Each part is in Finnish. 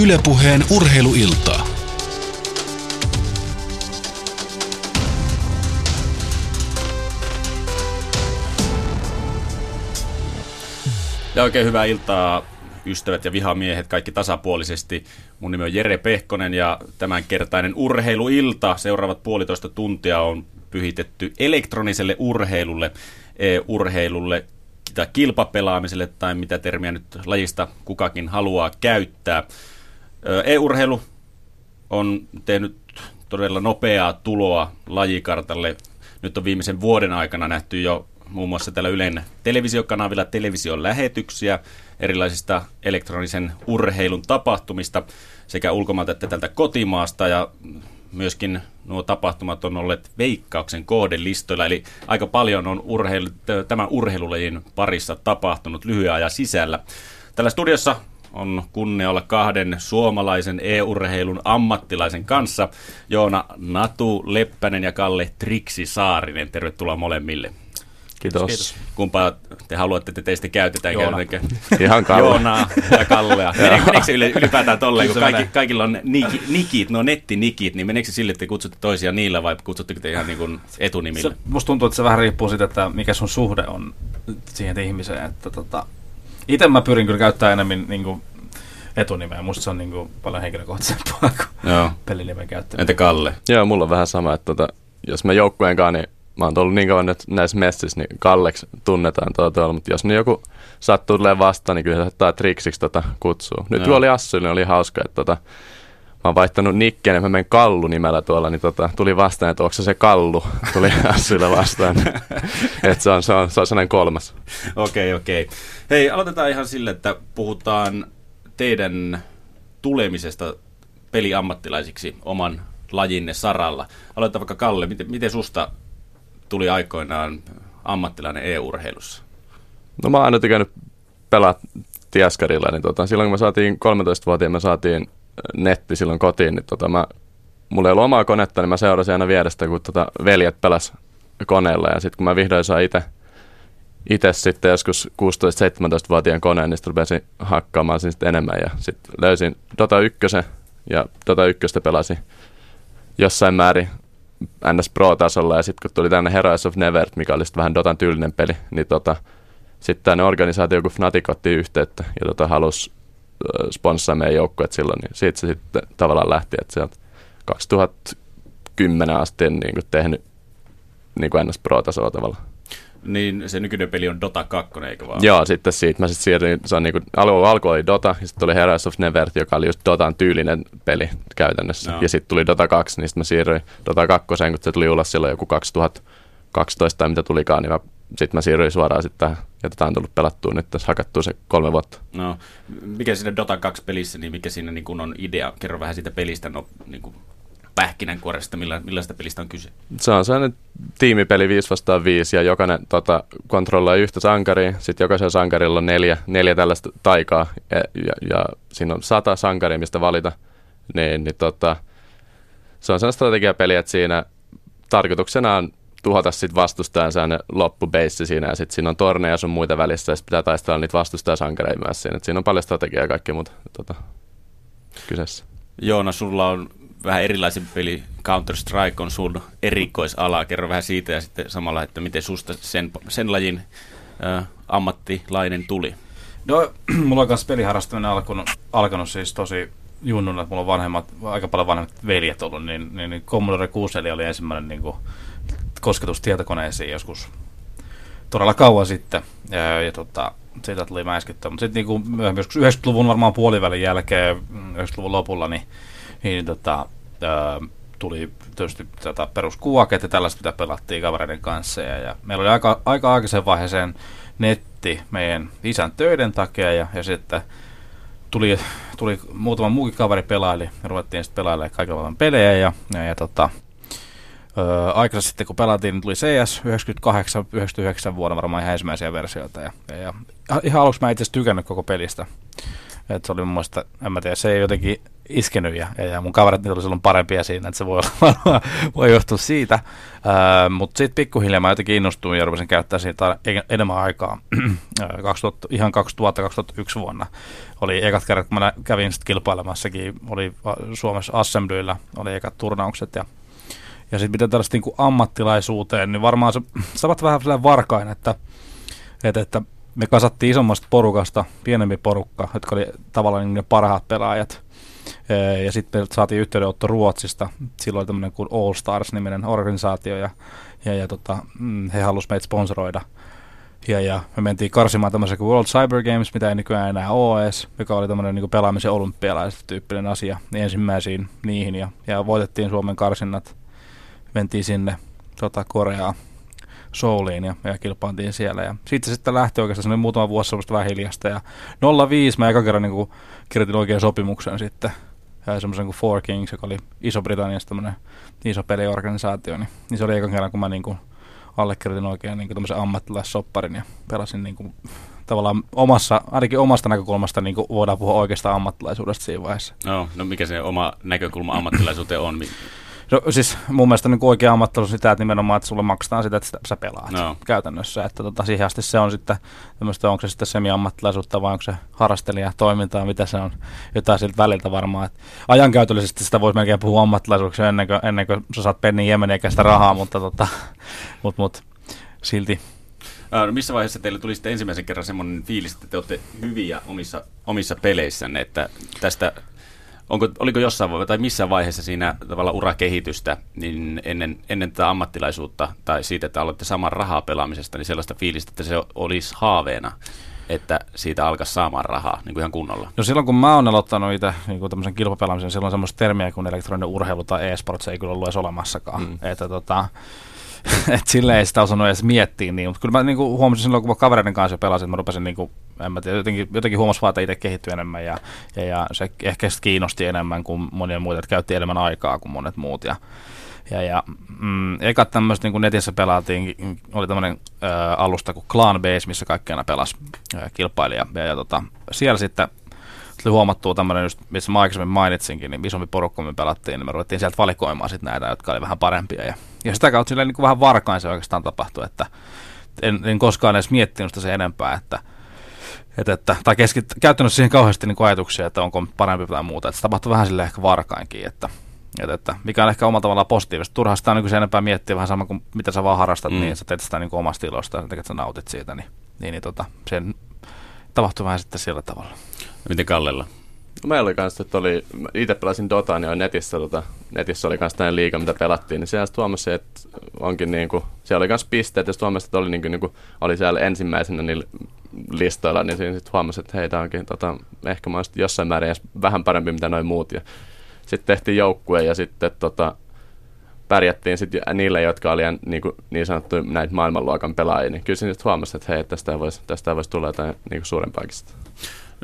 Ylepuheen urheiluiltaa. Ja oikein hyvää iltaa ystävät ja vihamiehet, kaikki tasapuolisesti. Mun nimi on Jere Pehkonen ja tämänkertainen urheiluilta, seuraavat puolitoista tuntia on pyhitetty elektroniselle urheilulle, e-urheilulle tai kilpapelaamiselle tai mitä termiä nyt lajista kukakin haluaa käyttää. E-urheilu on tehnyt todella nopeaa tuloa lajikartalle. Nyt on viimeisen vuoden aikana nähty jo muun muassa tällä Ylen televisiokanavilla television lähetyksiä erilaisista elektronisen urheilun tapahtumista sekä ulkomailta että tältä kotimaasta ja myöskin nuo tapahtumat on olleet veikkauksen kohdelistoilla, eli aika paljon on urheilu, tämän urheilulajin parissa tapahtunut lyhyen ajan sisällä. Tällä studiossa on kunnia olla kahden suomalaisen e-urheilun ammattilaisen kanssa, Joona Natu Leppänen ja Kalle Triksi Saarinen. Tervetuloa molemmille. Kiitos. Kiitos. Kumpaa te haluatte, että teistä käytetään? Joona. Ihan Kalle. Joona ja Kallea. Meneekö se ylipäätään tolleen, kun kaikki, kaikilla on niki, nikit, no nettinikit, niin meneekö se sille, että te kutsutte toisia niillä vai kutsutteko te ihan niin kuin etunimillä? Se, musta tuntuu, että se vähän riippuu siitä, että mikä sun suhde on siihen ihmiseen. Että tota, itse mä pyrin kyllä käyttämään enemmän niin kuin etunimeä. Musta se on niin kuin paljon henkilökohtaisempaa kuin Joo. pelinimen käyttäminen. Entä Kalle? Joo, mulla on vähän sama, että tota, jos mä joukkueen kanssa, niin mä oon ollut niin kauan nyt näissä messissä, niin Kalleksi tunnetaan tuolla, tuolla mutta jos nyt joku sattuu tulee vastaan, niin kyllä se ottaa triksiksi tota kutsuu. Nyt no. oli Assu, niin oli hauska, että tota, mä oon vaihtanut nikkeen, että mä menen Kallu nimellä tuolla, niin tota, tuli vastaan, että onko se se Kallu, tuli Assuille vastaan. että se on, se on, se on sellainen kolmas. Okei, okay, okei. Okay. Hei, aloitetaan ihan sille, että puhutaan teidän tulemisesta peliammattilaisiksi oman lajinne saralla. Aloitetaan vaikka Kalle, miten, miten susta tuli aikoinaan ammattilainen e-urheilussa? No mä oon aina tykännyt pelaa tieskarilla, niin tota, silloin kun me saatiin 13-vuotiaana, me saatiin netti silloin kotiin, niin tota, mä, mulla ei ollut omaa konetta, niin mä seurasin aina vierestä, kun tota, veljet pelas koneella. Ja sitten kun mä vihdoin saan itse itse sitten joskus 16-17-vuotiaan koneen, niin sitten rupesin hakkaamaan sen sitten enemmän. Ja sitten löysin Dota 1 ja Dota 1 pelasin jossain määrin NS Pro-tasolla. Ja sitten kun tuli tänne Heroes of Never, mikä oli vähän Dotan tyylinen peli, niin tota, sitten tänne organisaatio, kun Fnatic otti yhteyttä ja tota, halusi sponssaa meidän joukkueet silloin, niin siitä se sitten tavallaan lähti, että sieltä 2010 asti en niin kuin tehnyt niin kuin NS Pro-tasolla tavallaan niin se nykyinen peli on Dota 2, eikö vaan? Joo, sitten siitä mä sitten siirryin, se on niinku, alku, alku oli Dota, ja sitten tuli Heroes of Never, joka oli just Dotan tyylinen peli käytännössä. No. Ja sitten tuli Dota 2, niin sitten mä siirryin Dota 2, kun se tuli ulos silloin joku 2012 tai mitä tulikaan, niin sitten mä siirryin suoraan sitten tähän, ja tätä on tullut pelattua nyt tässä hakattua se kolme vuotta. No, mikä siinä Dota 2 pelissä, niin mikä siinä niin kun on idea? Kerro vähän siitä pelistä, no, niin kuin pähkinänkuoresta, millä, millaista pelistä on kyse? Se on sellainen tiimipeli 5 vastaan 5 ja jokainen tota, kontrolloi yhtä sankaria. Sitten jokaisella sankarilla on neljä, neljä tällaista taikaa ja, ja, ja siinä on sata sankaria, mistä valita. Niin, niin tota, se on sellainen strategiapeli, että siinä tarkoituksena on tuhota sitten vastustajan sellainen loppubeissi siinä ja sitten siinä on torneja sun muita välissä ja sitten pitää taistella niitä vastustajasankareja myös siinä. Et siinä on paljon strategiaa ja kaikkea muuta tota, kyseessä. Joona, sulla on vähän erilaisen peli. Counter-Strike on sun erikoisala. Kerro vähän siitä ja sitten samalla, että miten susta sen, sen lajin ä, ammattilainen tuli. No, mulla on kanssa peliharrastaminen alkanut, alkanut siis tosi junnuna, että mulla on vanhemmat, aika paljon vanhemmat veljet ollut, niin, niin, niin Commodore 6 oli ensimmäinen niin kuin, kosketus tietokoneisiin joskus todella kauan sitten. Ja, ja tota, siitä tuli mäiskettä. Mutta sitten niin myöhemmin, joskus 90-luvun varmaan puolivälin jälkeen, 90-luvun lopulla, niin niin tota, ää, tuli tietysti tätä ja tällaista, mitä pelattiin kavereiden kanssa. Ja, ja meillä oli aika, aika aikaisen vaiheeseen netti meidän isän töiden takia ja, ja sitten tuli, tuli muutama muukin kaveri pelaili ja ruvettiin sitten pelailemaan kaikilla pelejä ja, ja, ja tota, Öö, sitten kun pelattiin, niin tuli CS 98-99 vuonna varmaan ihan ensimmäisiä versioita. Ja, ja, ja ihan aluksi mä itse tykännyt koko pelistä. Et se oli mun mielestä, en mä tiedä, se ei jotenkin iskenyt ja, ja, mun kaverit oli silloin parempia siinä, että se voi, olla, voi johtua siitä. Öö, Mutta sitten pikkuhiljaa mä jotenkin innostuin ja rupesin käyttää siitä enemmän aikaa. 2000, ihan 2000-2001 vuonna oli ekat kerrat, kun mä kävin sitten kilpailemassakin, oli Suomessa Assemblyllä, oli ekat turnaukset ja ja sitten mitä tällaista niin ammattilaisuuteen, niin varmaan se, oot vähän sellainen varkain, että, että, että me kasattiin isommasta porukasta pienempi porukka, jotka oli tavallaan niin ne parhaat pelaajat. Ja sitten me saatiin yhteydenotto Ruotsista. Silloin oli tämmöinen kuin All Stars-niminen organisaatio ja, ja, ja tota, mm, he halusivat meitä sponsoroida. Ja, ja me mentiin karsimaan tämmöisen kuin World Cyber Games, mitä ei nykyään enää ole edes, joka oli tämmöinen niin pelaamisen olympialaiset tyyppinen asia ensimmäisiin niihin. Ja, ja voitettiin Suomen karsinnat. Mentiin sinne tota, Koreaan Souliin ja, ja kilpailtiin siellä. Ja siitä se sitten lähti oikeastaan semmoinen muutama vuosi semmoista vähän hiljasta. Ja 05 mä eka kerran niin kirjoitin oikein sopimuksen sitten semmoisen kuin Four Kings, joka oli Iso-Britanniasta tämmöinen iso peliorganisaatio, niin, niin se oli eka kerran, kun mä niin kuin allekirjoitin oikein niin tämmöisen ammattilaissopparin ja pelasin niin kuin, tavallaan omassa, ainakin omasta näkökulmasta niin kuin voidaan puhua oikeasta ammattilaisuudesta siinä vaiheessa. No, no mikä se oma näkökulma ammattilaisuuteen on? No siis mun mielestä niin oikea ammattilaisuus sitä, että nimenomaan, että sulle maksetaan sitä, että sä pelaat no. käytännössä. Että tota, siihen asti se on sitten tämmöistä, onko se sitten semi-ammattilaisuutta vai onko se harrastelija toimintaa, mitä se on, jotain siltä väliltä varmaan. Et ajankäytöllisesti sitä voisi melkein puhua ammattilaisuuksia ennen kuin, ennen kuin sä saat pennin jemen eikä sitä rahaa, mutta tota, mut, mut, silti No, missä vaiheessa teille tuli sitten ensimmäisen kerran semmoinen fiilis, että te olette hyviä omissa, omissa peleissänne, että tästä onko, oliko jossain tai missä vaiheessa siinä tavalla urakehitystä, niin ennen, ennen tätä ammattilaisuutta tai siitä, että aloitte saman rahaa pelaamisesta, niin sellaista fiilistä, että se olisi haaveena, että siitä alkaisi saamaan rahaa niin kuin ihan kunnolla? No silloin kun mä oon aloittanut itse niin kuin tämmöisen kilpapelaamisen, silloin semmoista termiä kuin elektroninen urheilu tai e-sport, se ei kyllä ollut edes olemassakaan. Mm. Että tota, että silleen ei sitä osannut edes miettiä niin, mutta kyllä mä niinku huomasin silloin, kun mä kavereiden kanssa pelasin, että mä rupesin niinku, en mä tiedä, jotenkin, jotenkin huomasin vaan, että itse kehittyi enemmän ja, ja, ja se ehkä kiinnosti enemmän kuin monia muita, että käytti enemmän aikaa kuin monet muut ja, ja, ja mm, eka tämmöistä niin netissä pelaatiin, oli tämmöinen alusta kuin Clan Base, missä kaikki aina pelasi ää, kilpailija. Ja, ja tota, siellä sitten tuli huomattua tämmöinen, just, missä mä aikaisemmin mainitsinkin, niin isompi porukka me pelattiin, niin me ruvettiin sieltä valikoimaan sit näitä, jotka oli vähän parempia. Ja, ja sitä kautta silleen niin kuin vähän varkain se oikeastaan tapahtui, että en, en koskaan edes miettinyt sitä se enempää, että, että, että tai keskit, käyttänyt siihen kauheasti niin ajatuksia, että onko parempi tai muuta. Että se tapahtui vähän sille ehkä varkainkin, että, että, että mikä on ehkä omalla tavallaan positiivista. Turhaa sitä on niin se enempää miettiä vähän sama kuin mitä sä vaan harrastat, mm. niin sä teet sitä niin omasta ilosta ja että sä nautit siitä, niin, niin, niin tota, sen tapahtui vähän sitten sillä tavalla. Miten Kallella? Meillä oli kanssa, että oli, itse pelasin Dotaan ja netissä, tota, netissä oli kanssa tämmöinen liiga, mitä pelattiin, niin siellä huomasi, että onkin niin kuin, siellä oli kanssa pisteet, ja huomasi, että oli, niin kuin, niin kuin, oli siellä ensimmäisenä niillä listoilla, niin siinä sitten huomasi, että hei, tämä onkin tota, ehkä mä jossain määrin vähän parempi mitä noin muut, ja sitten tehtiin joukkue, ja sitten tota, pärjättiin sitten niille, jotka oli niin, kuin, niin sanottu näitä maailmanluokan pelaajia, niin kyllä siinä sitten huomasi, että hei, tästä voisi, tästä voisi tulla jotain niin kuin suurempaakin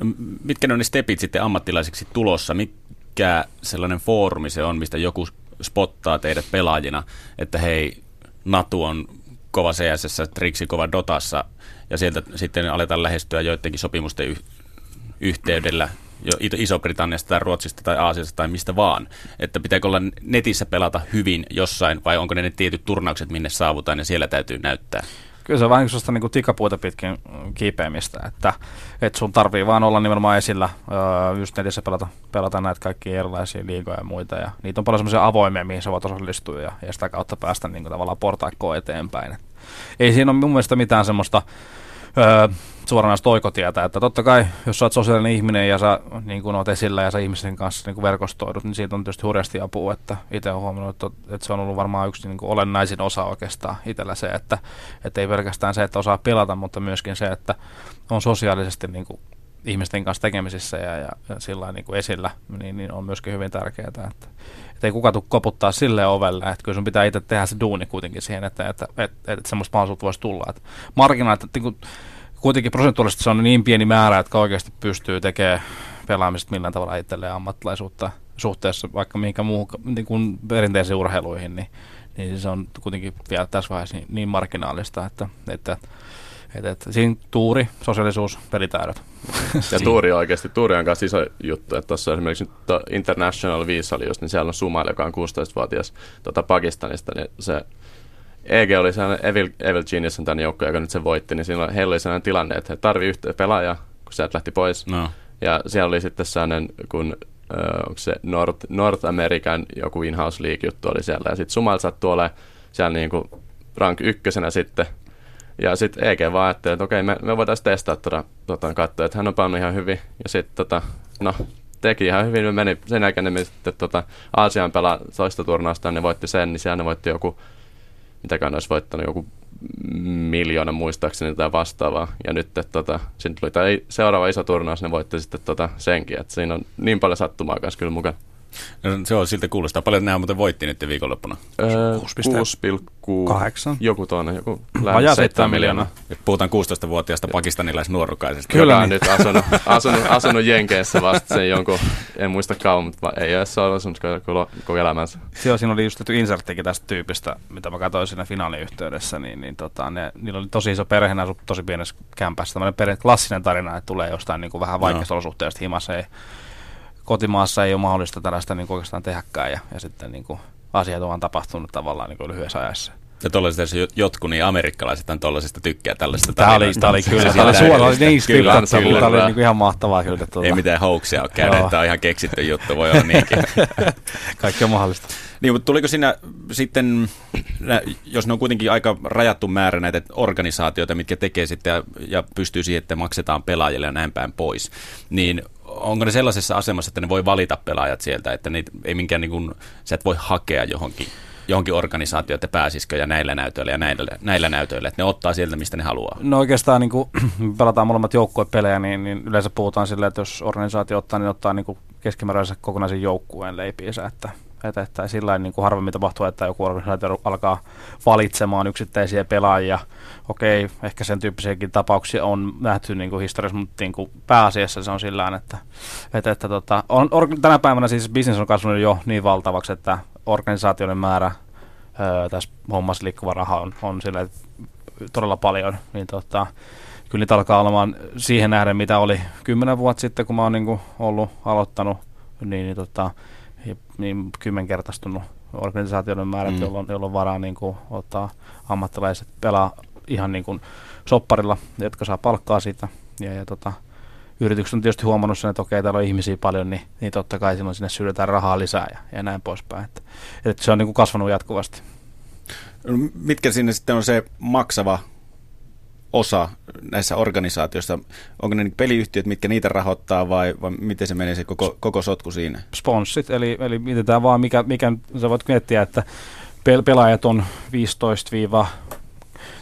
No, mitkä ne on ne stepit sitten ammattilaiseksi tulossa? Mikä sellainen foorumi se on, mistä joku spottaa teidät pelaajina, että hei, Natu on kova CSS, Trixi kova Dotassa, ja sieltä sitten aletaan lähestyä joidenkin sopimusten yh- yhteydellä jo Iso-Britanniasta tai Ruotsista tai Aasiasta tai mistä vaan. Että pitääkö olla netissä pelata hyvin jossain vai onko ne ne tietyt turnaukset, minne saavutaan ja siellä täytyy näyttää? Kyllä se on vähän niin sellaista niin tikapuita pitkin kiipeämistä, että, että sun tarvii vaan olla nimenomaan esillä, öö, just netissä pelata, pelata näitä kaikkia erilaisia liigoja ja muita, ja niitä on paljon semmoisia avoimia, mihin sä voit osallistua, ja, ja sitä kautta päästä niin kuin, tavallaan portaikkoon eteenpäin. Et ei siinä ole mun mielestä mitään semmoista, öö, suoranaista oikotietä, että totta kai, jos sä oot sosiaalinen ihminen ja sä niin kun oot esillä ja sä ihmisen kanssa niin kun verkostoidut, niin siitä on tietysti hurjasti apua, että itse olen huomannut, että, että se on ollut varmaan yksi niin olennaisin osa oikeastaan itsellä se, että, että ei pelkästään se, että osaa pelata, mutta myöskin se, että on sosiaalisesti niin kuin ihmisten kanssa tekemisissä ja, ja, ja sillä niin kuin esillä, niin, niin on myöskin hyvin tärkeää, että, että ei kukaan tule koputtaa sille ovelle, että kyllä sun pitää itse tehdä se duuni kuitenkin siihen, että, että, että, että, semmoista mahdollisuutta voisi tulla. Että marginaalit, että, niin kuitenkin prosentuaalisesti se on niin pieni määrä, että oikeasti pystyy tekemään pelaamisesta millään tavalla itselleen ammattilaisuutta suhteessa vaikka mihinkä muuhun niin kuin perinteisiin urheiluihin, niin, niin se on kuitenkin vielä tässä vaiheessa niin, niin marginaalista, että, että Et, et, siinä tuuri, sosiaalisuus, pelitaidot. Ja tuuri oikeasti, tuuri on kanssa iso juttu, että tuossa esimerkiksi nyt International Visa oli just, niin siellä on Sumail, joka on 16-vuotias tota Pakistanista, niin se EG oli sellainen Evil, Evil Genius on tämän joukko, joka nyt se voitti, niin siinä heillä oli sellainen tilanne, että he tarvii yhtä pelaajaa, kun sieltä lähti pois. No. Ja siellä oli sitten sellainen, kun äh, onko se North, North American joku in-house league juttu oli siellä. Ja sitten Sumail sattui olemaan siellä niinku rank ykkösenä sitten. Ja sitten EG vaan ajatteli, että okei, me, me voitaisiin testaa tuota, tuota katsoa, että hän on pannut ihan hyvin. Ja sitten tota, no, teki ihan hyvin, me meni, sen jälkeen ne meni sitten tota, Aasian pelaa toista turnausta, ne voitti sen, niin siellä ne voitti joku, ne olisi voittanut, joku miljoona muistaakseni tai vastaavaa. Ja nyt tota, sitten tuli tämä seuraava iso turnaus, ne voitti sitten tota senkin, että siinä on niin paljon sattumaa kanssa kyllä mukana. No, se on siltä kuulostaa. Paljon nämä muuten voitti nyt viikonloppuna. Öö, 6,8. Joku tuonne, joku Vajaa 7 miljoonaa. Nyt puhutaan 16-vuotiaasta pakistanilaisnuorukaisesta. Kyllä on nyt asunut, asunut, asunut Jenkeissä vasta sen jonkun, en muista kauan, mutta ei ole se asunut koko, koko elämänsä. Joo, siinä oli just tehty inserttikin tästä tyypistä, mitä mä katsoin siinä finaaliyhteydessä, niin, niin tota, ne, niillä oli tosi iso perhe, ne tosi pienessä kämpässä. Tämmöinen perhe, klassinen tarina, että tulee jostain niin kuin vähän vaikeasta no. olosuhteesta himassa. Ei, kotimaassa ei ole mahdollista tällaista niin oikeastaan tehdäkään ja, ja sitten niin kuin, asiat on tapahtunut tavallaan niin kuin lyhyessä ajassa. Ja tuollaisista jotkut niin amerikkalaiset on tuollaisista tykkää tällaista Tämä oli, tämä oli kyllä, tämä oli suoraan, niin kyllä, kyllä, tämä oli niin kuin ihan mahtavaa kyllä. Tuota. Ei mitään houksia ole käynyt, tämä on ihan keksitty juttu, voi olla niinkin. Kaikki on mahdollista. Niin, mutta tuliko siinä sitten, jos ne on kuitenkin aika rajattu määrä näitä organisaatioita, mitkä tekee sitten ja, ja pystyy siihen, että maksetaan pelaajille ja näin päin pois, niin onko ne sellaisessa asemassa, että ne voi valita pelaajat sieltä, että niitä ei minkään niin kuin, sä et voi hakea johonkin, johonkin organisaatioon, että pääsisikö ja näillä näytöillä ja näillä, näillä näytöillä, että ne ottaa sieltä, mistä ne haluaa? No oikeastaan niin kuin pelataan molemmat joukkuepelejä, niin, niin yleensä puhutaan silleen, että jos organisaatio ottaa, niin ottaa niin kuin keskimääräisen kokonaisen joukkueen leipiinsä, että että, että sillä niin kuin harvemmin tapahtuu, että joku organisaatio alkaa valitsemaan yksittäisiä pelaajia. Okei, ehkä sen tyyppisiäkin tapauksia on nähty niin kuin historiassa, mutta niin kuin pääasiassa se on sillä että, että, että tota, on, or, tänä päivänä siis business on kasvanut jo niin valtavaksi, että organisaatioiden määrä öö, tässä hommassa liikkuva raha on, on sille todella paljon, niin tota, kyllä niitä alkaa olemaan siihen nähden, mitä oli kymmenen vuotta sitten, kun mä oon niin ollut aloittanut, niin, niin tota, niin kymmenkertaistunut organisaatioiden määrät, mm. jolloin, jolloin varaa niin kuin, ottaa ammattilaiset pelaa ihan niin kuin sopparilla, jotka saa palkkaa siitä. Ja, ja tota, yritykset on tietysti huomannut sen, että okei, täällä on ihmisiä paljon, niin, niin totta kai silloin sinne syydetään rahaa lisää ja, ja näin poispäin. Että, että se on niin kuin kasvanut jatkuvasti. Mitkä sinne sitten on se maksava osa näissä organisaatioissa? Onko ne peliyhtiöt, mitkä niitä rahoittaa vai, vai miten se menee se koko, koko sotku siinä? Sponssit, eli, eli mietitään vaan, mikä, mikä sä voit miettiä, että pel- pelaajat on 15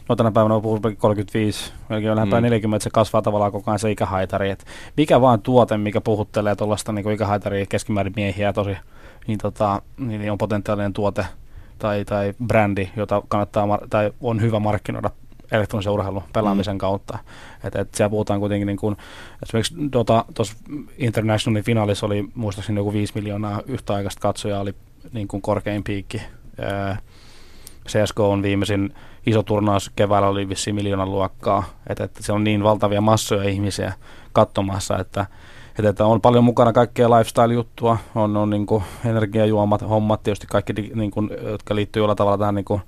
No tänä päivänä on puhuttu 35, melkein lähempää mm. 40, että se kasvaa tavallaan koko ajan se ikähaitari. Et mikä vaan tuote, mikä puhuttelee tuollaista niin ikähaitaria keskimäärin miehiä tosi, niin, tota, niin on potentiaalinen tuote tai, tai brändi, jota kannattaa tai on hyvä markkinoida elektronisen urheilun pelaamisen mm. kautta. Et, et siellä puhutaan kuitenkin, niin kun, esimerkiksi tuossa tota, Internationalin finaalissa oli muistaakseni joku 5 miljoonaa yhtäaikaista katsojaa, oli niin kuin korkein piikki. CSK on viimeisin iso turnaus keväällä oli vissiin miljoonan luokkaa, että, että se on niin valtavia massoja ihmisiä katsomassa, että, että, että on paljon mukana kaikkea lifestyle-juttua, on, on niin kuin energiajuomat, hommat, tietysti kaikki, niin kuin, jotka liittyy jollain tavalla tähän niin kuin,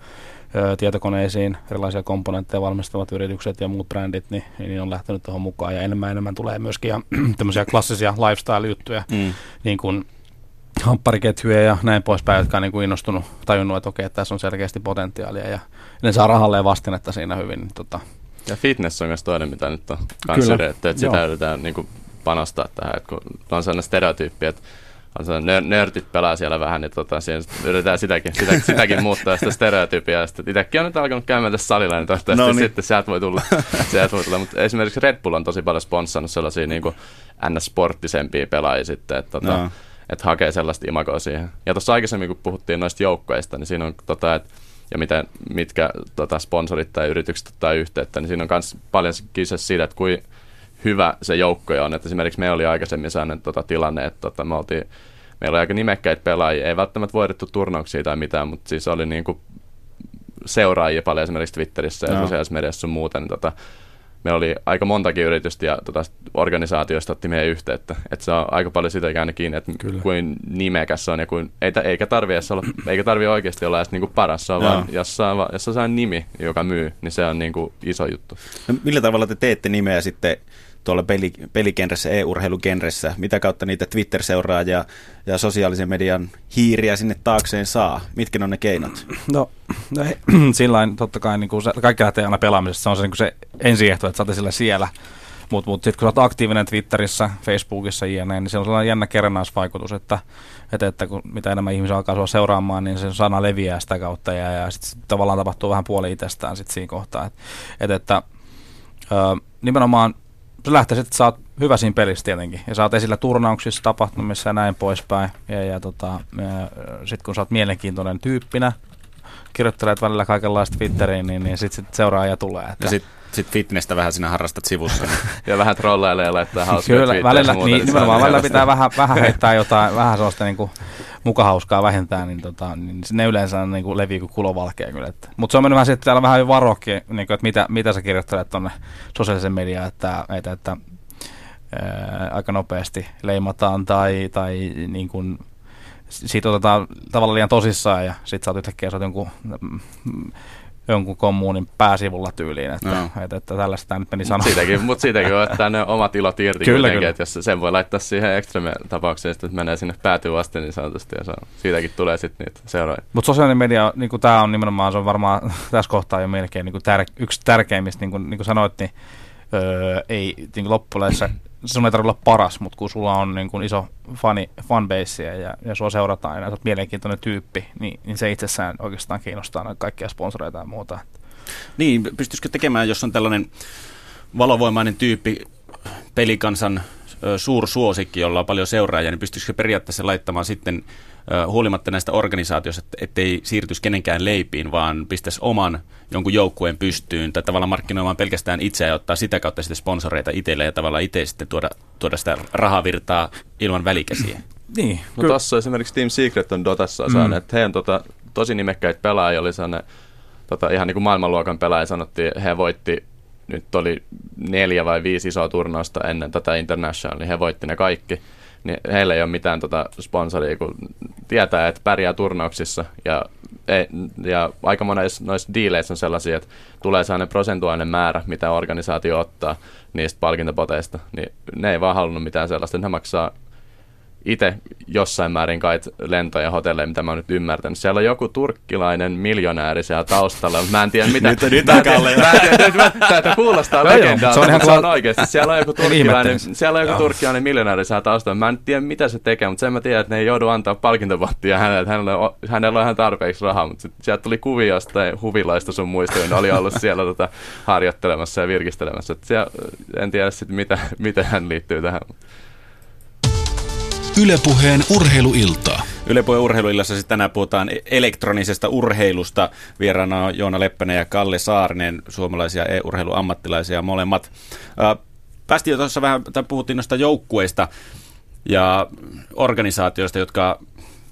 tietokoneisiin, erilaisia komponentteja valmistavat yritykset ja muut brändit, niin, niin on lähtenyt tuohon mukaan. Ja enemmän enemmän tulee myöskin ja, tämmöisiä klassisia lifestyle-juttuja, mm. niin kuin hamppariketjuja ja näin poispäin, jotka on niin kuin innostunut, tajunnut, että okei, että tässä on selkeästi potentiaalia ja ne saa rahalleen vastinetta siinä hyvin. Niin tota. Ja fitness on myös toinen, mitä nyt on kanssa että, että sitä yritetään niin kuin panostaa tähän, että kun on sellainen stereotyyppi, että nörtit pelaa siellä vähän, niin tota, siihen yritetään sitäkin, sitä, sitäkin muuttaa sitä stereotypia. Itsekin on nyt alkanut käymään tässä salilla, niin toivottavasti no niin. sitten sieltä voi tulla. sieltä voi tulla. Mutta esimerkiksi Red Bull on tosi paljon sponssannut sellaisia niin kuin NS-sporttisempia pelaajia sitten, että, tota, no. että hakee sellaista imagoa siihen. Ja tuossa aikaisemmin, kun puhuttiin noista joukkoista, niin siinä on, tota, että ja miten, mitkä tota, sponsorit tai yritykset ottaa yhteyttä, niin siinä on myös paljon kyse siitä, että kuin hyvä se joukko on. Että esimerkiksi me oli aikaisemmin sellainen tota, tilanne, että tota, me oltiin, meillä oli aika nimekkäitä pelaajia, ei välttämättä voidettu turnauksia tai mitään, mutta siis oli niin kuin seuraajia paljon esimerkiksi Twitterissä ja no. sosiaalisessa mediassa sun muuta, niin tota, me oli aika montakin yritystä ja tota, organisaatioista otti meidän yhteyttä. Että se on aika paljon sitä käynyt kiinni, että Kyllä. kuin nimekäs se on ja kuin, ei, eikä tarvi olla, eikä tarvi oikeasti olla edes niinku paras, se on vaan, jos, saa, jos saa nimi, joka myy, niin se on niinku iso juttu. No, millä tavalla te teette nimeä sitten tuolla peli, pelikenressä, e-urheilukenressä? Mitä kautta niitä Twitter-seuraajia ja sosiaalisen median hiiriä sinne taakseen saa? Mitkä on ne keinot? No, no sillä totta kai niin kuin se, kaikki lähtee aina pelaamisesta. Se on se, niin kuin se ensiehto, että sä sillä siellä. Mutta mut, sitten kun sä oot aktiivinen Twitterissä, Facebookissa jne, niin se on sellainen jännä kerrannaisvaikutus, että, että, että kun mitä enemmän ihmisiä alkaa sua seuraamaan, niin se sana leviää sitä kautta ja, ja sitten sit tavallaan tapahtuu vähän puoli itsestään sit siinä kohtaa. Että, että, että ö, nimenomaan se lähtee että sä oot hyvä siinä pelissä tietenkin. Ja sä oot esillä turnauksissa, tapahtumissa ja näin poispäin. Ja, ja, tota, sitten kun sä oot mielenkiintoinen tyyppinä, kirjoittelet välillä kaikenlaista Twitteriin, niin, niin sitten sit seuraaja tulee. Että... Ja sitten sit fitnessä vähän sinä harrastat sivussa. Niin. ja vähän trollailee ja laittaa hauskaa Kyllä, välillä, muuta, niin, niin nimenomaan välillä pitää vähän, vähän heittää jotain, vähän sellaista niin kuin, mukahauskaa vähentää, niin, tota, niin ne yleensä niin kuin levii kuin kulovalkea kyllä. Mutta se on mennyt vähän sitten täällä vähän varokki, niin kuin, että mitä, mitä sä kirjoittelet tuonne sosiaalisen mediaan, että, että, että ää, aika nopeasti leimataan tai, tai niin kuin, siitä otetaan tavallaan liian tosissaan ja sitten sä oot yhtäkkiä sä oot jonkun jonkun kommunin pääsivulla tyyliin, että, no. että, että tällaista tämä nyt meni sanoa. Siitäkin, mutta siitäkin voi ottaa ne omat ilot irti kyllä, kyllä. että jos sen voi laittaa siihen ekstreme-tapaukseen, että menee sinne päätyy asti niin sanotusti, ja se on, siitäkin tulee sitten niitä seuraajia. Mutta sosiaalinen media, niin kuin tämä on nimenomaan, se on varmaan tässä kohtaa jo melkein niin kuin tär, yksi tärkeimmistä, niin kuin, niin kuin sanoit, niin öö, ei niin loppujen sun ei tarvitse olla paras, mutta kun sulla on niin kuin iso fani, fanbase ja, ja sua seurataan ja olet mielenkiintoinen tyyppi, niin, niin se itsessään oikeastaan kiinnostaa kaikkia sponsoreita ja muuta. Niin, pystyisikö tekemään, jos on tällainen valovoimainen tyyppi, pelikansan suursuosikki, jolla on paljon seuraajia, niin pystyisikö periaatteessa laittamaan sitten huolimatta näistä organisaatioista, ettei siirtyisi kenenkään leipiin, vaan pistäisi oman jonkun joukkueen pystyyn tai tavallaan markkinoimaan pelkästään itseä ja ottaa sitä kautta sitten sponsoreita itselle ja tavallaan itse sitten tuoda, tuoda sitä rahavirtaa ilman välikäsiä. Niin. No tuossa esimerkiksi Team Secret on Dotassa mm. saanut, että he on tota, tosi nimekkäitä pelaajia, oli sellainen tota, ihan niin kuin maailmanluokan pelaaja sanottiin, he voitti nyt oli neljä vai viisi isoa turnausta ennen tätä International, niin he voitti ne kaikki niin heillä ei ole mitään tota sponsoria, kun tietää, että pärjää turnauksissa. Ja, ei, ja aika monissa noissa diileissä on sellaisia, että tulee sellainen prosentuaalinen määrä, mitä organisaatio ottaa niistä palkintopoteista, niin ne ei vaan halunnut mitään sellaista, ne maksaa itse jossain määrin kai lentoja hotelleja, mitä mä oon nyt ymmärtänyt. Siellä on joku turkkilainen miljonääri siellä taustalla, mutta mä en tiedä mitä... nyt, nyt mä en tiedä, mä en tiedä, tämä kuulostaa legendaalta, se on, ihan se on oikeasti. Siellä on joku turkkilainen, siellä on joku turkkilainen miljonääri siellä taustalla. Mä en tiedä, mitä se tekee, mutta sen mä tiedän, että ne ei joudu antaa palkintopottia hänelle, hänellä, on, hänellä on ihan tarpeeksi rahaa, mutta sit, sieltä tuli kuvia jostain huvilaista sun muista, ne oli ollut siellä tota, harjoittelemassa ja virkistelemässä. Et siellä, en tiedä sitten, mitä, miten hän liittyy tähän. Ylepuheen urheiluiltaa. Ylepuheen urheiluillassa siis tänään puhutaan elektronisesta urheilusta. Vieraana on Joona Leppänen ja Kalle Saarinen, suomalaisia e-urheiluammattilaisia molemmat. Päästiin jo tuossa vähän, tai puhuttiin noista joukkueista ja organisaatioista, jotka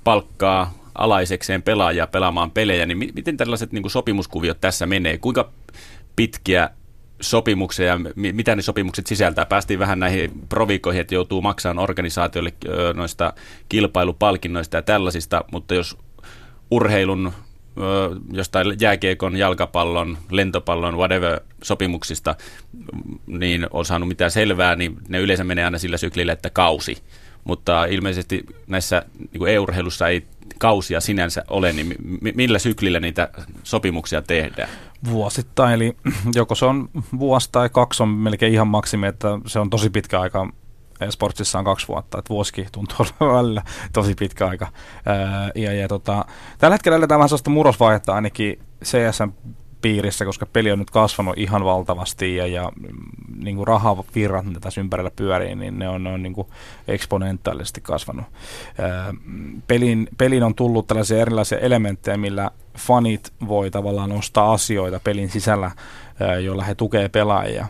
palkkaa alaisekseen pelaajia pelaamaan pelejä, niin miten tällaiset niin sopimuskuviot tässä menee? Kuinka pitkiä sopimuksia ja mitä ne sopimukset sisältää. Päästiin vähän näihin provikoihin, että joutuu maksamaan organisaatioille noista kilpailupalkinnoista ja tällaisista, mutta jos urheilun jostain jääkiekon, jalkapallon, lentopallon, whatever sopimuksista, niin on saanut mitään selvää, niin ne yleensä menee aina sillä syklillä, että kausi. Mutta ilmeisesti näissä niin e-urheilussa ei kausia sinänsä ole, niin millä syklillä niitä sopimuksia tehdään? Vuosittain, eli joko se on vuosi tai kaksi on melkein ihan maksimi, että se on tosi pitkä aika. Sportsissa on kaksi vuotta, että vuosikin tuntuu välillä tosi pitkä aika. ja, ja tota, tällä hetkellä eletään vähän sellaista murrosvaihetta ainakin CSN piirissä, koska peli on nyt kasvanut ihan valtavasti ja, ja mm, niin kuin rahavirrat, mitä tässä ympärillä pyörii, niin ne on, ne on niin kuin eksponentaalisesti kasvanut. Ää, pelin, pelin on tullut tällaisia erilaisia elementtejä, millä fanit voi tavallaan ostaa asioita pelin sisällä, joilla he tukee pelaajia.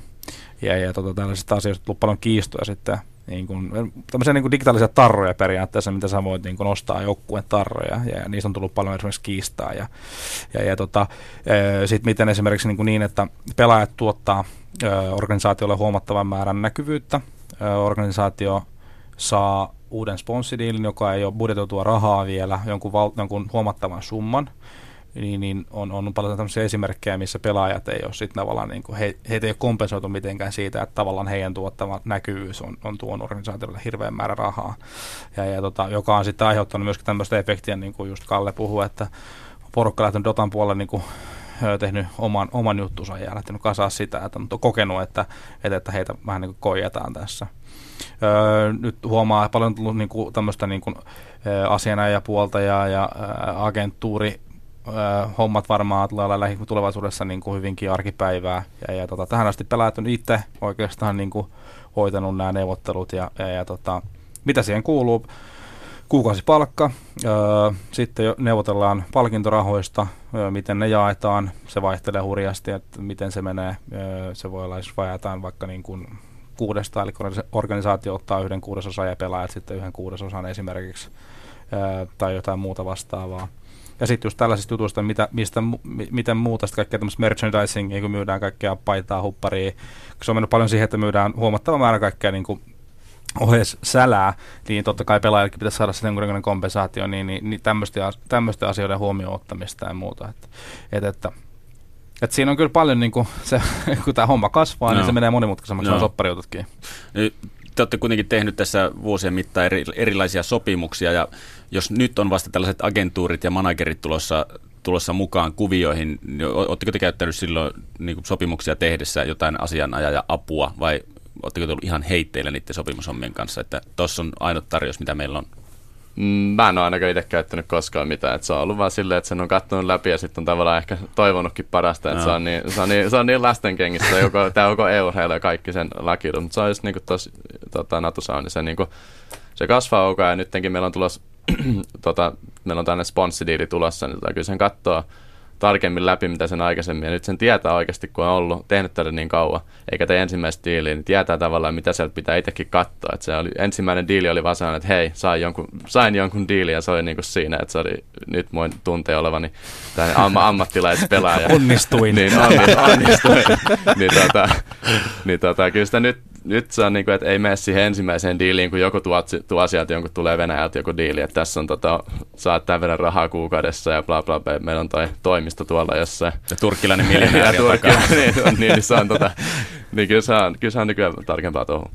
Ja, ja tota, tällaisista asioista on tullut paljon kiistoja sitten niin kuin, tämmöisiä niin kuin digitaalisia tarroja periaatteessa, mitä sä voit niin kuin ostaa joukkueen tarroja, ja, ja niistä on tullut paljon esimerkiksi kiistaa. Ja, ja, ja tota, sitten miten esimerkiksi niin, kuin niin, että pelaajat tuottaa organisaatiolle huomattavan määrän näkyvyyttä. Organisaatio saa uuden sponssidiilin, joka ei ole budjetoitua rahaa vielä, jonkun, val, jonkun huomattavan summan, niin, niin on, on paljon tämmöisiä esimerkkejä, missä pelaajat ei ole sitten tavallaan, niin kuin he, heitä ei ole kompensoitu mitenkään siitä, että tavallaan heidän tuottava näkyvyys on, on tuon organisaatiolle hirveän määrä rahaa, ja, ja tota, joka on sitten aiheuttanut myöskin tämmöistä efektiä, niin kuin just Kalle puhui, että porukka lähtenyt Dotan puolelle niin kuin tehnyt oman, oman juttunsa ja lähtenyt kasaa sitä, että on kokenut, että, että, että heitä vähän niin kuin koijataan tässä. Öö, nyt huomaa paljon tullut niin kuin, tämmöistä niin kuin, asianajapuolta ja, ja agenttuuri hommat varmaan tulee olla tulevaisuudessa niin kuin hyvinkin arkipäivää. Ja, ja tota, tähän asti pelaajat on itse oikeastaan niin kuin hoitanut nämä neuvottelut ja, ja, ja tota, mitä siihen kuuluu kuukausipalkka, sitten neuvotellaan palkintorahoista, miten ne jaetaan, se vaihtelee hurjasti, että miten se menee, se voi olla, jos jaetaan vaikka niin kuin kuudesta, eli organisaatio ottaa yhden kuudesosan ja pelaajat sitten yhden kuudesosan esimerkiksi, tai jotain muuta vastaavaa. Ja sitten just tällaisista jutuista, mitä, mistä, miten muuta sitten kaikkea tämmöistä merchandising, kun myydään kaikkea paitaa, hupparia. Se on mennyt paljon siihen, että myydään huomattava määrä kaikkea niin kuin ohes sälää, niin totta kai pelaajallekin pitäisi saada sen jonkunlainen kompensaatio, niin, niin, niin tämmöisten asioiden huomioon ottamista ja muuta. Että, et, että, et siinä on kyllä paljon, niin kuin se, kun tämä homma kasvaa, no. niin se menee monimutkaisemmaksi no. soppariututkin. Te olette kuitenkin tehnyt tässä vuosien mittaan eri, erilaisia sopimuksia, ja jos nyt on vasta tällaiset agentuurit ja managerit tulossa, tulossa mukaan kuvioihin, niin oletteko te käyttänyt silloin niin sopimuksia tehdessä jotain asianajaja apua, vai Oletteko tullut ihan heitteille niiden sopimushommien kanssa, että tuossa on ainut tarjous, mitä meillä on? Mä en ole ainakaan itse käyttänyt koskaan mitään. Että se on ollut vaan silleen, että sen on katsonut läpi ja sitten on tavallaan ehkä toivonutkin parasta. Että no. se, on niin, se, on niin, se on niin lastenkengissä, joko, tämä joko eu ja kaikki sen lakidut. Mutta se on just niin tuossa tota, Natusa niin se, niin kuin, se kasvaa koko ajan. Nytkin meillä on tulossa, tota, meillä on tänne sponssidiili tulossa, niin tota, kyllä sen katsoo tarkemmin läpi, mitä sen aikaisemmin. Ja nyt sen tietää oikeasti, kun on ollut, tehnyt tätä niin kauan, eikä tee ensimmäistä diiliä, niin tietää tavallaan, mitä sieltä pitää itsekin katsoa. Että se oli, ensimmäinen diili oli vaan sellainen, että hei, sain jonkun, sain jonkun diili ja se oli niin kuin siinä, että se oli, nyt voin tuntea olevani amma, ammattilaispelaaja. Onnistuin. niin, onnistuin. onnistuin. niin, tota, niin tota, kyllä sitä nyt nyt se on niin kuin, että ei mene siihen ensimmäiseen diiliin, kun joku tuo, tuo sieltä jonkun tulee Venäjältä joku diili, että tässä on tota, saat tämän verran rahaa kuukaudessa ja bla bla bla, meillä on toi toimisto tuolla jossain. Ja turkkilainen miljonääri on takaa. niin, niin, niin, se on tota, niin kyllä se on, kyllä se on nykyään tarkempaa tuohon.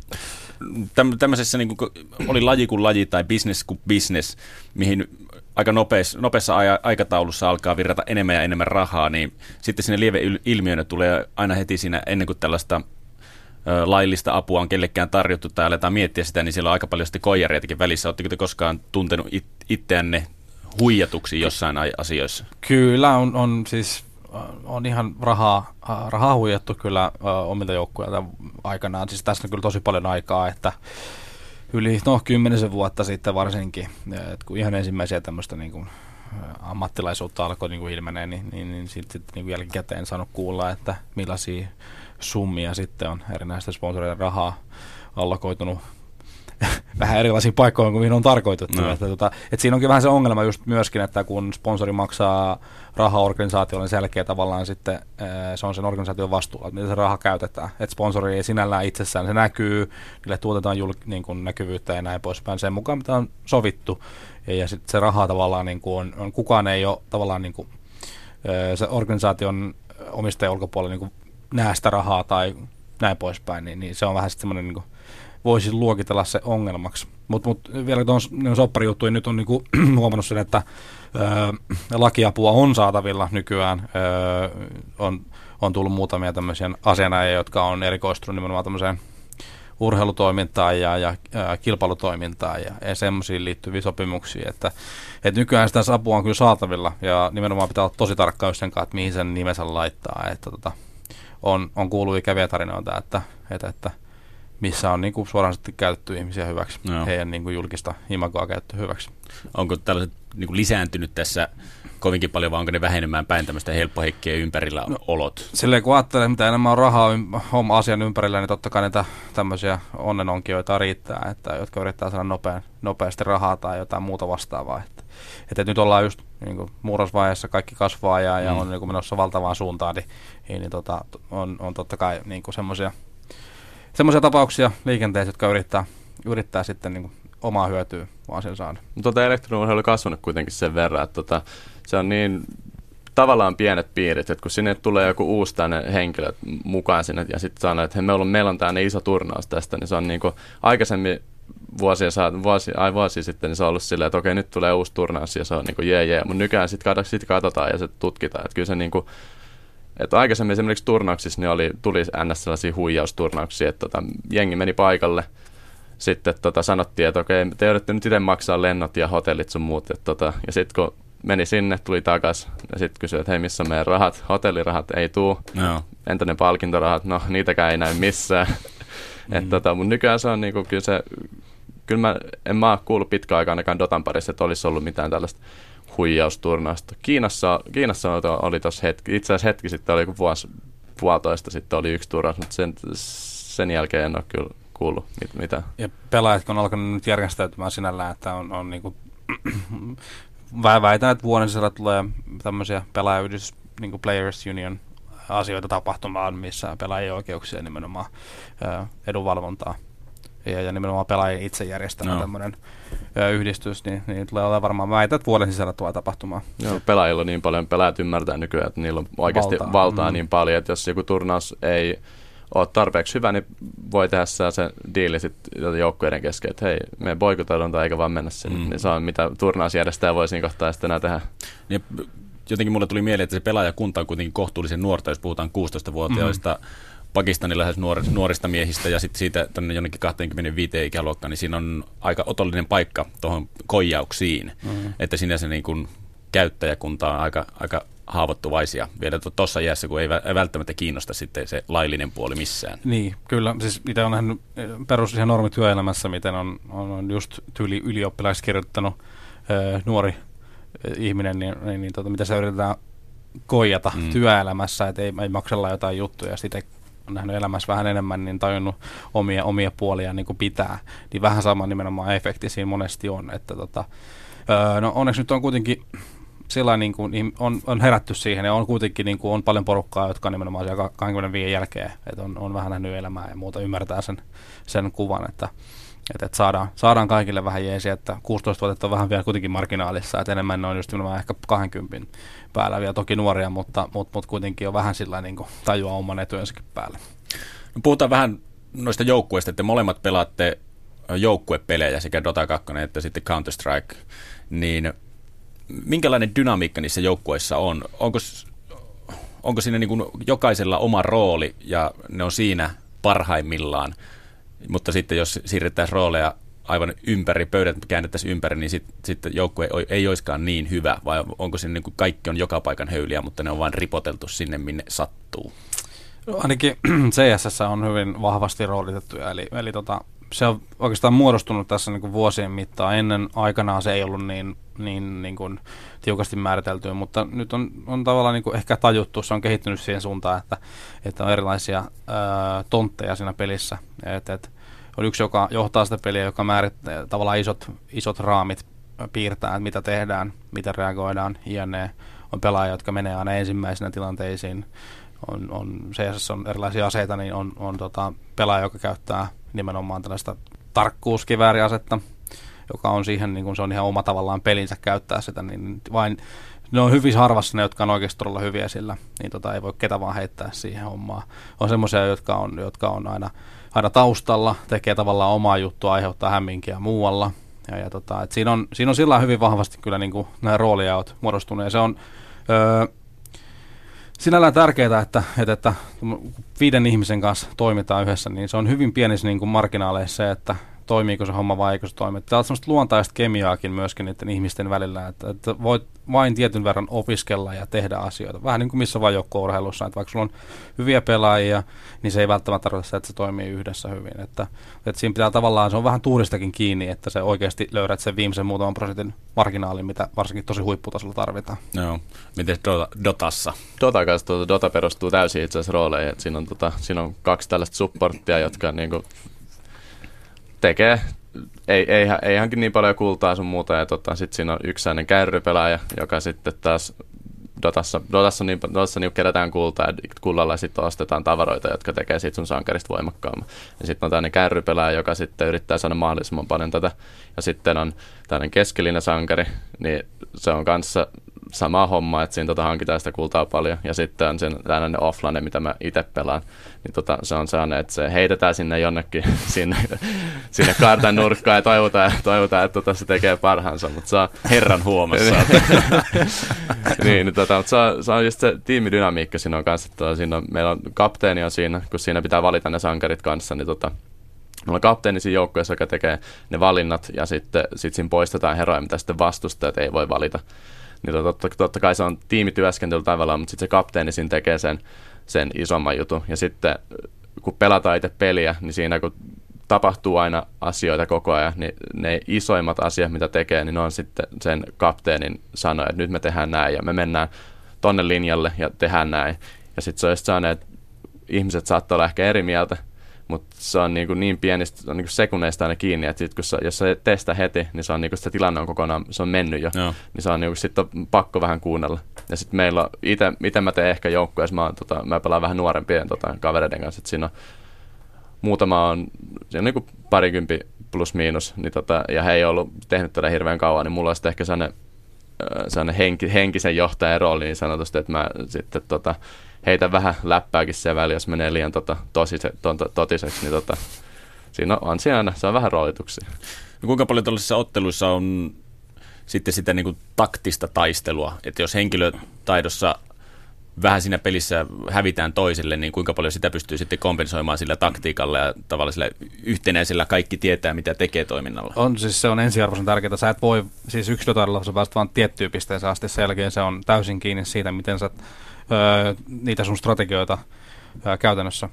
Täm, tämmöisessä niin kuin, oli laji kuin laji tai business kuin business, mihin aika nopeassa, nopeassa aikataulussa alkaa virrata enemmän ja enemmän rahaa, niin sitten sinne lieve ilmiönä tulee aina heti siinä ennen kuin tällaista laillista apua on kellekään tarjottu tai aletaan miettiä sitä, niin siellä on aika paljon sitten koijariakin välissä. Oletteko te koskaan tuntenut it, itseänne huijatuksi jossain asioissa? Kyllä, on, on siis on ihan rahaa, rahaa huijattu kyllä omilta joukkueilta aikanaan. Siis tässä on kyllä tosi paljon aikaa, että yli no, kymmenisen vuotta sitten varsinkin, että kun ihan ensimmäisiä tämmöistä niin kuin, ammattilaisuutta alkoi niin kuin ilmenee, niin, niin, niin sitten sit, niin jälkikäteen saanut kuulla, että millaisia summia sitten on erinäistä sponsoreiden rahaa allokoitunut vähän erilaisiin paikkoihin kuin mihin on tarkoitettu. No. Että, tota, että siinä onkin vähän se ongelma just myöskin, että kun sponsori maksaa rahaa organisaatiolle, niin selkeä tavallaan sitten se on sen organisaation vastuulla, että miten se raha käytetään. Että sponsori ei sinällään itsessään, se näkyy, niille tuotetaan jul, niin kuin näkyvyyttä ja näin poispäin sen mukaan, mitä on sovittu. Ja, ja sitten se raha tavallaan niin kuin on, on, kukaan ei ole tavallaan niin kuin, se organisaation omistajan ulkopuolella niin kuin näe sitä rahaa tai näin poispäin, niin, niin se on vähän semmoinen, niin voisi luokitella se ongelmaksi. Mutta mut vielä tuon niin sopparijuttuihin nyt on niinku, huomannut sen, että ö, lakiapua on saatavilla nykyään. Ö, on, on tullut muutamia tämmöisiä asianajia, jotka on erikoistunut nimenomaan tämmöiseen urheilutoimintaan ja, ja, ja kilpailutoimintaan ja, ja semmoisiin liittyviä sopimuksia, että, että nykyään sitä apua on kyllä saatavilla ja nimenomaan pitää olla tosi tarkka sen kanssa, että mihin sen nimensä laittaa, että tota, on, on kuullut ikäviä tarinoita, että, että, että missä on niin kuin suoraan käytetty ihmisiä hyväksi, no. heidän niin kuin julkista imagoa käytetty hyväksi. Onko tällaiset niin kuin lisääntynyt tässä kovinkin paljon, vai onko ne vähenemään päin tämmöistä helppoheikkien ympärillä no, olot? Silleen kun ajattelee, mitä enemmän on rahaa homma asian ympärillä, niin totta kai niitä tämmöisiä onnenonkijoita riittää, että, jotka yrittää saada nopea, nopeasti rahaa tai jotain muuta vastaavaa. Että, että nyt ollaan just niin kuin murrosvaiheessa, kaikki kasvaa ja, ja mm. on niin kuin menossa valtavaan suuntaan, niin, niin, niin tota, on, on totta kai niin semmoisia semmoisia tapauksia liikenteessä, jotka yrittää, yrittää sitten niin kuin omaa hyötyä vaan sen saada. Tota elektronuurheilu on kasvanut kuitenkin sen verran, että tota, se on niin tavallaan pienet piirit, että kun sinne tulee joku uusi tänne henkilö mukaan sinne ja sitten sanoo, että hei, meillä on, meillä on tänne iso turnaus tästä, niin se on niin kuin aikaisemmin vuosia, saa, vuosi, ai vuosi sitten, niin se on ollut silleen, että okei, nyt tulee uusi turnaus ja se on niin kuin jee jee, mutta nykyään sitten sit katsotaan ja se tutkitaan, että kyllä se niin kuin, että aikaisemmin esimerkiksi turnauksissa niin oli, tuli ns. sellaisia huijausturnauksia, että tota, jengi meni paikalle, sitten tota, sanottiin, että okei, te joudutte nyt itse maksaa lennot ja hotellit sun muut. Että, tota, ja sitten kun meni sinne, tuli takas ja sitten kysyi, että hei, missä on meidän rahat? Hotellirahat ei tuu. No. Entä ne palkintorahat? No, niitäkään ei näy missään. mm. että, tota, mutta nykyään se on niinku, kyllä se, kyllä mä, en mä kuullut pitkään aikaa ainakaan Dotan parissa, että olisi ollut mitään tällaista huijausturnausta. Kiinassa, Kiinassa oli tuossa hetki, itse asiassa hetki sitten oli joku vuosi, puolitoista sitten oli yksi turnaus, mutta sen, sen jälkeen en ole kyllä kuullut mit, mitä. Ja pelaajat on alkanut nyt järjestäytymään sinällään, että on, on niinku, väitän, että vuoden sisällä tulee tämmöisiä pelaajayhdistys, niin kuin Players Union asioita tapahtumaan, missä pelaajien oikeuksia nimenomaan edunvalvontaa ja, ja nimenomaan pelaajien itse järjestämä no. tämmöinen yhdistys, niin, niin tulee olemaan varmaan väitä, että vuoden sisällä tulee tapahtumaan. Joo, pelaajilla on niin paljon, pelaajat ymmärtää nykyään, että niillä on oikeasti valtaa, valtaa mm. niin paljon, että jos joku turnaus ei ole tarpeeksi hyvä, niin voi tehdä se diili sitten joukkueiden kesken, että hei, me boikotoidaan tai eikä vaan mennä sinne. Mm. Niin se on mitä turnausjärjestäjä voi siinä kohtaa sitten enää tehdä. Niin, jotenkin mulle tuli mieleen, että se pelaajakunta on kuitenkin kohtuullisen nuorta, jos puhutaan 16-vuotiaista. Mm pakistanilaisista nuorista, nuorista miehistä ja sitten siitä tänne jonnekin 25 ikäluokkaan, niin siinä on aika otollinen paikka tuohon koijauksiin, mm-hmm. että sinä se niin kuin käyttäjäkunta on aika, aika haavoittuvaisia vielä tuossa iässä, kun ei, välttämättä kiinnosta sitten se laillinen puoli missään. Niin, kyllä. Siis mitä on nähnyt eh, perus ihan normityöelämässä, miten on, on, just tyyli ylioppilaista kirjoittanut ö, nuori ihminen, niin, niin, niin tota, mitä se yritetään koijata mm. työelämässä, että ei, ei maksella jotain juttuja, sitten on nähnyt elämässä vähän enemmän, niin tajunnut omia, omia puolia niin kuin pitää. Niin vähän sama nimenomaan efekti siinä monesti on. Että tota, öö, no onneksi nyt on kuitenkin sillä niin kuin, on, on herätty siihen ja on kuitenkin niin kuin, on paljon porukkaa, jotka on nimenomaan siellä 25 jälkeen, että on, on vähän nähnyt elämää ja muuta, ymmärtää sen, sen kuvan, että että, että saadaan, saadaan kaikille vähän jeesiä, että 16 vuotta on vähän vielä kuitenkin marginaalissa, että enemmän ne on just ehkä 20 päällä vielä toki nuoria, mutta, mutta, mutta kuitenkin on vähän sillä niin kuin tajua oman etujensakin päälle. No puhutaan vähän noista joukkueista, että molemmat pelaatte joukkuepelejä, sekä Dota 2 että sitten Counter-Strike, niin minkälainen dynamiikka niissä joukkueissa on? Onko, onko siinä niin kuin jokaisella oma rooli ja ne on siinä parhaimmillaan, mutta sitten jos siirrettäisiin rooleja aivan ympäri, pöydät käännettäisiin ympäri, niin sitten sit joukkue ei, ei olisikaan niin hyvä, vai onko siinä niin kuin kaikki on joka paikan höyliä, mutta ne on vain ripoteltu sinne, minne sattuu? No, ainakin CSS on hyvin vahvasti roolitettuja, eli, eli tota, se on oikeastaan muodostunut tässä niin kuin vuosien mittaan. Ennen aikanaan se ei ollut niin, niin, niin kuin tiukasti määriteltyä, mutta nyt on, on tavallaan niin kuin ehkä tajuttu, se on kehittynyt siihen suuntaan, että, että on erilaisia ää, tontteja siinä pelissä. Et, et, on yksi, joka johtaa sitä peliä, joka määrittää tavallaan isot, isot raamit piirtää, että mitä tehdään, miten reagoidaan, jne. On pelaajia, jotka menee aina ensimmäisenä tilanteisiin. On, on CSS on erilaisia aseita, niin on, on tota, pelaaja, joka käyttää nimenomaan tällaista tarkkuuskivääriasetta, joka on siihen, niin kun se on ihan oma tavallaan pelinsä käyttää sitä, niin vain ne on hyvin harvassa ne, jotka on oikeasti todella hyviä sillä, niin tota, ei voi ketä vaan heittää siihen hommaan. On semmoisia, jotka on, jotka on aina, aina taustalla, tekee tavallaan omaa juttua, aiheuttaa hämminkiä muualla. Ja, ja tota, et siinä, on, siinä on sillä hyvin vahvasti kyllä niin kuin nämä roolijaot muodostunut, ja se on, öö, sinällään tärkeää, että, että, että viiden ihmisen kanssa toimitaan yhdessä, niin se on hyvin pienissä niin kuin marginaaleissa se, että toimiiko se homma vai eikö se toimi. Täällä on semmoista luontaista kemiaakin myöskin niiden ihmisten välillä, että, että voit vain tietyn verran opiskella ja tehdä asioita. Vähän niin kuin missä vaan joukko-urheilussa, että vaikka sulla on hyviä pelaajia, niin se ei välttämättä tarkoita sitä, että se toimii yhdessä hyvin. Että, että siinä pitää tavallaan, se on vähän tuuristakin kiinni, että se oikeasti löydät sen viimeisen muutaman prosentin marginaalin, mitä varsinkin tosi huipputasolla tarvitaan. Joo. Miten Dota, Dotassa? Dota kanssa, tuota, Dota perustuu täysin itse asiassa rooleihin. Että siinä, on, tota, siinä on kaksi tällaista supporttia, jotka niinku tekee ei, ei, ei hankin niin paljon kultaa sun muuta, ja tota, sitten siinä on yksi sellainen kärrypelaaja, joka sitten taas Dotassa, Dotassa, niin, Dotassa niin kerätään kultaa ja kullalla sitten ostetaan tavaroita, jotka tekee siitä sun sankarista voimakkaamman. Ja sitten on tämmöinen kärrypelaaja, joka sitten yrittää saada mahdollisimman paljon tätä. Ja sitten on tämmöinen keskellinen sankari, niin se on kanssa sama homma, että siinä tota hankitaan sitä kultaa paljon. Ja sitten on sen tällainen offline, mitä mä itse pelaan. Niin tota, se on sellainen, että se heitetään sinne jonnekin sinne, sinne kartan nurkkaan ja toivotaan, toivotaan että tota, se tekee parhaansa. Mutta saa, Herran huomassa. niin, niin tota, mutta se, on, se on just se tiimidynamiikka siinä on kanssa. Että siinä on, meillä on kapteeni on siinä, kun siinä pitää valita ne sankarit kanssa, niin tota, Mulla on kapteeni siinä joukkueessa, joka tekee ne valinnat ja sitten sit siinä poistetaan heroja, mitä sitten vastustajat ei voi valita niin totta, totta kai se on tiimityöskentely tavallaan, mutta sitten se kapteeni siinä tekee sen, sen isomman jutun. Ja sitten kun pelataan itse peliä, niin siinä kun tapahtuu aina asioita koko ajan, niin ne isoimmat asiat, mitä tekee, niin ne on sitten sen kapteenin sanoa, että nyt me tehdään näin ja me mennään tonne linjalle ja tehdään näin. Ja sitten se on just sellainen, että ihmiset saattaa olla ehkä eri mieltä, mutta se on niin, kuin niin pienistä, se on niin kuin sekunneista aina kiinni, että sit kun sä, jos sä testaa heti, niin se on niin kuin se tilanne on kokonaan, se on mennyt jo, Joo. niin se on niin kuin, sit on pakko vähän kuunnella. Ja sitten meillä on, itse mä teen ehkä joukkueessa, mä, tota, mä pelaan vähän nuorempien tota, kavereiden kanssa, että siinä on muutama on, siinä on niin kuin parikympi plus miinus, niin tota, ja he ei ollut tehnyt tätä hirveän kauan, niin mulla on sitten ehkä sellainen, sellainen henki, henkisen johtajan rooli niin sanotusti, että mä sitten tota, heitä vähän läppääkin siellä väliin, jos menee liian tota, tosise, to, to, totiseksi, niin tota, siinä on, on siinä, se on vähän roolituksia. No kuinka paljon tällaisissa otteluissa on sitten sitä niin kuin taktista taistelua, että jos henkilötaidossa vähän siinä pelissä hävitään toiselle, niin kuinka paljon sitä pystyy sitten kompensoimaan sillä taktiikalla ja tavallaan sillä yhtenäisellä kaikki tietää, mitä tekee toiminnalla? On siis se on ensiarvoisen tärkeää. Sä et voi, siis yksilötaidolla sä pääset vaan tiettyyn pisteeseen asti, sen jälkeen se on täysin kiinni siitä, miten sä öö, niitä sun strategioita öö, käytännössä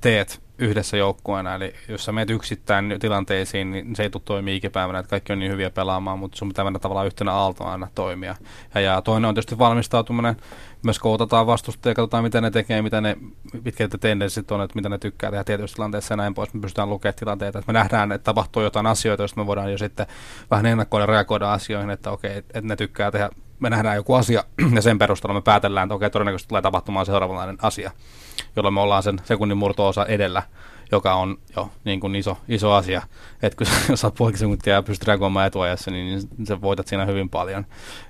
teet yhdessä joukkueena. Eli jos sä menet yksittäin tilanteisiin, niin se ei tule toimia ikipäivänä, että kaikki on niin hyviä pelaamaan, mutta sun pitää mennä tavallaan yhtenä aaltona aina toimia. Ja, ja toinen on tietysti valmistautuminen, myös kootataan vastustajia, katsotaan mitä ne tekee, mitä ne, mitkä ne tendenssit on, että mitä ne tykkää tehdä tietyissä tilanteissa ja näin pois. Me pystytään lukemaan tilanteita, että me nähdään, että tapahtuu jotain asioita, joista me voidaan jo sitten vähän ennakkoida reagoida asioihin, että okei, että ne tykkää tehdä me nähdään joku asia ja sen perusteella me päätellään, että okei, todennäköisesti tulee tapahtumaan seuraavanlainen asia, jolloin me ollaan sen sekunnin murto-osa edellä, joka on jo niin kuin iso, iso asia. Että kun sä saat puolikin sekuntia ja pystyt reagoimaan etuajassa, niin sä voitat siinä hyvin paljon.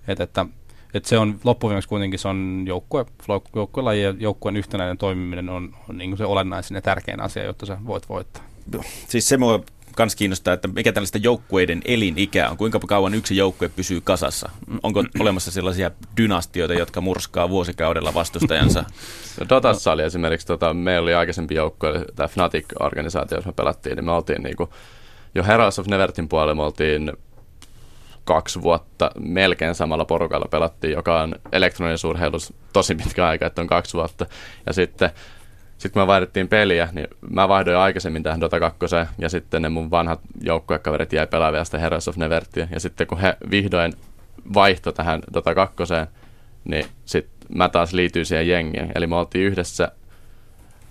Et, että, että se on loppuviimeksi kuitenkin se on joukkue, joukkuelaji ja joukkueen yhtenäinen toimiminen on, on niin kuin se olennaisin ja tärkein asia, jotta sä voit voittaa. Siis se mua kans kiinnostaa, että mikä tällaista joukkueiden elinikä on, kuinka kauan yksi joukkue pysyy kasassa? Onko olemassa sellaisia dynastioita, jotka murskaa vuosikaudella vastustajansa? Dotassa oli esimerkiksi, tota, meillä oli aikaisempi joukkue, tämä Fnatic-organisaatio, jossa me pelattiin, niin me oltiin niinku, jo Heroes of Nevertin puolella me oltiin kaksi vuotta melkein samalla porukalla pelattiin, joka on elektroninen urheilus tosi pitkä aika, että on kaksi vuotta. Ja sitten sitten kun me vaihdettiin peliä, niin mä vaihdoin aikaisemmin tähän Dota 2, ja sitten ne mun vanhat joukkuekaverit jäi pelaavia sitä Heroes of Nevertia. Ja sitten kun he vihdoin vaihto tähän Dota 2, niin sitten mä taas liityin siihen jengiin. Eli me oltiin yhdessä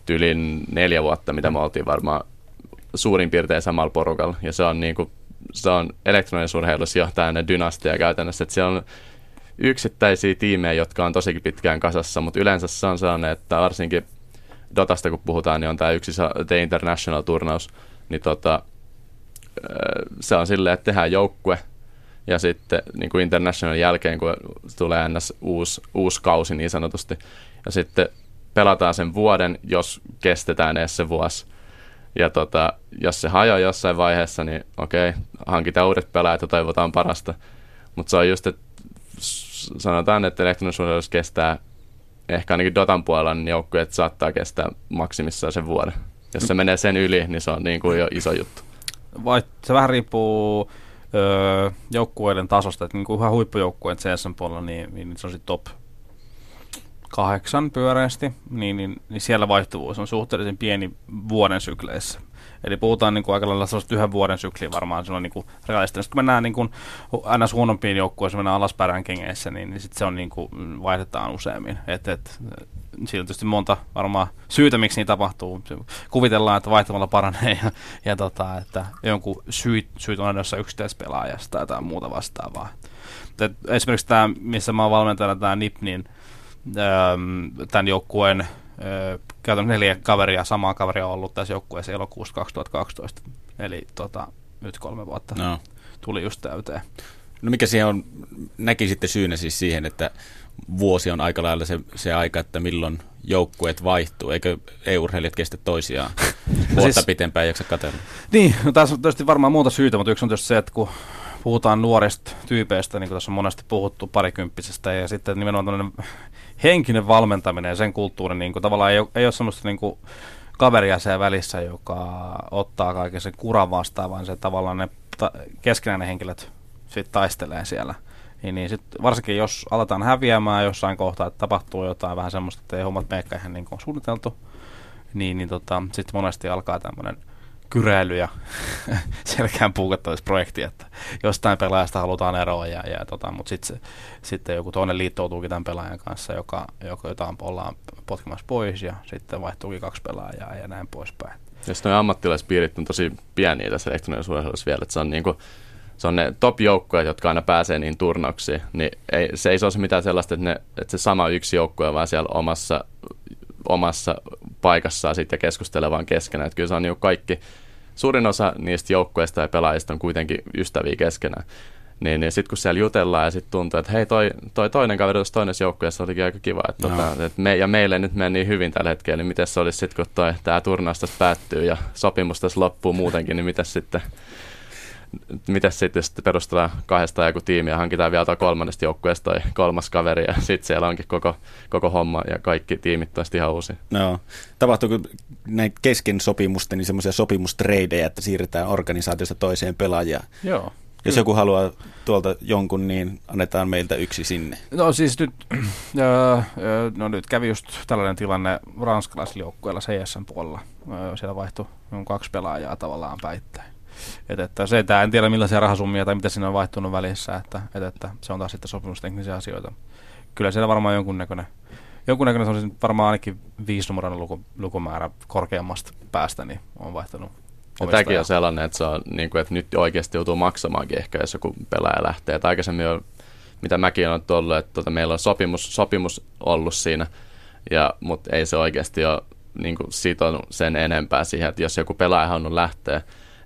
tylin neljä vuotta, mitä me oltiin varmaan suurin piirtein samalla porukalla. Ja se on, kuin, se on elektroninen urheilussa jo tämmöinen dynastia käytännössä, että siellä on yksittäisiä tiimejä, jotka on tosikin pitkään kasassa, mutta yleensä se on sellainen, että varsinkin Dotasta kun puhutaan, niin on tämä yksi The International-turnaus, niin tota, se on silleen, että tehdään joukkue, ja sitten niin kuin International jälkeen, kun tulee ns. Uusi, uusi kausi niin sanotusti, ja sitten pelataan sen vuoden, jos kestetään edes se vuosi. Ja tota, jos se hajoaa jossain vaiheessa, niin okei, hankitaan uudet pelaajat ja toivotaan parasta. Mutta se on just, että sanotaan, että elektronisuudessa kestää ehkä ainakin Dotan puolella niin joukkueet saattaa kestää maksimissaan sen vuoden. Jos se menee sen yli, niin se on niin kuin jo iso juttu. vai, se vähän riippuu öö, joukkueiden tasosta, että niin kuin ihan huippujoukkueet CSN puolella, niin, niin se on sitten top kahdeksan pyöreästi, niin, niin, niin siellä vaihtuvuus on suhteellisen pieni vuoden sykleissä. Eli puhutaan niin kuin aika lailla sellaista yhden vuoden sykliä varmaan silloin niin realistinen. Sitten kun mennään niin kuin, aina huonompiin joukkueisiin, mennään alaspäin kengeissä, niin, niin sitten se on niin kuin, vaihdetaan useammin. Et, et, siinä on tietysti monta varmaan syytä, miksi niin tapahtuu. Kuvitellaan, että vaihtamalla paranee ja, ja tota, että jonkun syyt, syyt on aina jossain yksittäispelaajasta tai jotain muuta vastaavaa. Et esimerkiksi tämä, missä mä oon valmentajana, tämä NIP, niin tämän joukkueen käytännössä neljä kaveria, samaa kaveria on ollut tässä joukkueessa elokuussa 2012. Eli tota, nyt kolme vuotta no. tuli just täyteen. No mikä siihen on, näki sitten syynä siis siihen, että vuosi on aika lailla se, se aika, että milloin joukkueet vaihtuu, eikö EU-urheilijat kestä toisiaan vuotta siis, pitempään jaksa katsella? Niin, no tässä on tietysti varmaan muuta syytä, mutta yksi on tietysti se, että kun puhutaan nuorista tyypeistä, niin kuin tässä on monesti puhuttu parikymppisestä, ja sitten nimenomaan tämmöinen henkinen valmentaminen ja sen kulttuuri, niin kuin, tavallaan ei ole, ei ole semmoista niin kuin, kaveria siellä välissä, joka ottaa kaiken sen kuran vastaan, vaan se tavallaan ne ta- keskenään henkilöt sitten taistelee siellä. Niin, niin sit varsinkin jos aletaan häviämään jossain kohtaa, että tapahtuu jotain vähän semmoista, että ei hommat meekään ihan niin kuin on suunniteltu, niin, niin tota, sitten monesti alkaa tämmöinen – kyräily ja selkään puukattamisprojekti, että jostain pelaajasta halutaan eroa, ja, ja tota, mutta sitten sit joku toinen liittoutuukin tämän pelaajan kanssa, joka, joka jotain ollaan potkimassa pois, ja sitten vaihtuukin kaksi pelaajaa ja näin poispäin. Ja sitten ammattilaispiirit on tosi pieniä tässä elektronisessa urheilussa vielä, että se on niinku, se on ne top-joukkueet, jotka aina pääsee niin turnauksiin, niin ei, se ei se ole mitään sellaista, että, ne, että se sama yksi joukkue vaan siellä omassa, omassa paikassaan sitten keskustelemaan keskenään. Että kyllä se on niin kaikki, suurin osa niistä joukkueista ja pelaajista on kuitenkin ystäviä keskenään. Niin, niin sitten kun siellä jutellaan ja sitten tuntuu, että hei toi, toi toinen kaveri tuossa toisessa joukkueessa olikin aika kiva. Että no. tota, että me, ja meille nyt meni niin hyvin tällä hetkellä, niin miten se olisi sitten kun tämä turnaus tässä päättyy ja sopimus tässä loppuu muutenkin, niin miten sitten miten sitten, sitten perustetaan kahdesta joku tiimi ja hankitaan vielä kolmannesta joukkueesta tai kolmas kaveri ja sitten siellä onkin koko, koko homma ja kaikki tiimit taas ihan uusi. No, tapahtuuko näin kesken sopimusten niin semmoisia sopimustreidejä, että siirretään organisaatiosta toiseen pelaajaan? Joo. Jos joku haluaa tuolta jonkun, niin annetaan meiltä yksi sinne. No siis nyt, öö, no nyt kävi just tällainen tilanne ranskalaisilla joukkueella CSN puolella. Siellä vaihtui kaksi pelaajaa tavallaan päittäin. Et, että se, että en tiedä millaisia rahasummia tai mitä siinä on vaihtunut välissä, että, et, että se on taas sitten sopimusteknisiä asioita. Kyllä siellä varmaan jonkunnäköinen, jonkunnäköinen se on varmaan ainakin viisinumeroinen luku, lukumäärä korkeammasta päästä, niin on vaihtunut ja tämäkin on sellainen, että, se on, niin kuin, että nyt oikeasti joutuu maksamaankin ehkä, jos joku pelaaja lähtee. Et aikaisemmin on, mitä mäkin olen ollut, että tuota, meillä on sopimus, sopimus ollut siinä, ja, mutta ei se oikeasti ole niin kuin, sitonut sen enempää siihen, että jos joku pelaaja halunnut lähteä,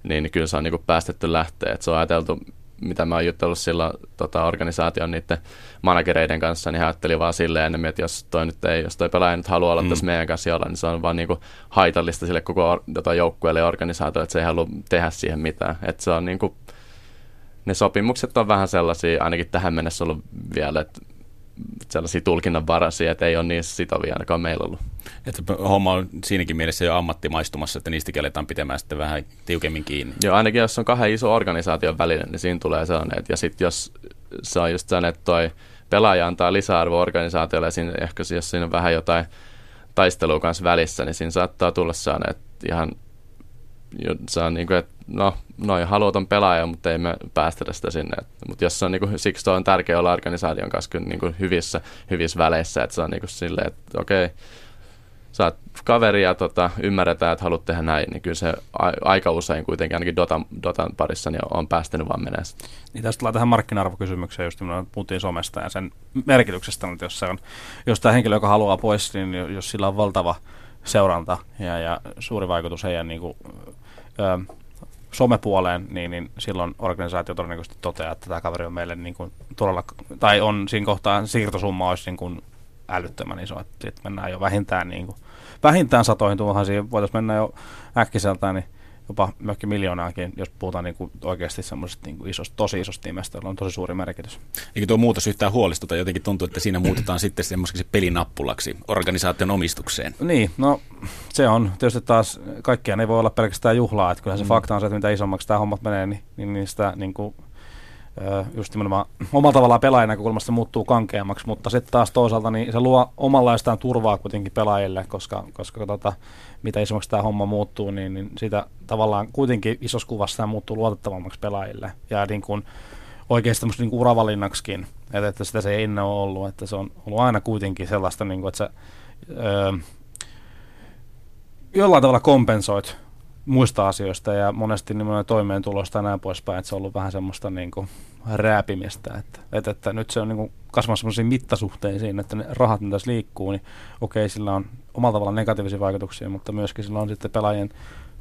niin, niin kyllä se on niin päästetty lähteä. Et se on ajateltu, mitä mä oon jutellut silloin tota, organisaation niiden managereiden kanssa, niin he ajatteli vaan silleen enemmän, että jos toi, nyt ei, jos toi pelaaja nyt haluaa olla mm. tässä meidän kanssa olla, niin se on vaan niin kuin haitallista sille koko tota, joukkueelle ja organisaatiolle, että se ei halua tehdä siihen mitään. Että se on niin kuin, ne sopimukset on vähän sellaisia, ainakin tähän mennessä ollut vielä, että sellaisia tulkinnanvaraisia, että ei ole niin sitovia ainakaan meillä ollut. Että homma on siinäkin mielessä jo ammattimaistumassa, että niistäkin aletaan pitämään sitten vähän tiukemmin kiinni. Joo, ainakin jos on kahden iso organisaation välinen, niin siinä tulee sellainen, että ja sitten jos se on just sellainen, että toi pelaaja antaa lisäarvoa organisaatiolle ja siinä, ehkä jos siinä on vähän jotain taistelua kanssa välissä, niin siinä saattaa tulla sellainen, että ihan se on niin kuin, että no, noin haluaa ton pelaajan, mutta ei me päästä sitä sinne. Mutta jos se on niin kuin, siksi on tärkeää olla organisaation kanssa niin kuin hyvissä, hyvissä väleissä, että se on niin kuin silleen, että okei, sä oot kaveri ja tota, ymmärretään, että haluat tehdä näin, niin kyllä se a- aika usein kuitenkin ainakin Dotan, Dotan parissa niin on päästänyt vaan menee Niin tästä tulee tähän markkina-arvokysymykseen, just me puhuttiin somesta ja sen merkityksestä, että jos, se on, jos tämä henkilö, joka haluaa pois, niin jos sillä on valtava seuranta ja, ja suuri vaikutus heidän niin kuin, ö, somepuoleen, niin, niin silloin organisaatio todennäköisesti toteaa, että tämä kaveri on meille niin kuin todella, tai on siinä kohtaa siirtosumma olisi niin kuin älyttömän iso, että sitten mennään jo vähintään, niin kuin, vähintään satoihin tuohon, siihen voitaisiin mennä jo äkkiseltään, niin jopa mökki miljoonaakin, jos puhutaan niin kuin oikeasti semmoisesta niin kuin isosta, tosi isosta nimestä, jolla on tosi suuri merkitys. Eikö tuo muutos yhtään huolestuta? Jotenkin tuntuu, että siinä muutetaan sitten semmoiseksi pelinappulaksi organisaation omistukseen. Niin, no se on tietysti taas, kaikkiaan ei voi olla pelkästään juhlaa, että kyllähän se mm. fakta on se, että mitä isommaksi tämä hommat menee, niin, niin, niin sitä niin kuin, just nimenomaan omalla tavallaan pelaajan näkökulmasta muuttuu kankeammaksi, mutta sitten taas toisaalta niin se luo omanlaistaan turvaa kuitenkin pelaajille, koska, koska tota, mitä isommaksi tämä homma muuttuu, niin, niin sitä tavallaan kuitenkin isossa kuvassa tämä muuttuu luotettavammaksi pelaajille. Ja niin kuin, oikeasti niin uravalinnaksikin, että, että sitä se ei ennen ole ollut, että se on ollut aina kuitenkin sellaista, niin kuin, että sä öö, jollain tavalla kompensoit muista asioista ja monesti nimenomaan toimeentulosta ja näin poispäin, että se on ollut vähän semmoista niin kuin rääpimistä, että, että, että nyt se on niin kasvamassa semmoisiin mittasuhteisiin, että ne rahat, mitä tässä liikkuu, niin okei, sillä on omalla tavalla negatiivisia vaikutuksia, mutta myöskin sillä on sitten pelaajien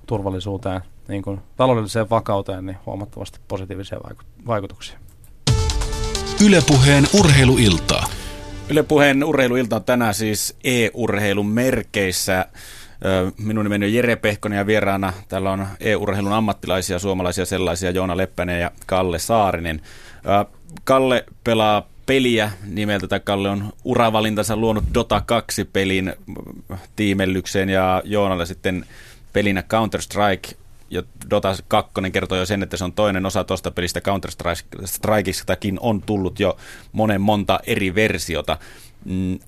turvallisuuteen, niin kuin taloudelliseen vakauteen, niin huomattavasti positiivisia vaikutuksia. Ylepuheen urheiluiltaa. Ylepuheen urheiluilta on tänään siis e-urheilun merkeissä. Minun nimeni on Jere Pehkonen ja vieraana täällä on e-urheilun ammattilaisia, suomalaisia sellaisia, Joona Leppänen ja Kalle Saarinen. Kalle pelaa peliä nimeltä, tai Kalle on uravalintansa luonut Dota 2-pelin tiimellykseen ja Joonalle sitten pelinä Counter-Strike, ja Dota 2 kertoo jo sen, että se on toinen osa tuosta pelistä. Counter-Strikeistakin on tullut jo monen monta eri versiota. Mm,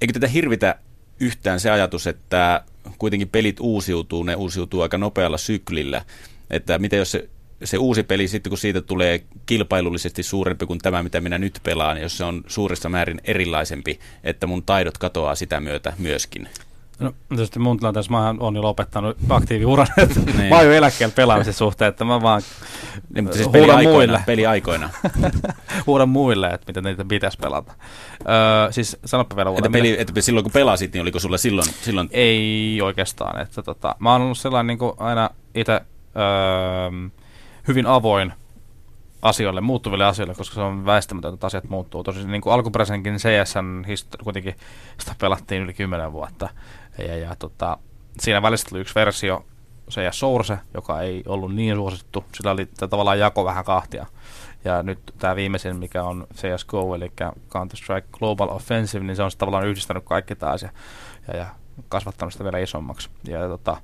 eikö tätä hirvitä yhtään se ajatus, että kuitenkin pelit uusiutuu, ne uusiutuu aika nopealla syklillä. Että mitä jos se, se uusi peli sitten, kun siitä tulee kilpailullisesti suurempi kuin tämä, mitä minä nyt pelaan, jos se on suurissa määrin erilaisempi, että mun taidot katoaa sitä myötä myöskin. No tietysti mun tilanteessa mä oon jo lopettanut aktiiviuran, että niin. mä oon jo eläkkeellä pelaamisen suhteen, että mä vaan niin, mutta siis huudan muille. Peliaikoina. huudan muille, että miten niitä pitäisi pelata. Öö, siis sanoppa vielä että, peli, että silloin kun pelasit, niin oliko sulle silloin? silloin... Ei oikeastaan. Että tota, mä oon ollut sellainen niin aina itse öö, hyvin avoin asioille, muuttuville asioille, koska se on väistämätöntä, että asiat muuttuu. Tosi niin kuin alkuperäisenkin CSN histori- kuitenkin sitä pelattiin yli 10 vuotta. Ja, ja tota, siinä välissä tuli yksi versio, CS Source, joka ei ollut niin suosittu. Sillä oli tavallaan jako vähän kahtia. Ja nyt tämä viimeisin, mikä on CSGO, eli Counter-Strike Global Offensive, niin se on tavallaan yhdistänyt kaikki taas ja, ja, ja kasvattanut sitä vielä isommaksi. Ja, ja tota,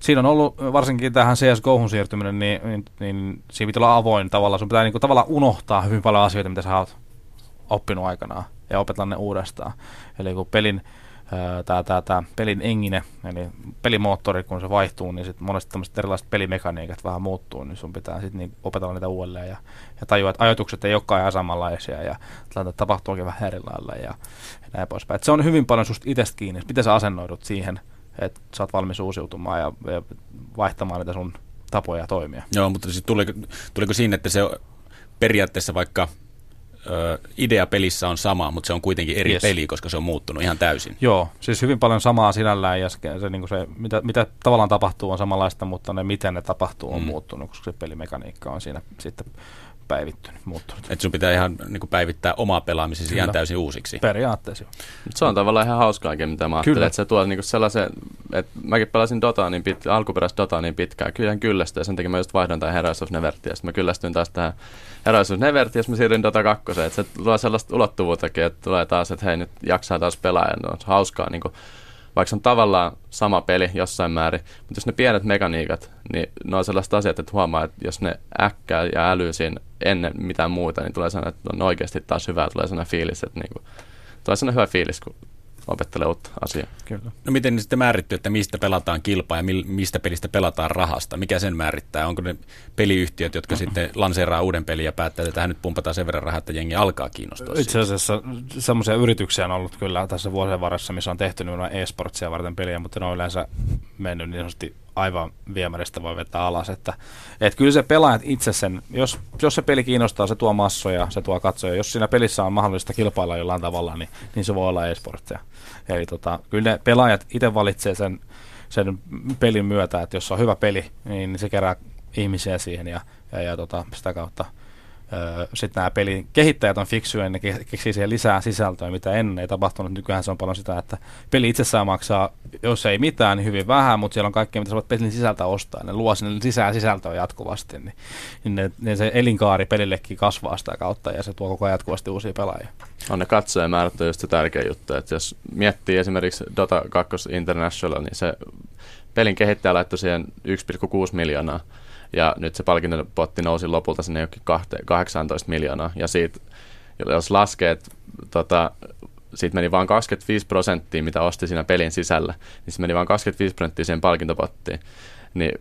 siinä on ollut, varsinkin tähän CSGOhun siirtyminen, niin, niin, niin siinä pitää olla avoin tavalla. Sun pitää niin kuin, tavallaan unohtaa hyvin paljon asioita, mitä sä oot oppinut aikanaan ja opetella ne uudestaan. Eli kun pelin, tämä, tämä, tämä pelin engine, eli pelimoottori, kun se vaihtuu, niin sitten monesti tämmöiset erilaiset pelimekaniikat vähän muuttuu, niin sun pitää sitten niin opetella niitä uudelleen ja, ja tajua, että ajatukset ei olekaan ihan samanlaisia ja tilanteet tapahtuukin vähän eri lailla ja, ja näin poispäin. Et se on hyvin paljon susta itsestä kiinni, miten sä asennoidut siihen – että sä oot valmis uusiutumaan ja, ja vaihtamaan niitä sun tapoja toimia. Joo, mutta siis tuliko, tuliko siinä, että se periaatteessa vaikka ö, idea pelissä on sama, mutta se on kuitenkin eri yes. peli, koska se on muuttunut ihan täysin. Joo, siis hyvin paljon samaa sinällään ja se, se, niin se mitä, mitä tavallaan tapahtuu on samanlaista, mutta ne miten ne tapahtuu on mm. muuttunut, koska se pelimekaniikka on siinä sitten päivittynyt, muuttunut. Että sun pitää ihan niin kuin päivittää omaa pelaamisesi Kyllä. ihan täysin uusiksi. Periaatteessa Se on tavallaan ihan hauskaa, mitä mä ajattelen, että se tuo niin sellaisen, että mäkin pelasin Dotaa niin pitkään, alkuperäistä Dotaa niin pitkään, kyllä kyllästyi ja sen takia mä just vaihdoin tähän Heroes of Nevertia, sitten mä kyllästyin taas tähän Heroes of Nevertia, ja mä siirryin Dota 2, että se luo sellaista ulottuvuuttakin, että tulee taas, että hei nyt jaksaa taas pelaa, ja on hauskaa niin kuin vaikka se on tavallaan sama peli jossain määrin, mutta jos ne pienet mekaniikat, niin ne on sellaiset asiat, että huomaa, että jos ne äkkää ja älyy siinä ennen mitään muuta, niin tulee sellainen, että on oikeasti taas hyvä, tulee sellainen fiilis, että niinku, tulee sellainen hyvä fiilis, kun opettelee uutta asiaa. Kyllä. No miten sitten määrittyy, että mistä pelataan kilpaa ja mistä pelistä pelataan rahasta? Mikä sen määrittää? Onko ne peliyhtiöt, jotka mm-hmm. sitten lanseeraa uuden pelin ja päättää, että tähän nyt pumpataan sen verran rahaa, että jengi alkaa kiinnostaa? Itse asiassa semmoisia yrityksiä on ollut kyllä tässä vuosien varressa, missä on tehty e-sportsia varten peliä, mutta ne on yleensä mennyt niin sanotusti aivan viemäristä voi vetää alas. Että, että kyllä se pelaajat itse sen, jos, jos se peli kiinnostaa, se tuo massoja, se tuo katsoja. Jos siinä pelissä on mahdollista kilpailla jollain tavalla, niin, niin se voi olla e-sporttia. Eli tota, kyllä ne pelaajat itse valitsee sen, sen pelin myötä, että jos on hyvä peli, niin se kerää ihmisiä siihen ja, ja, ja tota, sitä kautta sitten nämä pelin kehittäjät on fiksuja, ne keksii siihen lisää sisältöä, mitä ennen ei tapahtunut. Nykyään se on paljon sitä, että peli itsessään maksaa, jos ei mitään, niin hyvin vähän, mutta siellä on kaikkea, mitä sä voit pelin sisältä ostaa. Ne luo sinne lisää sisältöä jatkuvasti, niin, niin ne, ne se elinkaari pelillekin kasvaa sitä kautta ja se tuo koko ajan jatkuvasti uusia pelaajia. On ne katsojamäärät on just tärkeä juttu, että jos miettii esimerkiksi Dota 2 International, niin se pelin kehittäjä laittoi siihen 1,6 miljoonaa ja nyt se palkintopotti nousi lopulta sinne jokin 18 miljoonaa, ja siitä, jos laskee, että tota, siitä meni vain 25 prosenttia, mitä osti siinä pelin sisällä, niin se meni vain 25 prosenttia siihen palkintopottiin. Niin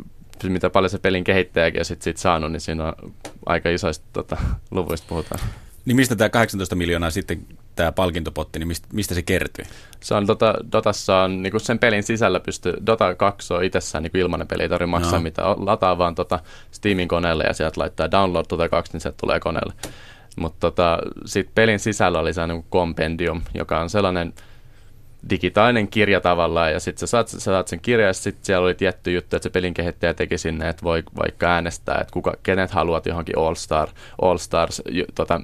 mitä paljon se pelin kehittäjäkin on sit, sit saanut, niin siinä on aika isoista tota, luvuista puhutaan. Niin mistä tämä 18 miljoonaa sitten tämä palkintopotti, niin mistä, mistä se kertyy? Se on Dota, Dotassa on niin sen pelin sisällä pystyy, Dota 2 on itsessään niin ilmainen peli, ei tarvitse maksaa no. mitään, lataa vaan tota Steamin koneelle ja sieltä laittaa download Dota 2, niin se tulee koneelle. Mutta tota, sitten pelin sisällä oli se niin kompendium, joka on sellainen digitaalinen kirja tavallaan, ja sitten sä saat, sä saat sen kirjan, ja sitten siellä oli tietty juttu, että se pelin kehittäjä teki sinne, että voi vaikka äänestää, että kuka, kenet haluat johonkin All, Star, All Stars tota,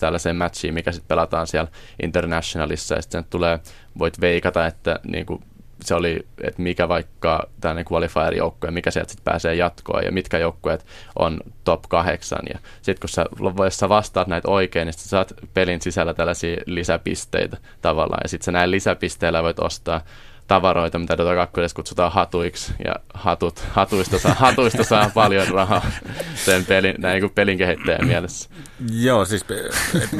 tällaiseen matchiin, mikä sitten pelataan siellä Internationalissa, ja sitten tulee, voit veikata, että niin kuin, se oli, että mikä vaikka tällainen qualifier-joukkue, mikä sieltä sitten pääsee jatkoon ja mitkä joukkueet on top kahdeksan. Ja sitten kun sä, jos sä vastaat näitä oikein, niin sä saat pelin sisällä tällaisia lisäpisteitä tavallaan. Ja sitten sä näin lisäpisteillä voit ostaa tavaroita, mitä Dota 2 kutsutaan hatuiksi, ja hatut, hatuista, saa, hatuista saa paljon rahaa sen pelin, näin kuin pelin kehittäjän mielessä. Joo, siis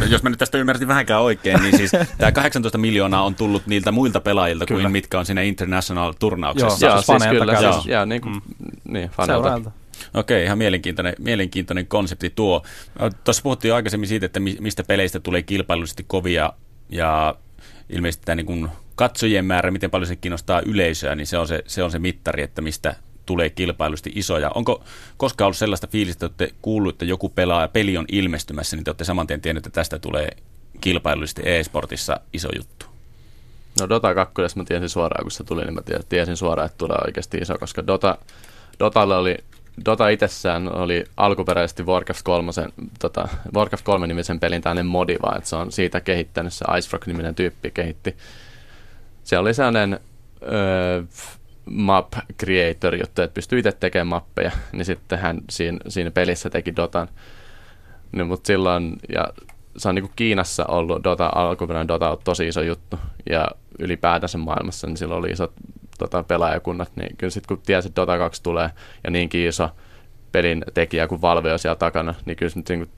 jos mä nyt tästä ymmärsin vähänkään oikein, niin siis tämä 18 miljoonaa on tullut niiltä muilta pelaajilta kyllä. kuin mitkä on siinä International-turnauksessa. Joo, joo siis kyllä, siis, joo, niin, kuin, mm. niin faneilta. Okei, ihan mielenkiintoinen, mielenkiintoinen konsepti tuo. Tuossa puhuttiin jo aikaisemmin siitä, että mistä peleistä tulee kilpailullisesti kovia ja ilmeisesti tämä niin kuin katsojien määrä, miten paljon se kiinnostaa yleisöä, niin se on se, se, on se mittari, että mistä tulee kilpailusti isoja. Onko koskaan ollut sellaista fiilistä, että olette kuullut, että joku pelaa ja peli on ilmestymässä, niin te olette saman tien tiennyt, että tästä tulee kilpailullisesti e-sportissa iso juttu? No Dota 2, jos mä tiesin suoraan, kun se tuli, niin mä tiesin suoraan, että tulee oikeasti iso, koska Dota, Dotalle oli Dota itsessään oli alkuperäisesti Warcraft 3, tota, Warcraft 3 nimisen pelin tämmöinen modi, vaan että se on siitä kehittänyt, se Icefrog-niminen tyyppi kehitti. Se oli sellainen öö, map creator juttu, että pystyy itse tekemään mappeja, niin sitten hän siinä, siinä pelissä teki Dotan. Niin, mutta silloin, ja se on niin kuin Kiinassa ollut Dota, alkuperäinen Dota on tosi iso juttu, ja ylipäätänsä maailmassa, niin silloin oli isot tota, pelaajakunnat, niin kyllä sitten kun tiesi, että Dota 2 tulee ja niinkin iso pelin tekijä kuin Valve on siellä takana, niin kyllä nyt niin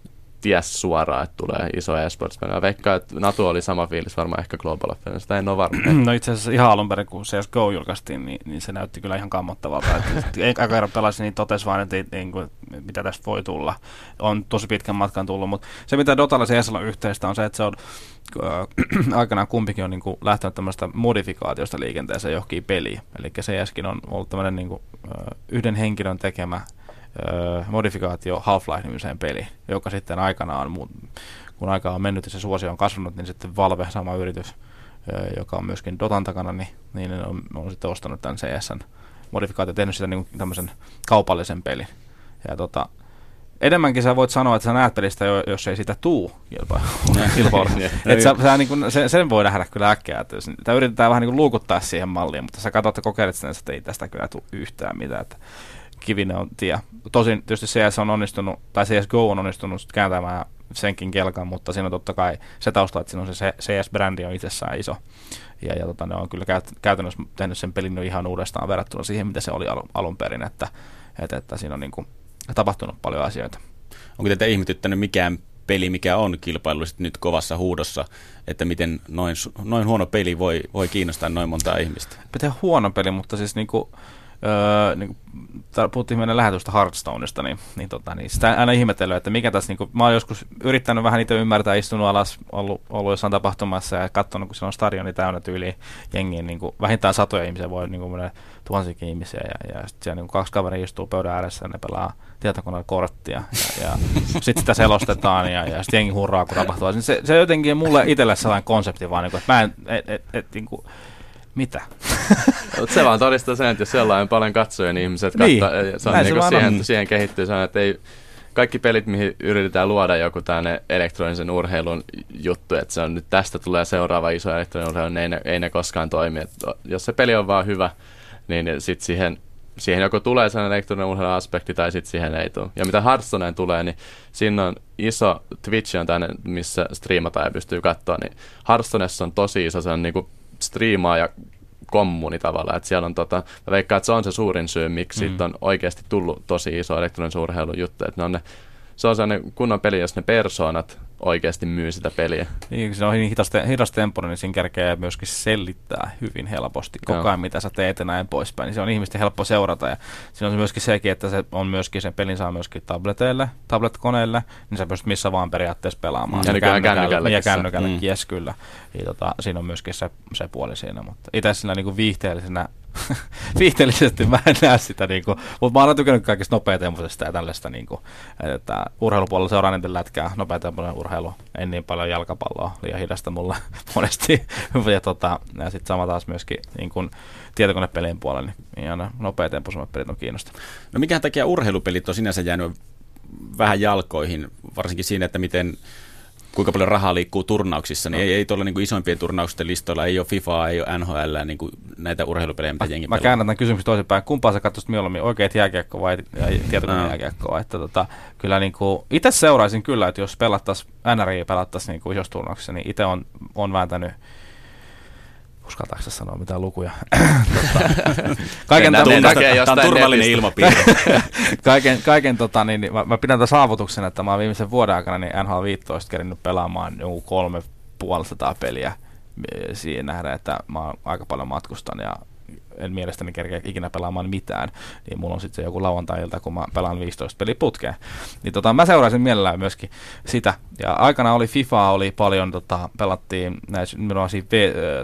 ties suoraan, että tulee iso esports Mä veikkaan, että Natu oli sama fiilis varmaan ehkä Global Offense, sitä en ole varma. No itse asiassa ihan alun perin, kun CSGO julkaistiin, niin, niin se näytti kyllä ihan kammottavalta. Aika kerran pelasin, niin totesi vaan, että niin kuin, mitä tästä voi tulla. On tosi pitkän matkan tullut, mutta se mitä Dotalla CS on yhteistä on se, että se on äh, aikanaan kumpikin on niin kuin, lähtenyt tämmöistä modifikaatiosta liikenteeseen johonkin peliin. Eli CSkin on ollut tämmöinen niin kuin, äh, yhden henkilön tekemä modifikaatio Half-Life-nimiseen peliin, joka sitten aikanaan, kun aika on mennyt ja se suosio on kasvanut, niin sitten Valve, sama yritys, joka on myöskin Dotan takana, niin, niin on, on sitten ostanut tämän CSN modifikaatio, tehnyt sitä niin tämmöisen kaupallisen pelin. Ja tota, enemmänkin sä voit sanoa, että sä näet pelistä, jos ei sitä tuu kilpailu. että sä, sä niin kuin, sen, sen voi nähdä kyllä äkkiä, että sitä yritetään vähän niin luukuttaa siihen malliin, mutta sä katsot, että kokeilet sitä, että ei tästä kyllä tule yhtään mitään. Että kivinen on tie. Tosin tietysti CS on onnistunut, tai CSGO on onnistunut kääntämään senkin kelkan, mutta siinä on totta kai se tausta, että siinä on se CS-brändi on itsessään iso. Ja, ja tota, ne on kyllä käyt, käytännössä tehnyt sen pelin ihan uudestaan verrattuna siihen, mitä se oli alun, alun perin, että, että, että siinä on niin kuin tapahtunut paljon asioita. Onko teitä ihmetyttänyt mikään peli, mikä on kilpailullisesti nyt kovassa huudossa, että miten noin, noin huono peli voi, voi kiinnostaa noin montaa ihmistä? Pitää huono peli, mutta siis niin kuin, öö, niin kuin, puhuttiin meidän lähetystä Hearthstoneista, niin, niin, tota, niin sitä aina ihmetellyt, että mikä tässä, niin kuin, mä oon joskus yrittänyt vähän niitä ymmärtää, istunut alas, ollut, ollut jossain tapahtumassa ja katsonut, kun siellä on stadioni täynnä tyyliin jengiin, niin kuin, vähintään satoja ihmisiä voi niin kuin, tuhansikin ihmisiä ja, ja sitten siellä niin kuin, kaksi kaveria istuu pöydän ääressä ja ne pelaa tietokoneella korttia ja, ja sitten sitä selostetaan ja, ja sitten jengi hurraa, kun tapahtuu. Se, se jotenkin mulle itselle sellainen konsepti vaan, niin kuin, että mä en, et, et, et, niin kuin, mitä? se vaan todistaa sen, että jos sellainen paljon katsoja, niin ihmiset niin. se on niin se siihen, siihen kehittyy, se on, että ei, kaikki pelit, mihin yritetään luoda joku tänne elektronisen urheilun juttu, että se on nyt tästä tulee seuraava iso elektroninen urheilu, niin ei ne, ei ne koskaan toimi. Et jos se peli on vaan hyvä, niin sitten siihen, siihen joko tulee sellainen elektroninen urheiluaspekti tai sitten siihen ei tule. Ja mitä Hearthstoneen tulee, niin siinä on iso Twitch on tänne, missä striimataan ja pystyy katsoa, niin Hearthstonessa on tosi iso sellainen niin striimaa ja kommuni tavallaan, että siellä on tota, mä veikkaan, että se on se suurin syy, miksi mm. siitä on oikeasti tullut tosi iso elektroninen urheilun juttu, että ne on ne se on sellainen kunnon peli, jos ne persoonat oikeasti myy sitä peliä. Niin, se on niin hidas, tempo, niin siinä kerkee myöskin sellittää hyvin helposti koko ajan, mitä sä teet ja näin poispäin. Niin se on ihmisten helppo seurata. Ja siinä on myöskin sekin, että se on myöskin sen pelin saa myöskin tableteille, tablet-koneille, niin sä pystyt missä vaan periaatteessa pelaamaan. Ja, ja kännykällä. Ja kännykälläkin, mm. yes, kyllä. Ja tota, siinä on myöskin se, se puoli siinä. Mutta itse sillä niin viihteellisenä viihteellisesti mä en näe sitä, niin kuin, mutta mä oon tykännyt kaikista nopeatempoisesta ja tällaista, niin kuin, että urheilupuolella seuraa niiden lätkää, nopeatempoinen urheilu, en niin paljon jalkapalloa, liian hidasta mulle monesti, ja, tota, ja sitten sama taas myöskin niin kuin, tietokonepelien puolella, niin aina nopeatempoisemmat pelit on kiinnostavia. No mikä takia urheilupelit on sinänsä jäänyt vähän jalkoihin, varsinkin siinä, että miten kuinka paljon rahaa liikkuu turnauksissa, niin no. ei, ei tuolla niin isoimpien turnausten listoilla, ei ole FIFA, ei ole NHL, niin kuin näitä urheilupelejä, mitä jengi Mä käännän tämän kysymyksen toisinpäin. Kumpaa sä katsoisit mieluummin, oikeat jääkiekko vai tietokoneen no. jääkiekkoa? Että tota, kyllä niin kuin, itse seuraisin kyllä, että jos pelattaisiin, NRI pelattaisiin niin isossa turnauksessa, niin itse on, on vääntänyt uskaltaako sanoa mitään lukuja? tota, kaiken tämän, tämä on turvallinen ilmapiiri. kaiken, kaiken tota, niin, niin, mä, mä, pidän tämän saavutuksen, että mä oon viimeisen vuoden aikana niin NHL 15 kerinyt pelaamaan joku kolme puolisataa peliä siihen nähdä, että mä aika paljon matkustan ja en mielestäni kerkeä ikinä pelaamaan mitään, niin mulla on sitten se joku lauantai-ilta, kun mä pelaan 15 peli putkeen. Niin tota, mä seuraisin mielellään myöskin sitä. Ja aikana oli FIFA, oli paljon, tota, pelattiin näissä,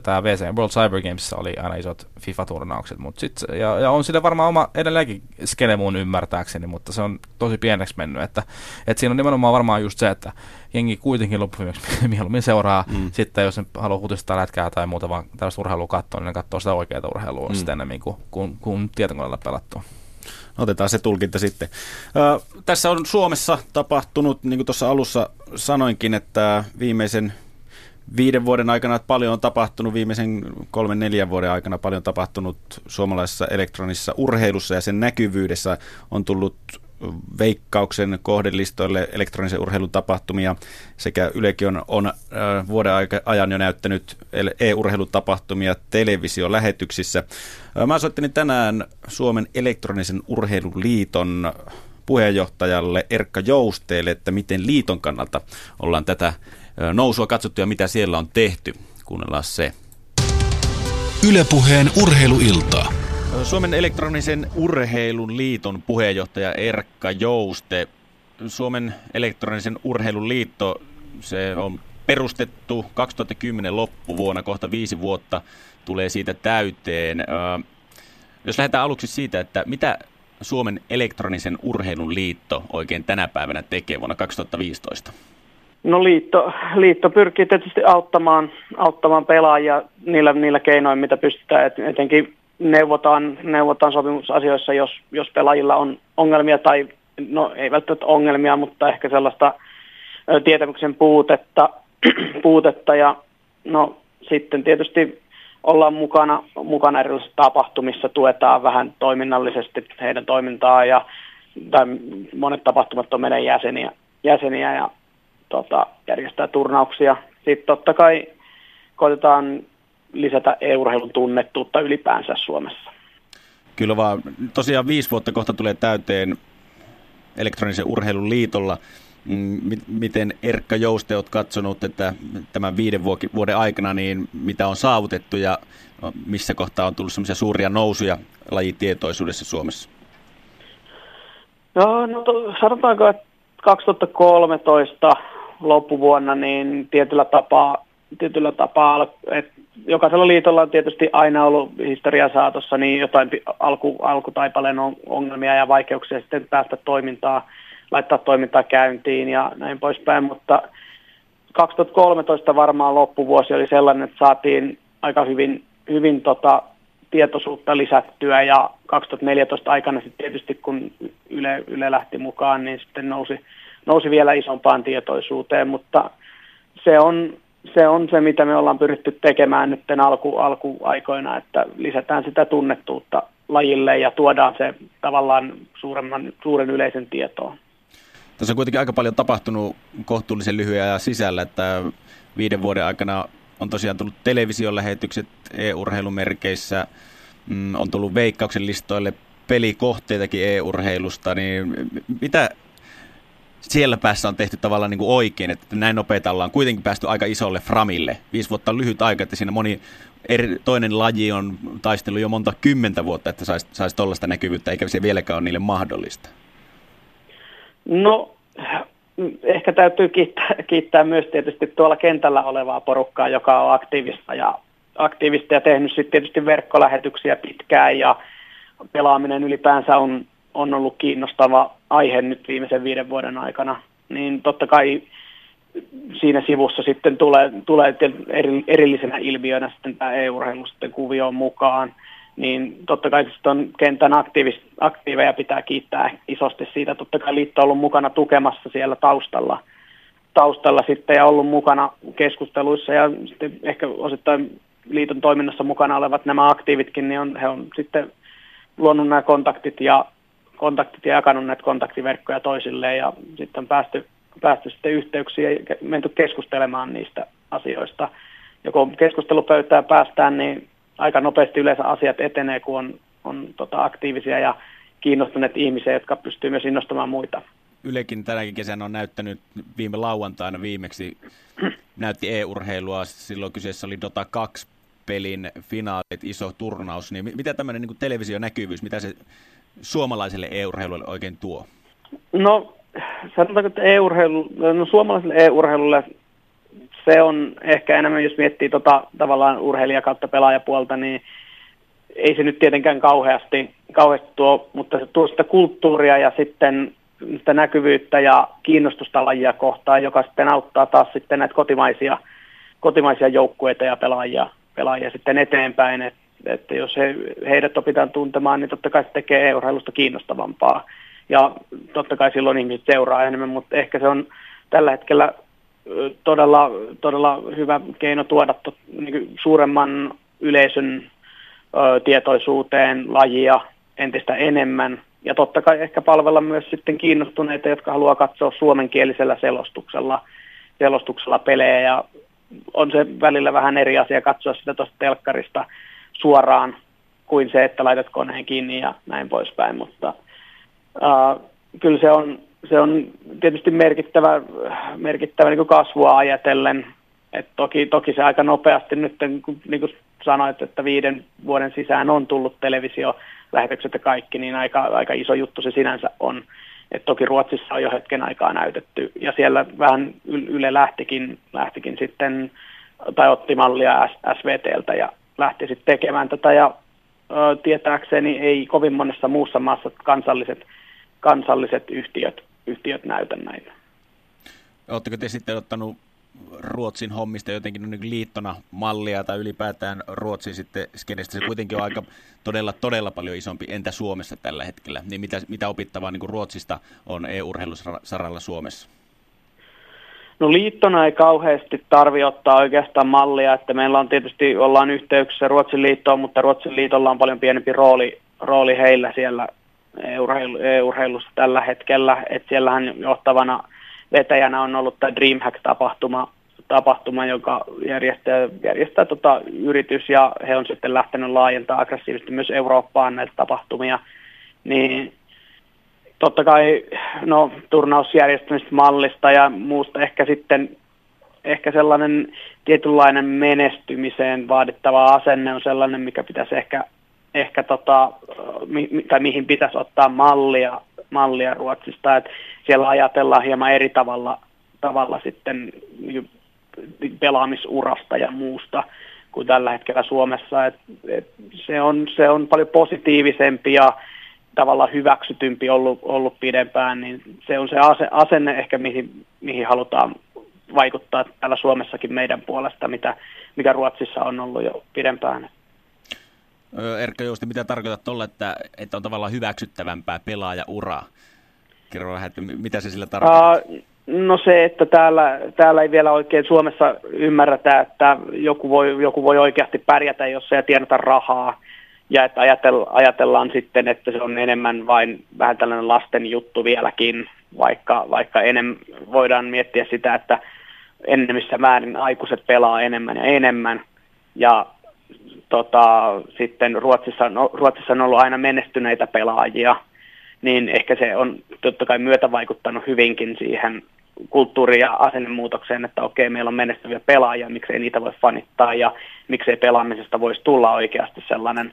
tämä VC World Cyber Games oli aina isot FIFA-turnaukset, mutta sit, ja, ja, on sille varmaan oma edelleenkin skele mun ymmärtääkseni, mutta se on tosi pieneksi mennyt, että, että siinä on nimenomaan varmaan just se, että jengi kuitenkin loppuviimeksi mieluummin seuraa mm. sitten, jos ne haluaa hutistaa lätkää tai muuta, vaan tällaista urheilua katsoa, niin ne katsoo sitä oikeaa urheilua mm. sitten enemmän kuin, kuin, kuin tietokoneella pelattua. Otetaan se tulkinta sitten. Ö, tässä on Suomessa tapahtunut, niin kuin tuossa alussa sanoinkin, että viimeisen viiden vuoden aikana paljon on tapahtunut, viimeisen kolmen neljän vuoden aikana paljon on tapahtunut suomalaisessa elektronisessa urheilussa ja sen näkyvyydessä on tullut veikkauksen kohdelistoille elektronisen urheilun tapahtumia sekä Ylekin on, on äh, vuoden ajan jo näyttänyt e-urheilutapahtumia televisiolähetyksissä. Äh, mä soittelin tänään Suomen elektronisen urheilun liiton puheenjohtajalle Erkka Jousteelle, että miten liiton kannalta ollaan tätä äh, nousua katsottu ja mitä siellä on tehty. Kuunnellaan se. Ylepuheen urheiluiltaa. Suomen elektronisen urheilun liiton puheenjohtaja Erkka Jouste. Suomen elektronisen urheilun liitto, se on perustettu 2010 loppuvuonna, kohta viisi vuotta tulee siitä täyteen. Jos lähdetään aluksi siitä, että mitä Suomen elektronisen urheilun liitto oikein tänä päivänä tekee vuonna 2015? No liitto, liitto pyrkii tietysti auttamaan, auttamaan pelaajia niillä, niillä keinoin, mitä pystytään, Et, etenkin neuvotaan, neuvotaan sopimusasioissa, jos, jos pelaajilla on ongelmia tai, no ei välttämättä ongelmia, mutta ehkä sellaista tietämyksen puutetta, puutetta ja no sitten tietysti ollaan mukana, mukana erilaisissa tapahtumissa, tuetaan vähän toiminnallisesti heidän toimintaa ja tai monet tapahtumat on meidän jäseniä, jäseniä ja tota, järjestää turnauksia. Sitten totta kai koitetaan lisätä e-urheilun tunnettuutta ylipäänsä Suomessa. Kyllä vaan. Tosiaan viisi vuotta kohta tulee täyteen elektronisen urheilun liitolla. Mm, miten Erkka Jouste olet katsonut, että tämän viiden vuoden aikana, niin mitä on saavutettu ja missä kohtaa on tullut sellaisia suuria nousuja lajitietoisuudessa Suomessa? No, no sanotaanko, että 2013 loppuvuonna niin tietyllä tapaa, tietyllä tapaa että jokaisella liitolla on tietysti aina ollut historian saatossa niin jotain alku, alkutaipaleen ongelmia ja vaikeuksia sitten päästä toimintaa, laittaa toimintaa käyntiin ja näin poispäin, mutta 2013 varmaan loppuvuosi oli sellainen, että saatiin aika hyvin, hyvin tota, tietoisuutta lisättyä ja 2014 aikana sitten tietysti kun Yle, Yle lähti mukaan, niin sitten nousi, nousi vielä isompaan tietoisuuteen, mutta se on, se on se, mitä me ollaan pyritty tekemään nyt alku, alkuaikoina, että lisätään sitä tunnettuutta lajille ja tuodaan se tavallaan suuremman, suuren yleisen tietoon. Tässä on kuitenkin aika paljon tapahtunut kohtuullisen lyhyen ajan sisällä, että viiden vuoden aikana on tosiaan tullut televisiolähetykset e-urheilumerkeissä, mm, on tullut veikkauksen listoille pelikohteitakin e-urheilusta, niin mitä siellä päässä on tehty tavallaan niin kuin oikein, että näin nopeita ollaan kuitenkin päästy aika isolle framille. Viisi vuotta on lyhyt aika, että siinä moni eri, toinen laji on taistellut jo monta kymmentä vuotta, että saisi sais tuollaista näkyvyyttä, eikä se vieläkään ole niille mahdollista. No, ehkä täytyy kiittää, kiittää myös tietysti tuolla kentällä olevaa porukkaa, joka on aktiivista ja, aktiivista ja tehnyt sitten tietysti verkkolähetyksiä pitkään ja pelaaminen ylipäänsä on, on ollut kiinnostava aihe nyt viimeisen viiden vuoden aikana. Niin totta kai siinä sivussa sitten tulee, tulee erillisenä ilmiönä sitten tämä EU-urheilu sitten kuvioon mukaan niin totta kai on kentän aktiivis, aktiiveja pitää kiittää isosti siitä. Totta kai liitto on ollut mukana tukemassa siellä taustalla, taustalla sitten ja ollut mukana keskusteluissa ja sitten ehkä osittain liiton toiminnassa mukana olevat nämä aktiivitkin, niin on, he on sitten luonut nämä kontaktit ja, kontaktit ja jakanut näitä kontaktiverkkoja toisilleen ja sitten on päästy, päästy sitten yhteyksiin ja menty keskustelemaan niistä asioista. Ja kun keskustelupöytään päästään, niin aika nopeasti yleensä asiat etenee, kun on, on tota, aktiivisia ja kiinnostuneet ihmisiä, jotka pystyy myös innostamaan muita. Ylekin tänäkin kesänä on näyttänyt viime lauantaina viimeksi, näytti e-urheilua, silloin kyseessä oli Dota 2 pelin finaalit, iso turnaus, niin mitä tämmöinen niin televisionäkyvyys, mitä se suomalaiselle e-urheilulle oikein tuo? No sanotaanko, että e-urheilu, no, suomalaiselle e-urheilulle se on ehkä enemmän, jos miettii tota, tavallaan urheilija kautta pelaajapuolta, niin ei se nyt tietenkään kauheasti, kauheasti tuo, mutta se tuo sitä kulttuuria ja sitten sitä näkyvyyttä ja kiinnostusta lajia kohtaan, joka sitten auttaa taas sitten näitä kotimaisia, kotimaisia joukkueita ja pelaajia, pelaajia sitten eteenpäin. Et, että jos he, heidät opitaan tuntemaan, niin totta kai se tekee EU-urheilusta kiinnostavampaa. Ja totta kai silloin ihmiset seuraa enemmän, mutta ehkä se on tällä hetkellä todella, todella hyvä keino tuoda to, niin suuremman yleisön ö, tietoisuuteen lajia entistä enemmän. Ja totta kai ehkä palvella myös sitten kiinnostuneita, jotka haluaa katsoa suomenkielisellä selostuksella, selostuksella pelejä. Ja on se välillä vähän eri asia katsoa sitä tuosta telkkarista suoraan kuin se, että laitat koneen kiinni ja näin poispäin. Mutta äh, kyllä se on, se on tietysti merkittävä, merkittävä niin kasvua ajatellen. Et toki, toki se aika nopeasti nyt, niin kuin, niin kuin sanoit, että viiden vuoden sisään on tullut televisio, lähetykset ja kaikki, niin aika, aika iso juttu se sinänsä on. Et toki Ruotsissa on jo hetken aikaa näytetty, ja siellä vähän Yle lähtikin, lähtikin sitten, tai otti mallia SVTltä ja lähti sitten tekemään tätä, ja ö, tietääkseni ei kovin monessa muussa maassa kansalliset, kansalliset yhtiöt yhtiöt näytä näitä. Oletteko te sitten ottanut Ruotsin hommista jotenkin niin liittona mallia tai ylipäätään Ruotsin sitten skenestä? Se kuitenkin on aika todella, todella paljon isompi entä Suomessa tällä hetkellä. Niin mitä, mitä opittavaa niin Ruotsista on e-urheilusaralla Suomessa? No liittona ei kauheasti tarvi ottaa oikeastaan mallia, että meillä on tietysti, ollaan yhteyksissä Ruotsin liittoon, mutta Ruotsin liitolla on paljon pienempi rooli, rooli heillä siellä e-urheilussa tällä hetkellä, että siellähän johtavana vetäjänä on ollut tämä DreamHack-tapahtuma, tapahtuma, joka järjestää, järjestää tota yritys ja he on sitten lähtenyt laajentaa aggressiivisesti myös Eurooppaan näitä tapahtumia, niin totta kai no, turnausjärjestämismallista ja muusta ehkä sitten ehkä sellainen tietynlainen menestymiseen vaadittava asenne on sellainen, mikä pitäisi ehkä ehkä tota, mi, tai mihin pitäisi ottaa mallia, mallia Ruotsista, että siellä ajatellaan hieman eri tavalla, tavalla sitten pelaamisurasta ja muusta kuin tällä hetkellä Suomessa. Et, et se, on, se on paljon positiivisempi ja tavallaan hyväksytympi ollut, ollut pidempään, niin se on se ase, asenne ehkä, mihin, mihin halutaan vaikuttaa täällä Suomessakin meidän puolesta, mitä, mikä Ruotsissa on ollut jo pidempään. Erkka Jousti, mitä tarkoitat tuolla, että, että on tavallaan hyväksyttävämpää pelaaja-uraa? Kerro vähän, että mitä se sillä tarkoittaa? Uh, no se, että täällä, täällä ei vielä oikein Suomessa ymmärretä, että joku voi, joku voi oikeasti pärjätä, jos ei tienata rahaa. Ja että ajatellaan sitten, että se on enemmän vain vähän tällainen lasten juttu vieläkin, vaikka, vaikka enem, voidaan miettiä sitä, että enemmissä määrin aikuiset pelaa enemmän ja enemmän. Ja tota, sitten Ruotsissa, no, Ruotsissa on ollut aina menestyneitä pelaajia, niin ehkä se on totta kai myötävaikuttanut hyvinkin siihen kulttuuri- ja asennemuutokseen, että okei, meillä on menestyviä pelaajia, miksei niitä voi fanittaa ja miksei pelaamisesta voisi tulla oikeasti sellainen,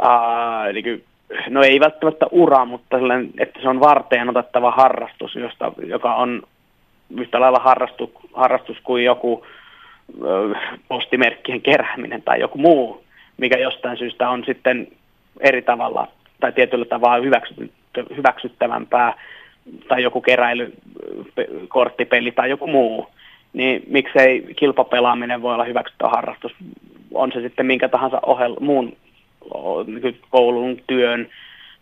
ää, niin kuin, no ei välttämättä ura, mutta sellainen, että se on varteen otettava harrastus, josta, joka on yhtä lailla harrastus, harrastus kuin joku postimerkkien kerääminen tai joku muu, mikä jostain syystä on sitten eri tavalla tai tietyllä tavalla hyväksyttävämpää tai joku keräily, korttipeli tai joku muu, niin miksei kilpapelaaminen voi olla hyväksyttävä harrastus. On se sitten minkä tahansa ohella, muun koulun, työn,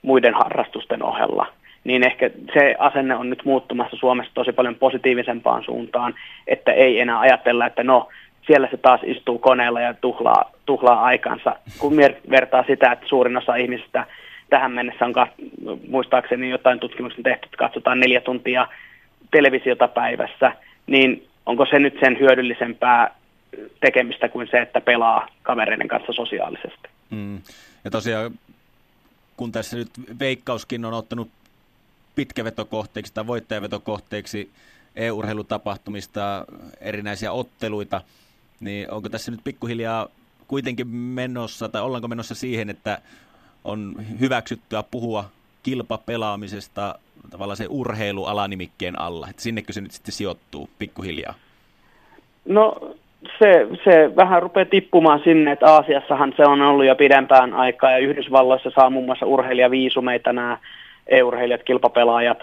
muiden harrastusten ohella. Niin ehkä se asenne on nyt muuttumassa Suomessa tosi paljon positiivisempaan suuntaan, että ei enää ajatella, että no, siellä se taas istuu koneella ja tuhlaa, tuhlaa aikansa, kun vertaa sitä, että suurin osa ihmisistä tähän mennessä on muistaakseni jotain tutkimuksen tehty, että katsotaan neljä tuntia televisiota päivässä, niin onko se nyt sen hyödyllisempää tekemistä kuin se, että pelaa kavereiden kanssa sosiaalisesti. Mm. Ja tosiaan, kun tässä nyt Veikkauskin on ottanut pitkävetokohteeksi tai voittajavetokohteeksi e-urheilutapahtumista erinäisiä otteluita, niin onko tässä nyt pikkuhiljaa kuitenkin menossa, tai ollaanko menossa siihen, että on hyväksyttyä puhua kilpapelaamisesta tavallaan se urheilualanimikkeen alla, että sinnekö se nyt sitten sijoittuu pikkuhiljaa? No se, se vähän rupeaa tippumaan sinne, että Aasiassahan se on ollut jo pidempään aikaa ja Yhdysvalloissa saa muun muassa urheilijaviisumeita nämä e-urheilijat, kilpapelaajat.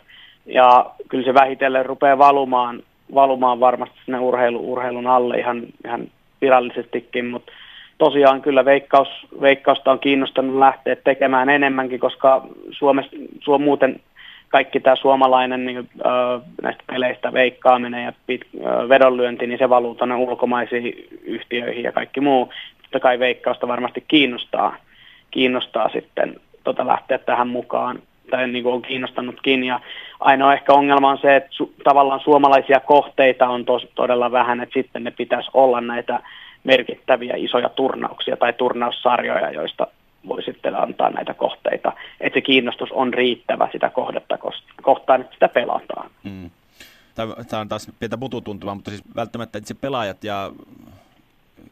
Ja kyllä se vähitellen rupeaa valumaan, valumaan varmasti sinne urheilu, urheilun alle ihan, ihan virallisestikin, mutta tosiaan kyllä veikkaus, veikkausta on kiinnostanut lähteä tekemään enemmänkin, koska Suomessa, Suom muuten kaikki tämä suomalainen niin, äh, näistä peleistä veikkaaminen ja pit, äh, vedonlyönti, niin se valuu tuonne ulkomaisiin yhtiöihin ja kaikki muu. Totta kai veikkausta varmasti kiinnostaa, kiinnostaa sitten tota lähteä tähän mukaan tai niin kuin on kiinnostanutkin. Ja ainoa ehkä ongelma on se, että su- tavallaan suomalaisia kohteita on tos, todella vähän, että sitten ne pitäisi olla näitä merkittäviä isoja turnauksia tai turnaussarjoja, joista voi sitten antaa näitä kohteita. Että se kiinnostus on riittävä sitä kohdetta kohtaan, että sitä pelataan. Mm. Tämä on taas pientä mututuntumaa, mutta siis välttämättä itse pelaajat ja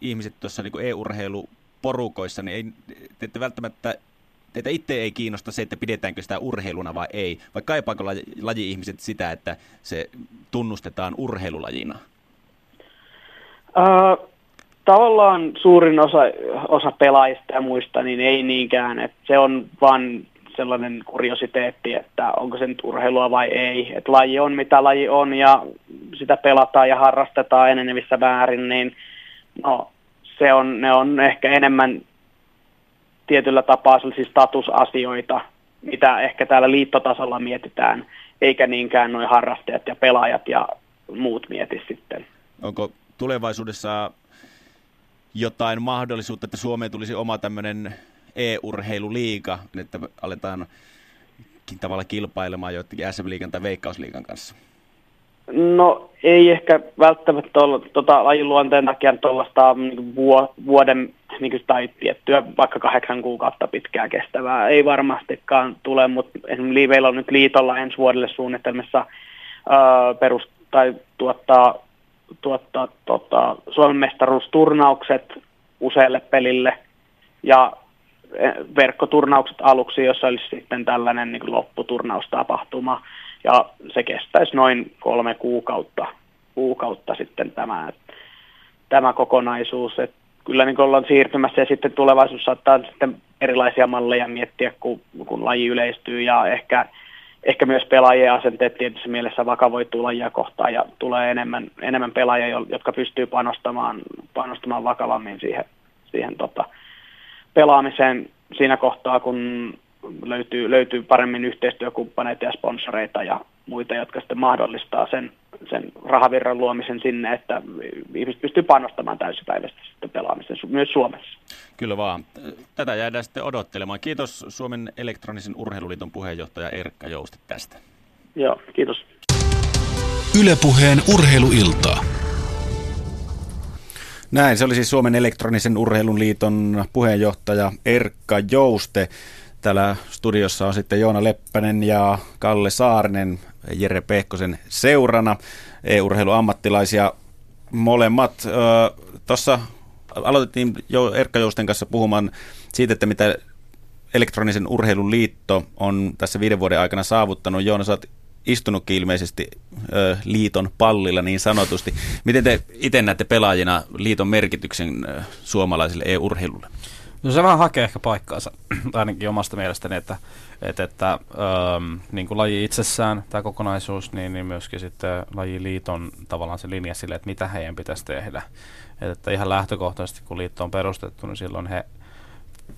ihmiset tuossa niin e-urheiluporukoissa, niin ei, te ette välttämättä teitä itse ei kiinnosta se, että pidetäänkö sitä urheiluna vai ei, vai kaipaako laji, laji-ihmiset sitä, että se tunnustetaan urheilulajina? Uh, tavallaan suurin osa, osa pelaajista ja muista, niin ei niinkään. Että se on vain sellainen kuriositeetti, että onko se nyt urheilua vai ei. Että laji on mitä laji on ja sitä pelataan ja harrastetaan enenevissä väärin, niin no, se on, ne on ehkä enemmän tietyllä tapaa sellaisia statusasioita, mitä ehkä täällä liittotasolla mietitään, eikä niinkään noin harrastajat ja pelaajat ja muut mieti sitten. Onko tulevaisuudessa jotain mahdollisuutta, että Suomeen tulisi oma tämmöinen e-urheiluliiga, että aletaan tavalla kilpailemaan joidenkin SM-liigan tai Veikkausliigan kanssa? No ei ehkä välttämättä olla tota, lajin luonteen takia tuollaista niin vuoden niin kuin, tai tiettyä vaikka kahdeksan kuukautta pitkää kestävää. Ei varmastikaan tule, mutta esimerkiksi meillä on nyt liitolla ensi vuodelle suunnitelmissa ää, perus, tai tuottaa tuottaa tota, Suomen mestaruusturnaukset useille pelille ja e, verkkoturnaukset aluksi, jossa olisi sitten tällainen niin lopputurnaustapahtuma. Ja se kestäisi noin kolme kuukautta, kuukautta sitten tämä, tämä kokonaisuus. Et kyllä niin ollaan siirtymässä ja sitten tulevaisuudessa saattaa sitten erilaisia malleja miettiä, kun, kun laji yleistyy ja ehkä ehkä myös pelaajien asenteet tietyssä mielessä vakavoituu lajia kohtaan ja tulee enemmän, enemmän pelaajia, jotka pystyy panostamaan, panostamaan vakavammin siihen, siihen tota, pelaamiseen siinä kohtaa, kun löytyy, löytyy paremmin yhteistyökumppaneita ja sponsoreita ja muita, jotka sitten mahdollistaa sen, sen rahavirran luomisen sinne, että ihmiset pystyy panostamaan täysipäiväisesti sitten pelaamiseen myös Suomessa. Kyllä vaan. Tätä jäädään sitten odottelemaan. Kiitos Suomen elektronisen urheiluliiton puheenjohtaja Erkka Jousti tästä. Joo, kiitos. Ylepuheen urheiluiltaa. Näin, se oli siis Suomen elektronisen urheilun liiton puheenjohtaja Erkka Jouste. Täällä studiossa on sitten Joona Leppänen ja Kalle Saarinen Jere Pehkosen seurana, e-urheiluammattilaisia molemmat. Tuossa aloitettiin jo Erkka Jousten kanssa puhumaan siitä, että mitä elektronisen urheilun liitto on tässä viiden vuoden aikana saavuttanut. Joona, sä istunutkin ilmeisesti liiton pallilla niin sanotusti. Miten te itse näette pelaajina liiton merkityksen suomalaisille e-urheilulle? No se vähän hakee ehkä paikkaansa, ainakin omasta mielestäni, että, että, että ähm, niin kuin laji itsessään, tämä kokonaisuus, niin, niin myöskin sitten lajiliiton tavallaan se linja sille, että mitä heidän pitäisi tehdä. Että, että ihan lähtökohtaisesti, kun liitto on perustettu, niin silloin he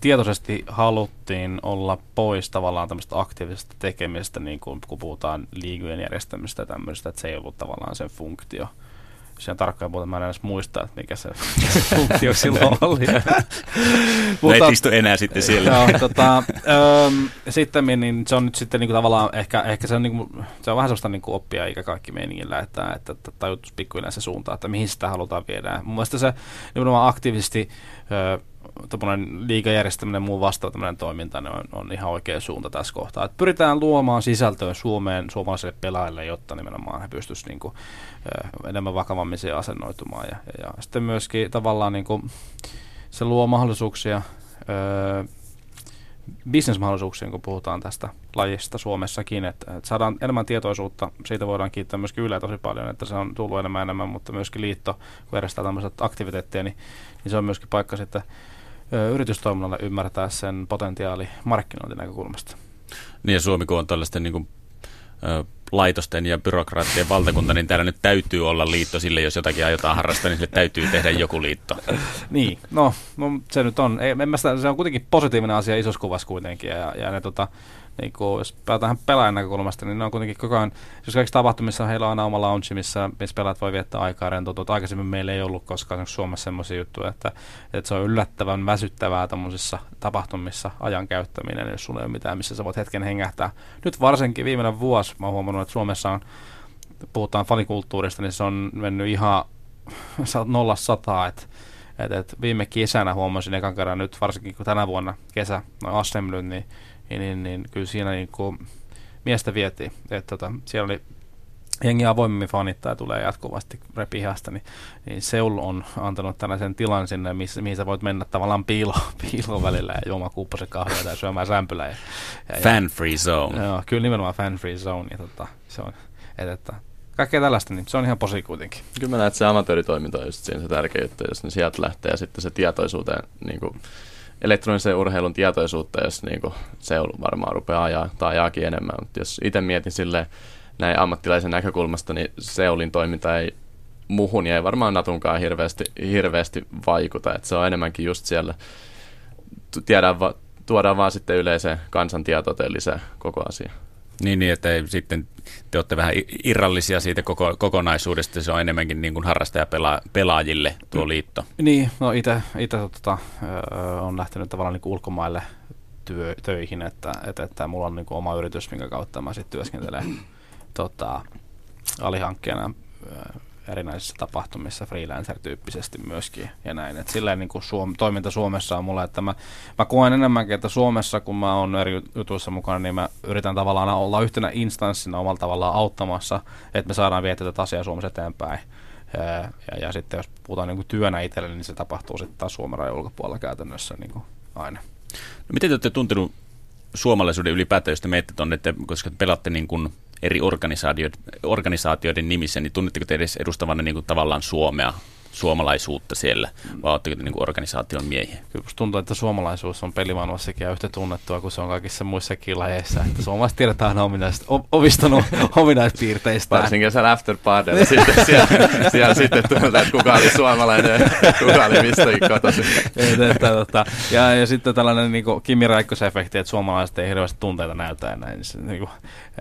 tietoisesti haluttiin olla pois tavallaan tämmöistä aktiivisesta tekemisestä, niin kuin, kun puhutaan liigujen järjestämistä ja tämmöistä, että se ei ollut tavallaan sen funktio sen tarkkaan puhuta, mä en edes muista, että mikä se funktio silloin oli. Mutta, istu enää sitten siellä. Joo, tota, ähm, sitten niin se on nyt sitten niin kuin tavallaan, ehkä, ehkä se, on, niin kuin, se on vähän sellaista niin kuin oppia eikä kaikki meiningillä, että, että, että tajutus pikkuhiljaa se suunta, että mihin sitä halutaan viedä. Mun mielestä se nimenomaan aktiivisesti liikajärjestäminen ja muu vastaava toiminta niin on, on, ihan oikea suunta tässä kohtaa. Et pyritään luomaan sisältöä Suomeen suomalaisille pelaajille, jotta nimenomaan he pystyisivät niin kuin, enemmän vakavammin siihen asennoitumaan. Ja, ja, ja sitten myöskin tavallaan niin kuin, se luo mahdollisuuksia, bisnesmahdollisuuksia, kun puhutaan tästä lajista Suomessakin, että, että saadaan enemmän tietoisuutta, siitä voidaan kiittää myöskin Yle tosi paljon, että se on tullut enemmän enemmän, mutta myöskin liitto, kun järjestää tämmöiset aktiviteetteja, niin, niin se on myöskin paikka sitten yritystoiminnalle ymmärtää sen potentiaali markkinointinäkökulmasta. Niin ja Suomi, kun on tällaisten niin kuin, ö, laitosten ja byrokraattien valtakunta, niin täällä nyt täytyy olla liitto sille, jos jotakin aiotaan harrastaa, niin sille täytyy tehdä joku liitto. niin, no, no se nyt on. Ei, en mä sitä, se on kuitenkin positiivinen asia isossa kuvassa kuitenkin, ja, ja ne tota, niin kuin, jos päätään pelaajan näkökulmasta, niin ne on kuitenkin koko ajan, jos kaikissa tapahtumissa heillä on aina oma lounge, missä, missä pelaat voi viettää aikaa rentoutua. Aikaisemmin meillä ei ollut koskaan Suomessa semmoisia juttuja, että, että se on yllättävän väsyttävää tämmöisissä tapahtumissa ajan käyttäminen, jos sulla ei ole mitään, missä sä voit hetken hengähtää. Nyt varsinkin viimeinen vuosi mä oon huomannut, että Suomessa on, puhutaan fanikulttuurista, niin se on mennyt ihan nolla sataa, että et, et viime kesänä huomasin ekan kerran nyt, varsinkin kun tänä vuonna kesä, noin assembly, niin niin, niin, niin kyllä siinä niin kuin miestä vietiin. Että tota, siellä oli jengi avoimemmin fanittaa ja tulee jatkuvasti repihästä, niin, niin Seul on antanut tällaisen tilan sinne, missä, mihin sä voit mennä tavallaan piilo, piilon välillä ja juomaan kuuppasen kahvia tai syömään sämpylää. Ja, ja, fan free zone. Joo, kyllä nimenomaan fan free zone. Ja tota, se on, et, että kaikkea tällaista, niin se on ihan posi kuitenkin. Kyllä mä näen, että se amatööritoiminta on just siinä se tärkeä juttu, jos ne sieltä lähtee ja sitten se tietoisuuteen niin kuin elektronisen urheilun tietoisuutta, jos niin kuin, se varmaan rupeaa ajaa tai ajaakin enemmän. Mutta jos itse mietin sille näin ammattilaisen näkökulmasta, niin Seulin toiminta ei muhun ja ei varmaan Natunkaan hirveästi, hirveästi vaikuta. Et se on enemmänkin just siellä, tiedään, tuodaan vaan sitten yleiseen kansantietouteen lisää koko asia. Niin, niin että sitten te olette vähän irrallisia siitä koko, kokonaisuudesta, se on enemmänkin niin kuin harrastajapelaajille tuo mm. liitto. Niin, no itse tota, on lähtenyt tavallaan niin kuin ulkomaille työ, töihin, että, että, että mulla on niin kuin oma yritys, minkä kautta mä sitten työskentelen tota, alihankkijana erinäisissä tapahtumissa freelancer-tyyppisesti myöskin ja näin. Et silleen niin Suom- toiminta Suomessa on mulla, että mä, mä koen enemmänkin, että Suomessa kun mä oon eri jutuissa mukana, niin mä yritän tavallaan olla yhtenä instanssina omalla tavallaan auttamassa, että me saadaan viettää tätä asiaa Suomessa eteenpäin. Ja, ja, ja sitten jos puhutaan niin kuin työnä itselle, niin se tapahtuu sitten taas Suomen rajan ulkopuolella käytännössä niin kuin aina. No miten te olette tuntenut suomalaisuuden ylipäätään, jos te menette tuonne, koska te niin kuin eri organisaatioiden, organisaatioiden nimissä, niin tunnetteko te edes edustavanne niin kuin tavallaan Suomea suomalaisuutta siellä, vai oletteko niin kuin organisaation miehiä? Kyllä tuntuu, että suomalaisuus on pelimaailmassakin yhtä tunnettua kuin se on kaikissa muissakin lajeissa. Että suomalaiset tiedetään ominais, omista ominaispiirteistä. Varsinkin siellä after partylla sitten siellä, siellä sitten tunnetaan, että kuka oli suomalainen ja kuka oli mistäkin kotoisin. että, tota, ja, ja sitten tällainen niin Kimi Räikkösen-efekti, että suomalaiset ei hirveästi tunteita näytä enää. Niin, niin kuin,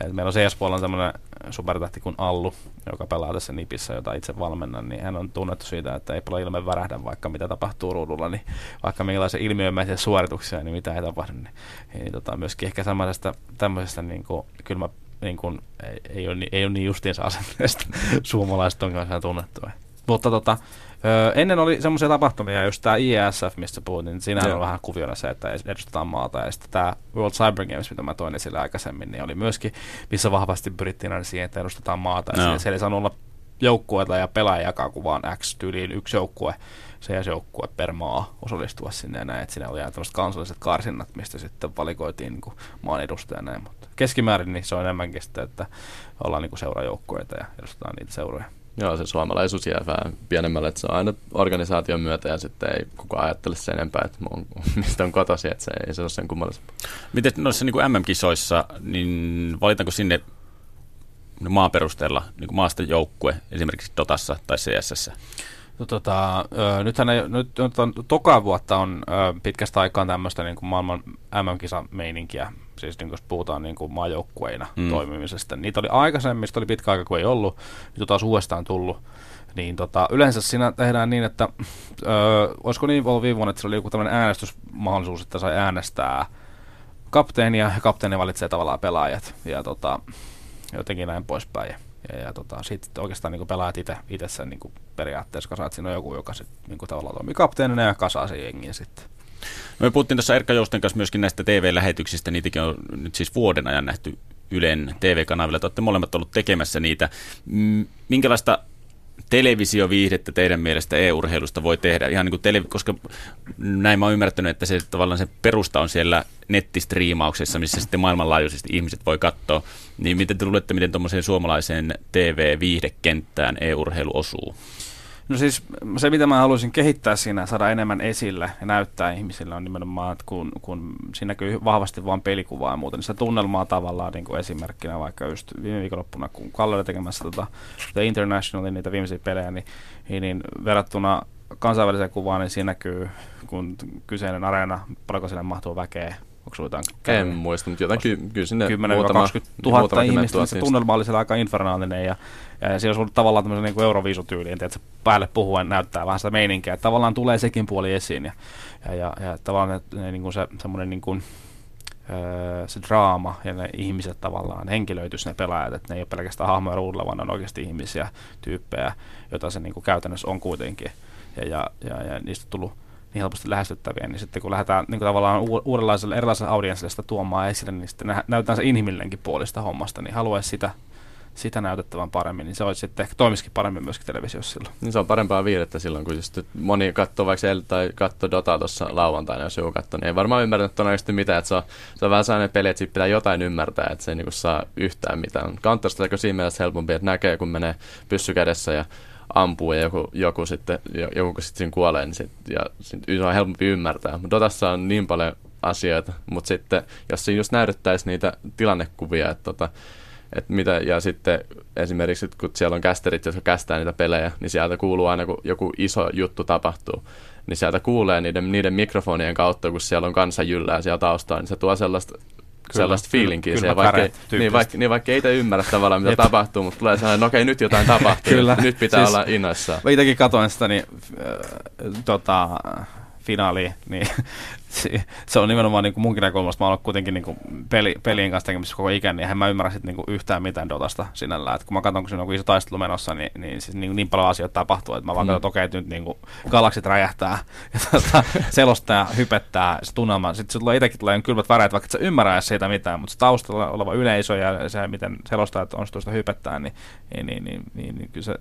että meillä on CS-puolella tämmöinen supertähti kuin Allu, joka pelaa tässä Nipissä, jota itse valmennan, niin hän on tunnettu siitä, että ei paljon ilme värähdä, vaikka mitä tapahtuu ruudulla, niin vaikka millaisia ilmiömäisiä suorituksia, niin mitä ei tapahdu. Niin, niin tota, myöskin ehkä samasta tämmöisestä niin kuin, kyllä mä, niin kuin, ei, ei, ole, ei ole niin justiinsa asenteesta suomalaiset on kanssa tunnettu. Mutta tota, Öö, ennen oli semmoisia tapahtumia, just tämä IESF, mistä puhutin, niin siinä on vähän kuviona se, että edustetaan maata. Ja sitten tämä World Cyber Games, mitä mä toin esille aikaisemmin, niin oli myöskin, missä vahvasti pyrittiin aina siihen, että edustetaan maata. Ja no. siellä ei saanut olla joukkueita ja pelaaja jakaa kuvaan X tyyliin yksi joukkue, CS-joukkue per maa osallistua sinne ja näin. Että siinä oli ihan tämmöiset kansalliset karsinnat, mistä sitten valikoitiin niin kuin maan edustaja näin. Mutta keskimäärin niin se on enemmänkin sitä, että ollaan niin seurajoukkueita ja edustetaan niitä seuroja. Joo, se suomalaisuus jää vähän pienemmälle, että se on aina organisaation myötä ja sitten ei kukaan ajattele sen enempää, että on, mistä on kotosi, että se ei se ole sen kummallisempaa. Miten noissa niin MM-kisoissa, niin valitaanko sinne maaperusteella niin maasta joukkue esimerkiksi Dotassa tai CSS? No, tota, nythän ei, nyt, nyt on, toka vuotta on ö, pitkästä aikaa tämmöistä niin kuin maailman MM-kisameininkiä, siis niin, jos puhutaan niin kuin maajoukkueina mm. toimimisesta. Niitä oli aikaisemmin, mistä oli pitkä aika, kun ei ollut, nyt on taas uudestaan tullut. Niin tota, yleensä siinä tehdään niin, että ö, olisiko niin ollut viime vuonna, että se oli joku tämmöinen äänestysmahdollisuus, että sai äänestää kapteenia, ja kapteeni valitsee tavallaan pelaajat, ja tota, jotenkin näin poispäin. Ja, ja tota, sitten oikeastaan niin pelaat itse, itse sen niin periaatteessa kasaat. Siinä on joku, joka sit, niin tavallaan toimii kapteenina ja kasaa sen jengin sitten. No me puhuttiin tuossa Erkka Jousten kanssa myöskin näistä TV-lähetyksistä. Niitäkin on nyt siis vuoden ajan nähty Ylen TV-kanavilla. Te olette molemmat ollut tekemässä niitä. Minkälaista televisioviihdettä teidän mielestä e-urheilusta voi tehdä? Ihan niin kuin tele- koska näin mä oon ymmärtänyt, että se tavallaan se perusta on siellä nettistriimauksessa, missä sitten maailmanlaajuisesti ihmiset voi katsoa. Niin miten te luulette, miten tuommoiseen suomalaiseen TV-viihdekenttään e-urheilu osuu? No siis se, mitä mä haluaisin kehittää siinä, saada enemmän esille ja näyttää ihmisille on nimenomaan, että kun, kun siinä näkyy vahvasti vain pelikuvaa ja muuta, niin se tunnelmaa tavallaan niin kuin esimerkkinä vaikka just viime viikonloppuna, kun Kalle oli tekemässä tota, The Internationalin niitä viimeisiä pelejä, niin, niin verrattuna kansainväliseen kuvaan, niin siinä näkyy, kun kyseinen areena, paljonko sinne mahtuu väkeä, Jotain En muista, mutta jotain ky- kyllä sinne 10 20 000 ihmistä, niin se tunnelma oli siellä aika infernaalinen ja, ja siinä on tavallaan tämmöisen niin euroviisutyyliin, että päälle puhuen näyttää vähän sitä meininkiä, että tavallaan tulee sekin puoli esiin ja, ja, ja, ja tavallaan ne, ne, niin kuin se semmoinen niin kuin, öö, se draama ja ne ihmiset tavallaan henkilöitys ne pelaajat, että ne ei ole pelkästään hahmoja ruudulla, vaan ne on oikeasti ihmisiä, tyyppejä, joita se niin kuin käytännössä on kuitenkin. Ja, ja, ja, ja niistä on tullut niin helposti lähestyttäviä, niin sitten kun lähdetään niin kuin tavallaan uudenlaiselle erilaiselle audienssille sitä tuomaan esille, niin sitten näytetään se inhimillinenkin puolista hommasta, niin haluaisi sitä, sitä näytettävän paremmin, niin se olisi sitten ehkä toimisikin paremmin myöskin televisiossa silloin. Niin se on parempaa viihdettä silloin, kun just moni katsoo vaikka El tai katsoo Dota tuossa lauantaina, jos joku katsoo, niin ei varmaan ymmärrä todennäköisesti mitään, että se on, se on vähän sellainen peli, että pitää jotain ymmärtää, että se ei niin saa yhtään mitään. counter on siinä mielessä helpompi, että näkee, kun menee pyssy kädessä ja ampuu ja joku, joku sitten, joku sitten siinä kuolee, niin sit, ja sit, se on helpompi ymmärtää. Mutta Dotassa on niin paljon asioita, mutta sitten jos siinä just näytettäisiin niitä tilannekuvia, että tota, et mitä, ja sitten esimerkiksi kun siellä on kästerit, jotka kästää niitä pelejä, niin sieltä kuuluu aina, kun joku iso juttu tapahtuu, niin sieltä kuulee niiden, niiden mikrofonien kautta, kun siellä on kansa jyllää siellä taustalla, niin se tuo sellaista Kyllä, sellaista fiilinkiä siellä, vaikka, niin, vaikka, niin vaikka ei te ymmärrä tavallaan, mitä tapahtuu, mutta tulee sellainen, no okei, nyt jotain tapahtuu, kyllä. nyt pitää siis, olla innoissaan. Mä itsekin katoin sitä, niin äh, tota, finaaliin, niin se on nimenomaan niin kuin munkin näkökulmasta, mä oon kuitenkin niin kuin peli, pelien kanssa tekemisissä koko ikän, niin en mä ymmärrä sit niin kuin yhtään mitään Dotasta sinällään. Et kun mä katson, kun siinä on iso taistelu menossa, niin, niin, siis niin, niin paljon asioita tapahtuu, että mä vaan mm. katson, että okei, nyt niin kuin galaksit räjähtää ja tuota, selostaa, hypettää se tunnelma. Sitten se tulee itsekin tulee kylmät väreet, vaikka et sä ymmärrä siitä mitään, mutta se taustalla oleva yleisö ja se, miten selostajat on sitä hypettää, niin, niin, niin, niin, niin, niin kyllä se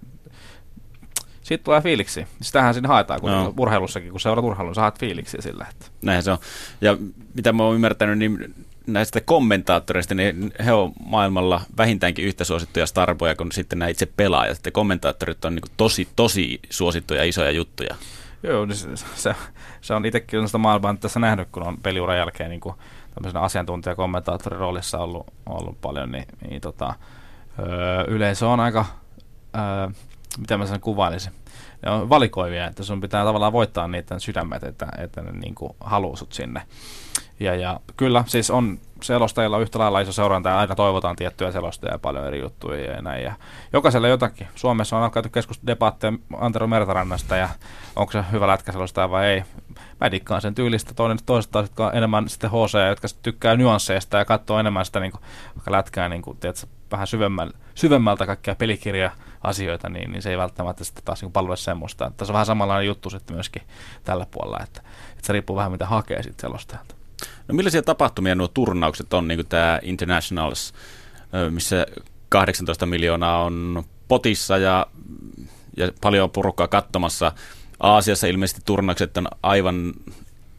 siitä tulee fiiliksi. Sitähän siinä haetaan kun no. urheilussakin, kun seurat urheilun, saat fiiliksi sillä. Että. Näinhän se on. Ja mitä mä oon ymmärtänyt, niin näistä kommentaattoreista, niin he on maailmalla vähintäänkin yhtä suosittuja starboja kuin sitten nämä itse pelaajat. Että kommentaattorit on niin tosi, tosi suosittuja isoja juttuja. Joo, niin se, se, se on itsekin sellaista maailmaa tässä nähnyt, kun on peliuran jälkeen niin kuin tämmöisenä asiantuntijakommentaattorin roolissa ollut, ollut paljon, niin, niin tota, öö, yleisö on aika, öö, mitä mä sen kuvailisin, ne on valikoivia, että sun pitää tavallaan voittaa niiden sydämet, että, että ne niin haluaa sut sinne. Ja, ja kyllä, siis on selostajilla yhtä lailla iso seuranta ja aina toivotaan tiettyjä selostajia paljon eri juttuja ja näin. Ja jokaiselle jotakin. Suomessa on alkanut keskustelua debaatteja Antero Mertarannasta ja onko se hyvä lätkäselostaja vai ei. Mä dikkaan sen tyylistä. Toinen toiset taas, jotka on enemmän sitten HC, jotka tykkää nyansseista ja katsoo enemmän sitä niin kuin, lätkää niin kuin, tiedätkö, vähän syvemmältä, syvemmältä kaikkia pelikirja asioita, niin, niin se ei välttämättä sitten taas niin palvele semmoista. Että tässä on vähän samanlainen juttu sitten myöskin tällä puolella, että, että se riippuu vähän mitä hakee sitten selostajalta. No millaisia tapahtumia nuo turnaukset on, niin kuin tämä Internationals, missä 18 miljoonaa on potissa ja, ja paljon porukkaa katsomassa. Aasiassa ilmeisesti turnaukset on aivan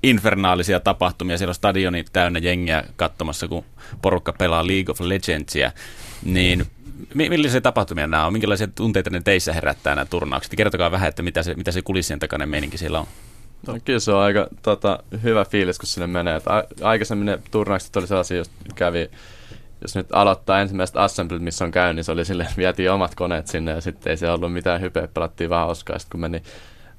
infernaalisia tapahtumia. Siellä on stadioni täynnä jengiä katsomassa, kun porukka pelaa League of Legendsia. Niin millaisia tapahtumia nämä on? Minkälaisia tunteita ne teissä herättää nämä turnaukset? Kertokaa vähän, että mitä se, mitä se kulissien takainen meininki siellä on. No, kyllä se on aika tota, hyvä fiilis, kun sinne menee. A- aikaisemmin ne turnaukset oli sellaisia, jos kävi, jos nyt aloittaa ensimmäiset assemblit, missä on käynyt, niin se oli sille, vietiin omat koneet sinne ja sitten ei se ollut mitään hypeä, pelattiin vähän oskaa. Sitten kun meni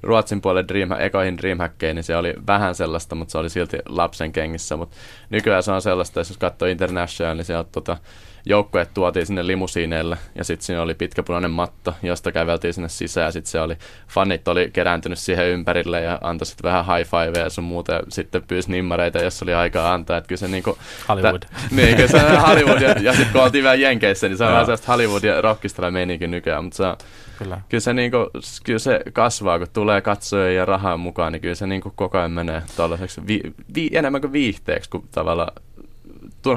Ruotsin puolelle Dream, ekoihin Dreamhackkeihin, niin se oli vähän sellaista, mutta se oli silti lapsen kengissä. Mutta nykyään se on sellaista, jos katsoo International, niin sieltä tota, joukkueet tuotiin sinne limusiineille ja sitten siinä oli pitkä punainen matto, josta käveltiin sinne sisään ja sitten se oli, fanit oli kerääntynyt siihen ympärille ja antoi sitten vähän high five ja sun muuta ja sitten pyysi nimmareita, jos oli aikaa antaa, että kyllä se niinku... Hollywood. Tä, niin, kyllä se on Hollywood ja, ja sitten kun oltiin vielä Jenkeissä, niin se on vähän sellaista Hollywood ja rockistella meininkin nykyään, mutta se on, Kyllä. Kyllä, se niinku, kyllä se kasvaa, kun tulee katsoja ja rahaa mukaan, niin kyllä se niinku koko ajan menee tuollaiseksi vi, vi, enemmän kuin viihteeksi, kuin tavallaan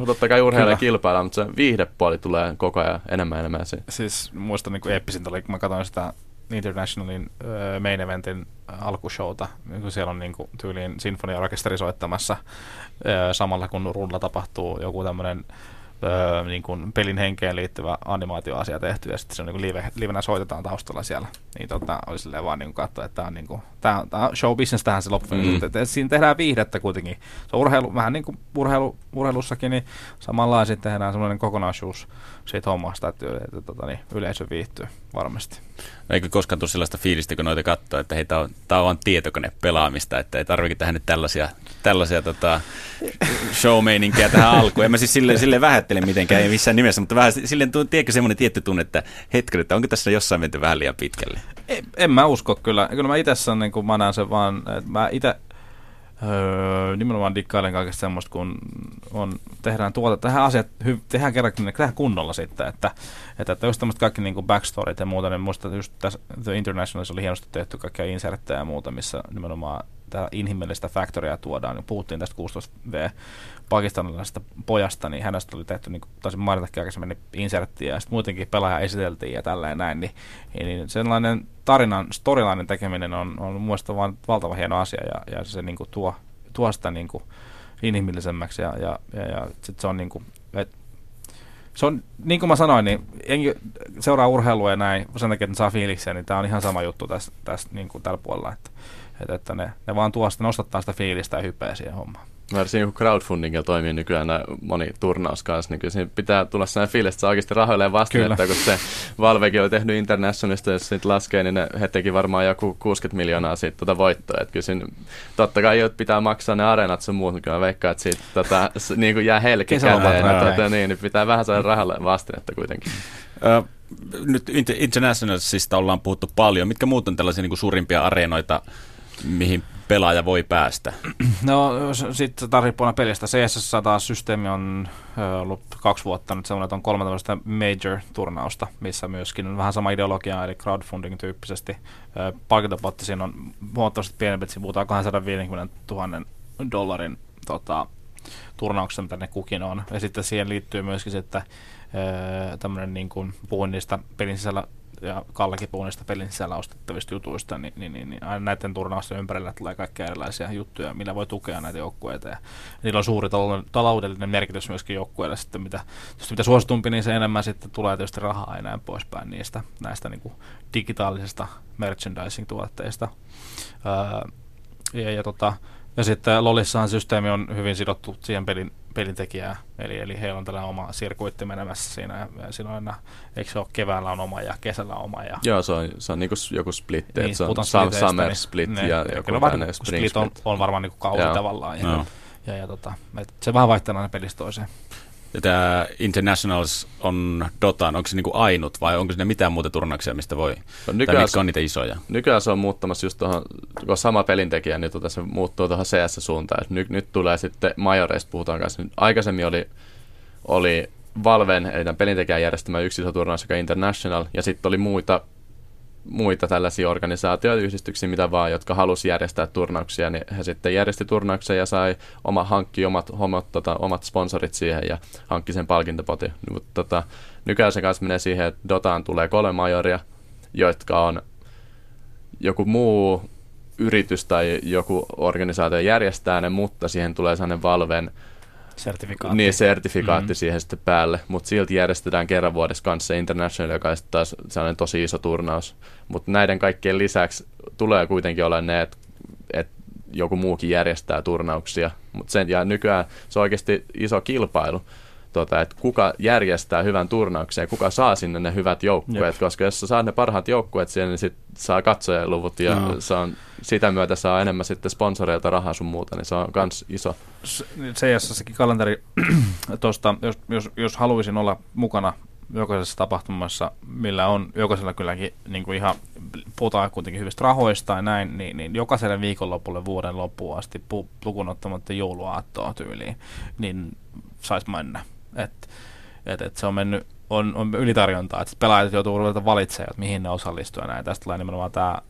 totta kai urheilija kilpailla, mutta se viihdepuoli tulee koko ajan enemmän ja enemmän esiin. Siis muistan niin eeppisintä oli, kun mä katsoin sitä Internationalin äh, main eventin alkushowta, niin kun siellä on niin kuin, tyyliin sinfoniaorkesteri soittamassa äh, samalla kun rulla tapahtuu joku tämmöinen öö, niin kuin pelin henkeen liittyvä animaatioasia tehty ja sitten se on niin live, livenä soitetaan taustalla siellä. Niin tota, oli silleen vaan niin katsoa, että tämä on, niin kuin, tämä, tämä on show business tähän se loppu. Mm. Että, siinä tehdään viihdettä kuitenkin. Se on urheilu, vähän niin kuin urheilu, urheilussakin, niin samalla sitten tehdään semmoinen kokonaisuus siitä hommasta, että, että, tota, niin, yleisö viihtyy varmasti. Eikö koskaan tule sellaista fiilistä, kun noita katsoo, että hei, tämä on, on tietokone pelaamista, että ei tarvitse tähän nyt tällaisia, tällaisia tota, show tähän alkuun. En mä siis silleen, silleen vähättele mitenkään, ei missään nimessä, mutta vähän silleen, tiedätkö semmoinen tietty tunne, että hetken, että onko tässä jossain menty vähän liian pitkälle? En, en mä usko kyllä. Kyllä mä itse niin mä näen sen vaan, että mä itse Öö, nimenomaan dikkailen kaikesta semmoista, kun on, tehdään tuota, tehdään asiat, hy, tehdään kerrankin, tehdään kunnolla sitten, että, että, että just tämmöistä kaikki niin backstoryt ja muuta, niin muista just tässä The Internationalissa oli hienosti tehty kaikkia inserttejä ja muuta, missä nimenomaan tämä inhimillistä factoria tuodaan, niin puhuttiin tästä 16V pakistanilaisesta pojasta, niin hänestä oli tehty, niin taisin mainitakin aikaisemmin, niin inserttiä, ja sitten muutenkin pelaaja esiteltiin ja tälleen näin, niin, niin sellainen tarinan, storylainen tekeminen on, on muista vaan valtava hieno asia, ja, ja se niin kuin tuo, tuo sitä niin kuin inhimillisemmäksi, ja, ja, ja, ja sitten se on niin kuin, et, se on, niin kuin mä sanoin, niin enki seuraa urheilua ja näin, sen takia, että saa fiiliksiä, niin tämä on ihan sama juttu tässä, tässä niin kuin tällä puolella, että, että, että ne, ne vaan tuo sitä, nostattaa sitä fiilistä ja hypeä siihen hommaan. Varsinkin kun crowdfundingilla toimii nykyään moni turnaus kanssa, niin kyllä siinä pitää tulla sellainen fiilis, että se oikeasti rahoilleen että kun se Valvekin oli tehnyt Internationalista, jos sitten laskee, niin ne, he teki varmaan joku 60 miljoonaa siitä tuota voittoa. Että kyllä siinä, totta kai pitää maksaa ne areenat sun muut, kyllä veikkaa, että siitä tota, niin kuin jää helki käteen, niin, tota, niin, niin, pitää vähän saada rahalle vastinetta kuitenkin. Uh, nyt Internationalsista ollaan puhuttu paljon. Mitkä muut on tällaisia niin kuin suurimpia areenoita, mihin pelaaja voi päästä? No sitten tarvitaan pelistä. CS taas systeemi on ollut kaksi vuotta nyt semmoinen, että on kolme tämmöistä major-turnausta, missä myöskin on vähän sama ideologia, eli crowdfunding tyyppisesti. Palkintopotti siinä on huomattavasti pienempi, että puhutaan 250 000 dollarin tota, turnauksesta, mitä ne kukin on. Ja sitten siihen liittyy myöskin sitten tämmöinen niin kuin, puhuin niistä pelin sisällä ja Kallekin puhui niistä pelin sisällä ostettavista jutuista, niin, niin, niin, niin aina näiden turnausten ympärillä tulee kaikkia erilaisia juttuja, millä voi tukea näitä joukkueita. Ja niillä on suuri taloudellinen merkitys myöskin joukkueille sitten, mitä, mitä suositumpi, niin se enemmän sitten tulee tietysti rahaa ja poispäin niistä näistä niin kuin digitaalisista merchandising-tuotteista. Öö, ja, ja, tota, ja sitten Lolissahan systeemi on hyvin sidottu siihen pelin, pelintekijään, eli, eli heillä on tällainen oma sirkuitti menemässä siinä, ja, ja siinä on aina, eikö se ole keväällä on oma ja kesällä oma. Ja, Joo, se on, se on niin kuin joku split, niin, se on summer niin, split ne, ja joku tämmöinen spring split. On, on varmaan niin kuin kausi Joo. tavallaan, ja, no. ja, ja, ja tota, se vähän vaihtaa aina pelistä toiseen. Ja tämä Internationals on Dotan, onko se niinku ainut vai onko siinä mitään muuta turnauksia, mistä voi, no, nykyään, mitkä on niitä isoja? Nykyään se on muuttamassa just tuohon, kun sama pelintekijä, niin tuota se muuttuu tuohon CS-suuntaan. Nyt, nyt tulee sitten Majoreista puhutaan kanssa. Nyt aikaisemmin oli, oli Valven, eli tämän pelintekijän järjestämä yksi iso turnaus, joka International, ja sitten oli muita muita tällaisia organisaatioita, yhdistyksiä, mitä vaan, jotka halusi järjestää turnauksia, niin he sitten järjesti turnauksia ja sai oma, hankki omat, omat, tota, omat sponsorit siihen ja hankki sen palkintopotin. Mutta tota, nykyään se kanssa menee siihen, että Dotaan tulee kolme majoria, jotka on joku muu yritys tai joku organisaatio järjestää ne, mutta siihen tulee sellainen Valven sertifikaatti. Niin, sertifikaatti mm. siihen sitten päälle, mutta silti järjestetään kerran vuodessa kanssa International, joka on sitten taas sellainen tosi iso turnaus. Mutta näiden kaikkien lisäksi tulee kuitenkin olla ne, että et joku muukin järjestää turnauksia. Mut sen, ja nykyään se on oikeasti iso kilpailu tota, että kuka järjestää hyvän turnauksen ja kuka saa sinne ne hyvät joukkueet, Jep. koska jos sä saat ne parhaat joukkueet siihen, niin sit saa katsojaluvut ja no. se on, sitä myötä saa enemmän sitten sponsoreilta rahaa sun muuta, niin se on myös iso. CSSkin kalenteri, tosta, jos, jos, jos haluaisin olla mukana jokaisessa tapahtumassa, millä on jokaisella kylläkin niin kuin ihan, puhutaan kuitenkin hyvistä rahoista ja näin, niin, niin jokaiselle viikonlopulle vuoden loppuun asti, lukuun ottamatta jouluaattoa tyyliin, niin saisi mennä. Et, et, et se on mennyt, on, on ylitarjontaa, että pelaajat joutuu ruveta valitsemaan, että mihin ne osallistuu ja näin. Tästä tulee nimenomaan tämä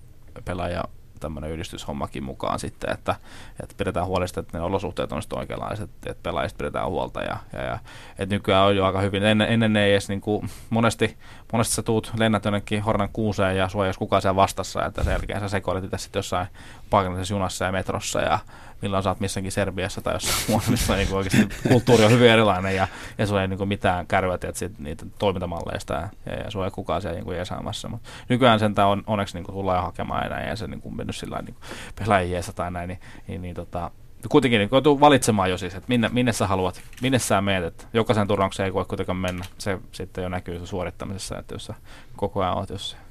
pelaaja tämmöinen yhdistyshommakin mukaan sitten, että, että pidetään huolesta, että ne olosuhteet on oikeanlaiset, että pelaajista pidetään huolta. Ja, ja, ja että nykyään on jo aika hyvin, ennen, ennen ei edes niin kuin, monesti, monesti sä tuut, lennät jonnekin Hornan kuuseen ja ei kukaan siellä vastassa, että sen jälkeen sä sekoilet itse sitten jossain paikallisessa junassa ja metrossa ja milloin sä oot missäkin Serbiassa tai jossain muualla, missä niin oikeasti kulttuuri on hyvin erilainen ja, ja sulla ei niin kuin mitään kärryä niitä toimintamalleista ja, ja, sulla ei kukaan siellä niin jeesaamassa. Mutta nykyään sen on, onneksi niin kuin tullaan hakemaan enää ja se niin kuin mennyt sillä niin pelaajien tai näin, niin, niin, niin tota, kuitenkin niin joutuu valitsemaan jo siis, että minne, minne sä haluat, minne sä meet, että jokaisen turnaukseen ei voi kuitenkaan mennä. Se sitten jo näkyy suorittamisessa, että jos sä koko ajan oot jossain.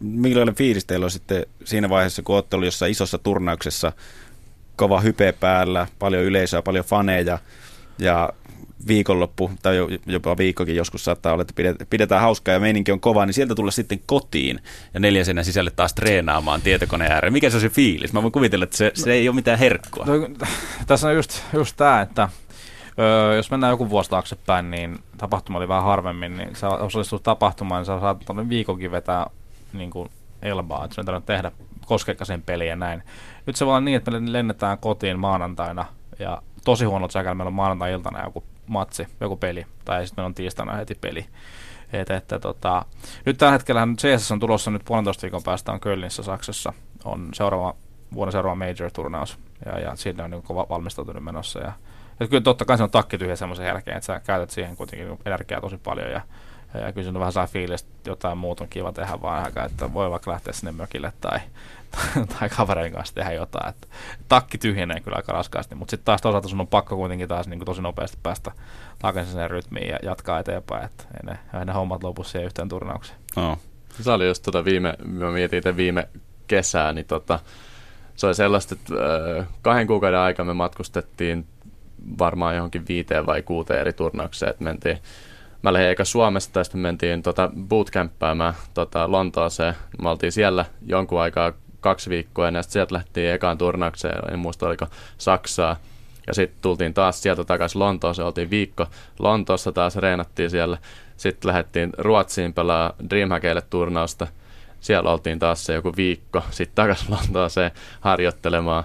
Millainen fiilis teillä on sitten siinä vaiheessa, kun olette ollut jossain isossa turnauksessa, kova hype päällä, paljon yleisöä, paljon faneja ja viikonloppu tai jopa viikkokin joskus saattaa olla, että pidetään hauskaa ja meininki on kova, niin sieltä tulla sitten kotiin ja neljäsenä sisälle taas treenaamaan tietokoneen ääreen. Mikä se on se fiilis? Mä voin kuvitella, että se, se ei ole mitään herkkua. No, tässä on just, just tämä, että Öö, jos mennään joku vuosi taaksepäin, niin tapahtuma oli vähän harvemmin, niin sä osallistut tapahtumaan, niin sä saat viikonkin vetää niin kuin elbaa, että sun ei tehdä koskekkaisen peliä näin. Nyt se olla niin, että me lennetään kotiin maanantaina ja tosi huonot säkällä meillä on maanantai-iltana joku matsi, joku peli, tai sitten meillä on tiistaina heti peli. Et, että, tota, nyt tällä hetkellä CS on tulossa nyt puolentoista viikon päästä on Kölnissä Saksassa, on seuraava, vuoden seuraava major-turnaus, ja, ja siinä on niin valmistautunut menossa, ja, ja kyllä totta kai se on takki tyhjä semmoisen jälkeen, että sä käytät siihen kuitenkin energiaa tosi paljon, ja, ja kyllä se vähän saa fiilis, että jotain muuta on kiva tehdä vaan aikaa, että voi vaikka lähteä sinne mökille tai, tai kavereiden kanssa tehdä jotain. Että takki tyhjenee kyllä aika raskaasti, mutta sitten taas toisaalta sun on pakko kuitenkin taas niin kuin tosi nopeasti päästä takaisin rytmiin ja jatkaa eteenpäin, että ei ne, ei ne hommat lopu siihen yhteen turnaukseen. No. Se oli just tota viime, mä mietin viime kesää, niin tota, se oli sellaista, että äh, kahden kuukauden aikana me matkustettiin varmaan johonkin viiteen vai kuuteen eri turnaukseen, että mentiin mä lähdin eikä Suomesta, sitten mentiin tota bootcamppäämään tota Lontooseen. Me oltiin siellä jonkun aikaa kaksi viikkoa, sitten sieltä lähtiin ekaan turnaukseen, en muista oliko Saksaa. Ja sitten tultiin taas sieltä takaisin Lontooseen, oltiin viikko Lontoossa taas, reenattiin siellä. Sitten lähdettiin Ruotsiin pelaa Dreamhackeille turnausta. Siellä oltiin taas se joku viikko, sitten takaisin Lontooseen harjoittelemaan.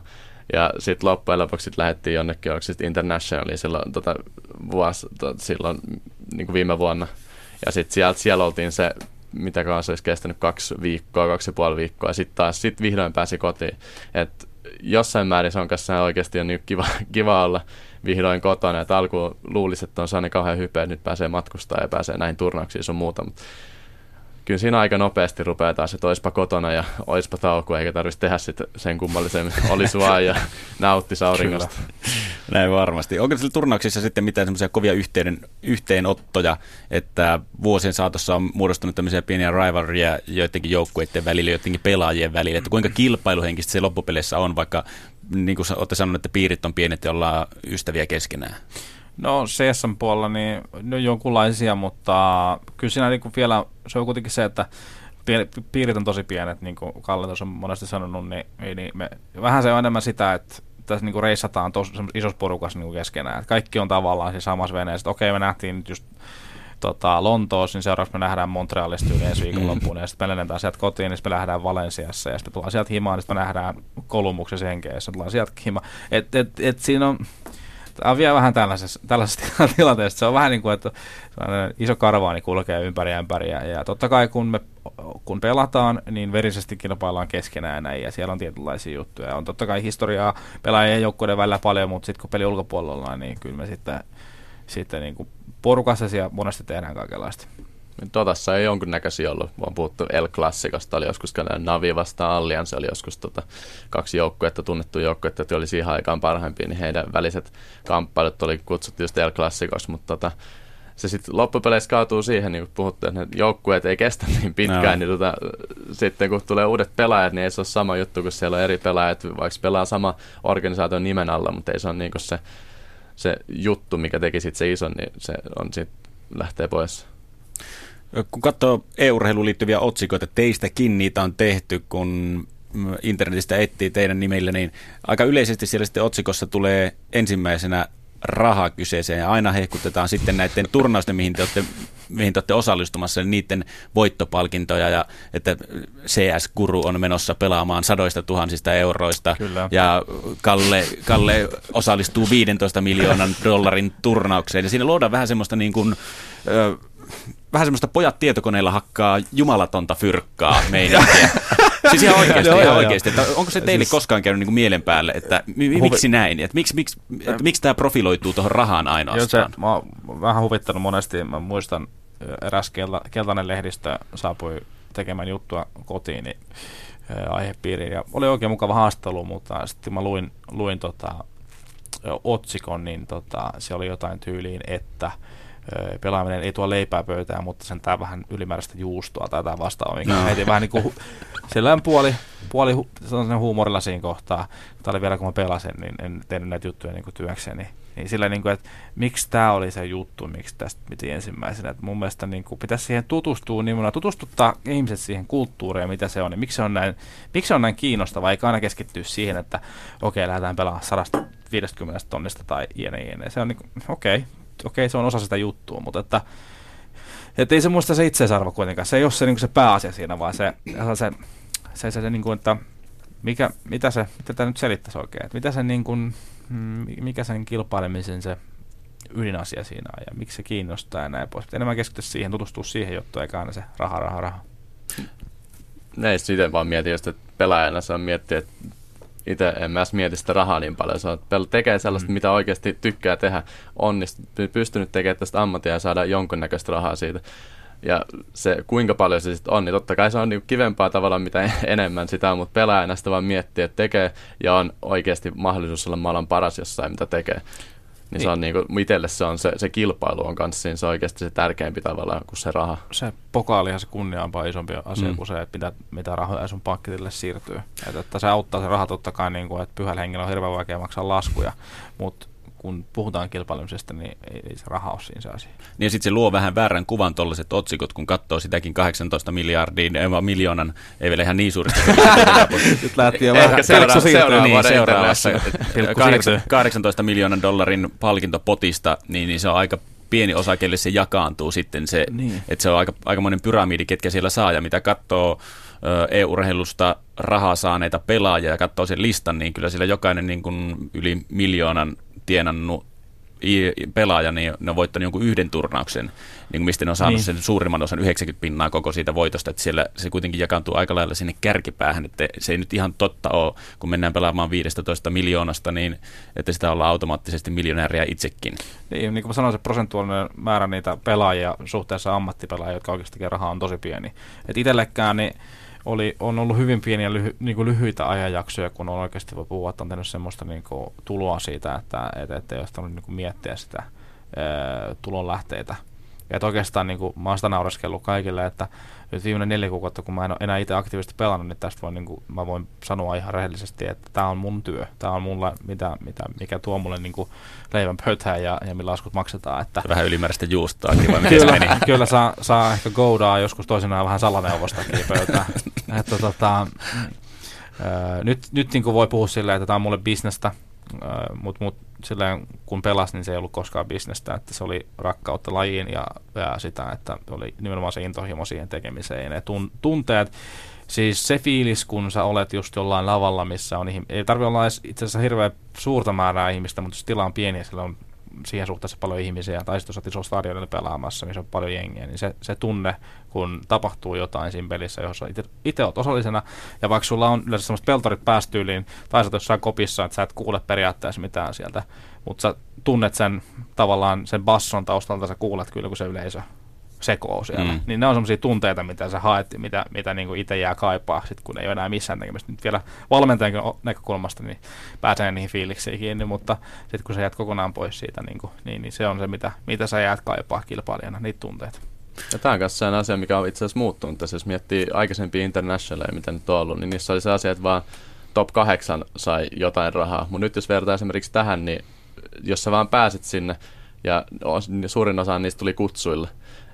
Ja sitten loppujen lopuksi sit lähdettiin jonnekin, onko sitten Internationaliin silloin, tota, vuosi, tota, silloin niin kuin viime vuonna. Ja sitten siellä, siellä oltiin se mitä kanssa olisi kestänyt kaksi viikkoa, kaksi ja puoli viikkoa, ja sitten taas sit vihdoin pääsi kotiin. Et jossain määrin se on kanssa oikeasti on niin kiva, kiva olla vihdoin kotona, että alkuun luulisi, että on saanut kauhean hypeä, että nyt pääsee matkustaa ja pääsee näihin turnauksiin sun muuta, mutta kyllä siinä aika nopeasti rupeaa taas, että oispa kotona ja oispa tauko, eikä tarvitsisi tehdä sit sen kummallisemmin. Oli sua ja nautti auringosta. Näin varmasti. Onko sillä turnauksissa sitten mitään semmoisia kovia yhteen, yhteenottoja, että vuosien saatossa on muodostunut tämmöisiä pieniä rivalryja joidenkin joukkueiden välillä, joidenkin pelaajien välillä, että kuinka kilpailuhenkistä se loppupeleissä on, vaikka niin kuin olette sanoneet, että piirit on pienet ja ollaan ystäviä keskenään? No CSM-puolella niin ne on jonkunlaisia, mutta kyllä siinä niin vielä se on kuitenkin se, että piirit on tosi pienet, niin kuin Kalle tuossa on monesti sanonut, niin, niin me, vähän se on enemmän sitä, että tässä niin kuin reissataan tos, isossa porukassa niin kuin keskenään. Kaikki on tavallaan siis samassa veneessä. Okei, me nähtiin nyt just tota, Lontoossa, niin seuraavaksi me nähdään Montrealista yli ensi viikonloppuun, mm. ja sitten me lennetään sieltä kotiin, niin sitten me lähdetään Valensiassa, ja sitten tullaan sieltä himaan, niin sitten me nähdään Kolumbuksessa henkeessä, tullaan sieltä himaan. Et, et, et siinä on, on vielä vähän tällaisessa, tällaisessa tilanteessa. Se on vähän niin kuin, että iso karvaani kulkee ympäri ja. Ja, ja totta kai kun, me, kun pelataan, niin verisesti kilpaillaan keskenään näin, ja siellä on tietynlaisia juttuja. On totta kai historiaa pelaajien joukkueiden välillä paljon, mutta sitten kun peli ulkopuolella ollaan, niin kyllä me sitten, sitten niin kuin porukassa siellä monesti tehdään kaikenlaista. Totassa ei jonkunnäköisiä ollut, vaan puhuttu El Classicosta, oli joskus Navi vastaan Allianz, oli joskus tota, kaksi joukkuetta, tunnettu joukkuetta, jotka oli siihen aikaan parhaimpia, niin heidän väliset kamppailut oli kutsuttu just El Classicos, mutta tota, se sitten loppupeleissä kaatuu siihen, niin kuin puhuttiin, että joukkueet ei kestä niin pitkään, no. niin tota, sitten kun tulee uudet pelaajat, niin ei se ole sama juttu, kun siellä on eri pelaajat, vaikka pelaa sama organisaation nimen alla, mutta ei se ole niin se, se juttu, mikä teki sitten se ison, niin se on sitten lähtee pois. Kun katsoo EU-urheiluun liittyviä otsikoita, teistäkin niitä on tehty, kun internetistä etsii teidän nimillä, niin aika yleisesti siellä sitten otsikossa tulee ensimmäisenä raha kyseeseen. Ja aina hehkutetaan sitten näiden turnausten, mihin te olette, mihin te olette osallistumassa, niin niiden voittopalkintoja ja että CS-guru on menossa pelaamaan sadoista tuhansista euroista. Kyllä. ja Kalle, Kalle osallistuu 15 miljoonan dollarin turnaukseen. Ja siinä luodaan vähän semmoista niin kuin, vähän semmoista pojat tietokoneella hakkaa jumalatonta fyrkkaa meininkiä. siis ihan oikeasti, ihan oikeasti. Että onko se teille siis... koskaan käynyt niin mielen päälle, että mi- miksi näin? Että miksi, miksi, että miksi tämä profiloituu tuohon rahaan ainoastaan? Joo, se, mä oon vähän huvittanut monesti. Mä muistan, eräs kelta, keltainen lehdistö saapui tekemään juttua kotiin, niin aihepiiriin. Ja oli oikein mukava haastattelu, mutta sitten mä luin, luin tota, otsikon, niin tota, se oli jotain tyyliin, että – pelaaminen ei tuo leipää pöytään, mutta sen tää vähän ylimääräistä juustoa tai jotain vastaavaa, mikä no. heitin vähän niin kuin sellainen puoli, puoli hu, huumorilla siinä kohtaa. Tämä oli vielä kun mä pelasin, niin en tehnyt näitä juttuja niin kuin työkseni. Niin sillä niin kuin, että miksi tämä oli se juttu, miksi tästä piti ensimmäisenä. Että mun mielestä niin kuin, pitäisi siihen tutustua, niin tutustuttaa ihmiset siihen kulttuuriin, mitä se on, niin miksi se on näin, miksi se on näin kiinnostava, eikä aina keskittyä siihen, että okei, okay, lähdetään pelaamaan 150 tonnista tai jne, jne. Se on niin kuin, okei, okay, okei, se on osa sitä juttua, mutta että, että ei se muista se itseisarvo kuitenkaan. Se ei ole se, niin se pääasia siinä, vaan se, se, se, se, se, se niin kuin, että mikä, mitä se, mitä tämä nyt selittäisi oikein, että mitä se niin kuin, mm, mikä sen kilpailemisen se ydinasia siinä on ja miksi se kiinnostaa ja näin pois. Pitää enemmän keskittyä siihen, tutustua siihen juttuun, eikä aina se raha, raha, raha. Näin sitten vaan mietin, että pelaajana on miettiä, että itse en mä mieti sitä rahaa niin paljon. Se on, tekee sellaista, mm. mitä oikeasti tykkää tehdä, onnistunut, pystynyt tekemään tästä ammattia ja saada jonkunnäköistä rahaa siitä. Ja se, kuinka paljon se sitten on, niin totta kai se on niin kivempaa tavallaan mitä enemmän sitä on, mutta pelaajana sitä vaan miettiä, että tekee ja on oikeasti mahdollisuus olla maailman paras jossain, mitä tekee. Niin, se on niin kuin, itselle se on se, se kilpailu on kanssa siinä, se on oikeasti se tärkeämpi tavallaan kuin se raha. Se pokaalihan se kunnia on paljon isompi asia mm. kuin se, että mitä, mitä rahoja sun pankkitille siirtyy. Että, että se auttaa se raha totta kai, niin kuin, että pyhällä hengellä on hirveän vaikea maksaa laskuja, mutta kun puhutaan kilpailemisesta, niin ei, ei se raha ole siinä se asia. Niin ja sitten se luo vähän väärän kuvan tuollaiset otsikot, kun katsoo sitäkin 18 miljardin, ei miljoonan, ei vielä ihan niin suurista. Nyt lähti jo vähän seuraava, seuraava, niin, seuraavassa 18 miljoonan dollarin palkintopotista, niin, niin se on aika pieni osa, kelle se jakaantuu sitten se, niin. että se on aika, aikamoinen pyramidi, ketkä siellä saa ja mitä katsoo EU-urheilusta rahaa saaneita pelaajia ja katsoo sen listan, niin kyllä siellä jokainen niin kuin yli miljoonan tienannut pelaaja, niin ne on voittanut jonkun yhden turnauksen, niin mistä ne on saanut niin. sen suurimman osan 90 pinnaa koko siitä voitosta, että siellä se kuitenkin jakaantuu aika lailla sinne kärkipäähän, että se ei nyt ihan totta ole, kun mennään pelaamaan 15 miljoonasta, niin että sitä ollaan automaattisesti miljonääriä itsekin. Niin, niin kuin mä sanoin, se prosentuaalinen määrä niitä pelaajia suhteessa ammattipelaajia, jotka oikeasti tekee rahaa, on tosi pieni. Että itsellekään niin oli, on ollut hyvin pieniä lyhy, niin kuin lyhyitä ajanjaksoja, kun on oikeasti voi puhua, että on tehnyt semmoista niin kuin, tuloa siitä, että, että, että ei ole niin kuin miettiä sitä ää, tulonlähteitä. Ja että oikeastaan niin kuin, mä oon sitä kaikille, että nyt viimeinen neljä kuukautta, kun mä en ole enää itse aktiivisesti pelannut, niin tästä voi, niin kuin, mä voin sanoa ihan rehellisesti, että tämä on mun työ. Tämä on mulla, mitä, mitä, mikä tuo mulle niin kuin leivän pöytään ja, ja millä laskut maksetaan. Että Vähän ylimääräistä vai kyllä, meni? kyllä saa, saa ehkä goudaa joskus toisenaan vähän salaneuvostakin pöytään. että, tota, nyt, nyt niin kuin voi puhua silleen, että tämä on mulle bisnestä, mutta mut, silleen, kun pelasi, niin se ei ollut koskaan bisnestä, että se oli rakkautta lajiin ja, ja sitä, että oli nimenomaan se intohimo siihen tekemiseen ja ne tun, tunteet. Siis se fiilis, kun sä olet just jollain lavalla, missä on, ei tarvitse olla edes itse asiassa hirveän suurta määrää ihmistä, mutta jos tila on pieni ja sillä on siihen suhteessa paljon ihmisiä, tai sitten jos stadionilla pelaamassa, missä on paljon jengiä, niin se, se tunne, kun tapahtuu jotain siinä pelissä, jossa itse olet osallisena, ja vaikka sulla on yleensä semmoista peltorit päästyyliin, tai sä jossain kopissa, että sä et kuule periaatteessa mitään sieltä, mutta sä tunnet sen tavallaan sen basson taustalta, sä kuulet kyllä, kun se yleisö sekoo siellä. Mm. Niin ne on semmoisia tunteita, mitä sä haet, mitä, mitä niin itse jää kaipaa, sit kun ei ole enää missään tekemistä. Nyt vielä valmentajan näkökulmasta niin pääsee niihin fiiliksiin kiinni, mutta sitten kun sä jäät kokonaan pois siitä, niin, kuin, niin, niin se on se, mitä, mitä sä jäät kaipaa kilpailijana, niitä tunteita. Ja tämä on myös sellainen asia, mikä on itse asiassa muuttunut tässä. Jos miettii aikaisempia internationaleja, mitä nyt on ollut, niin niissä oli se asia, että vaan top 8 sai jotain rahaa. Mutta nyt jos vertaa esimerkiksi tähän, niin jos sä vaan pääsit sinne, ja suurin osa niistä tuli kutsuille,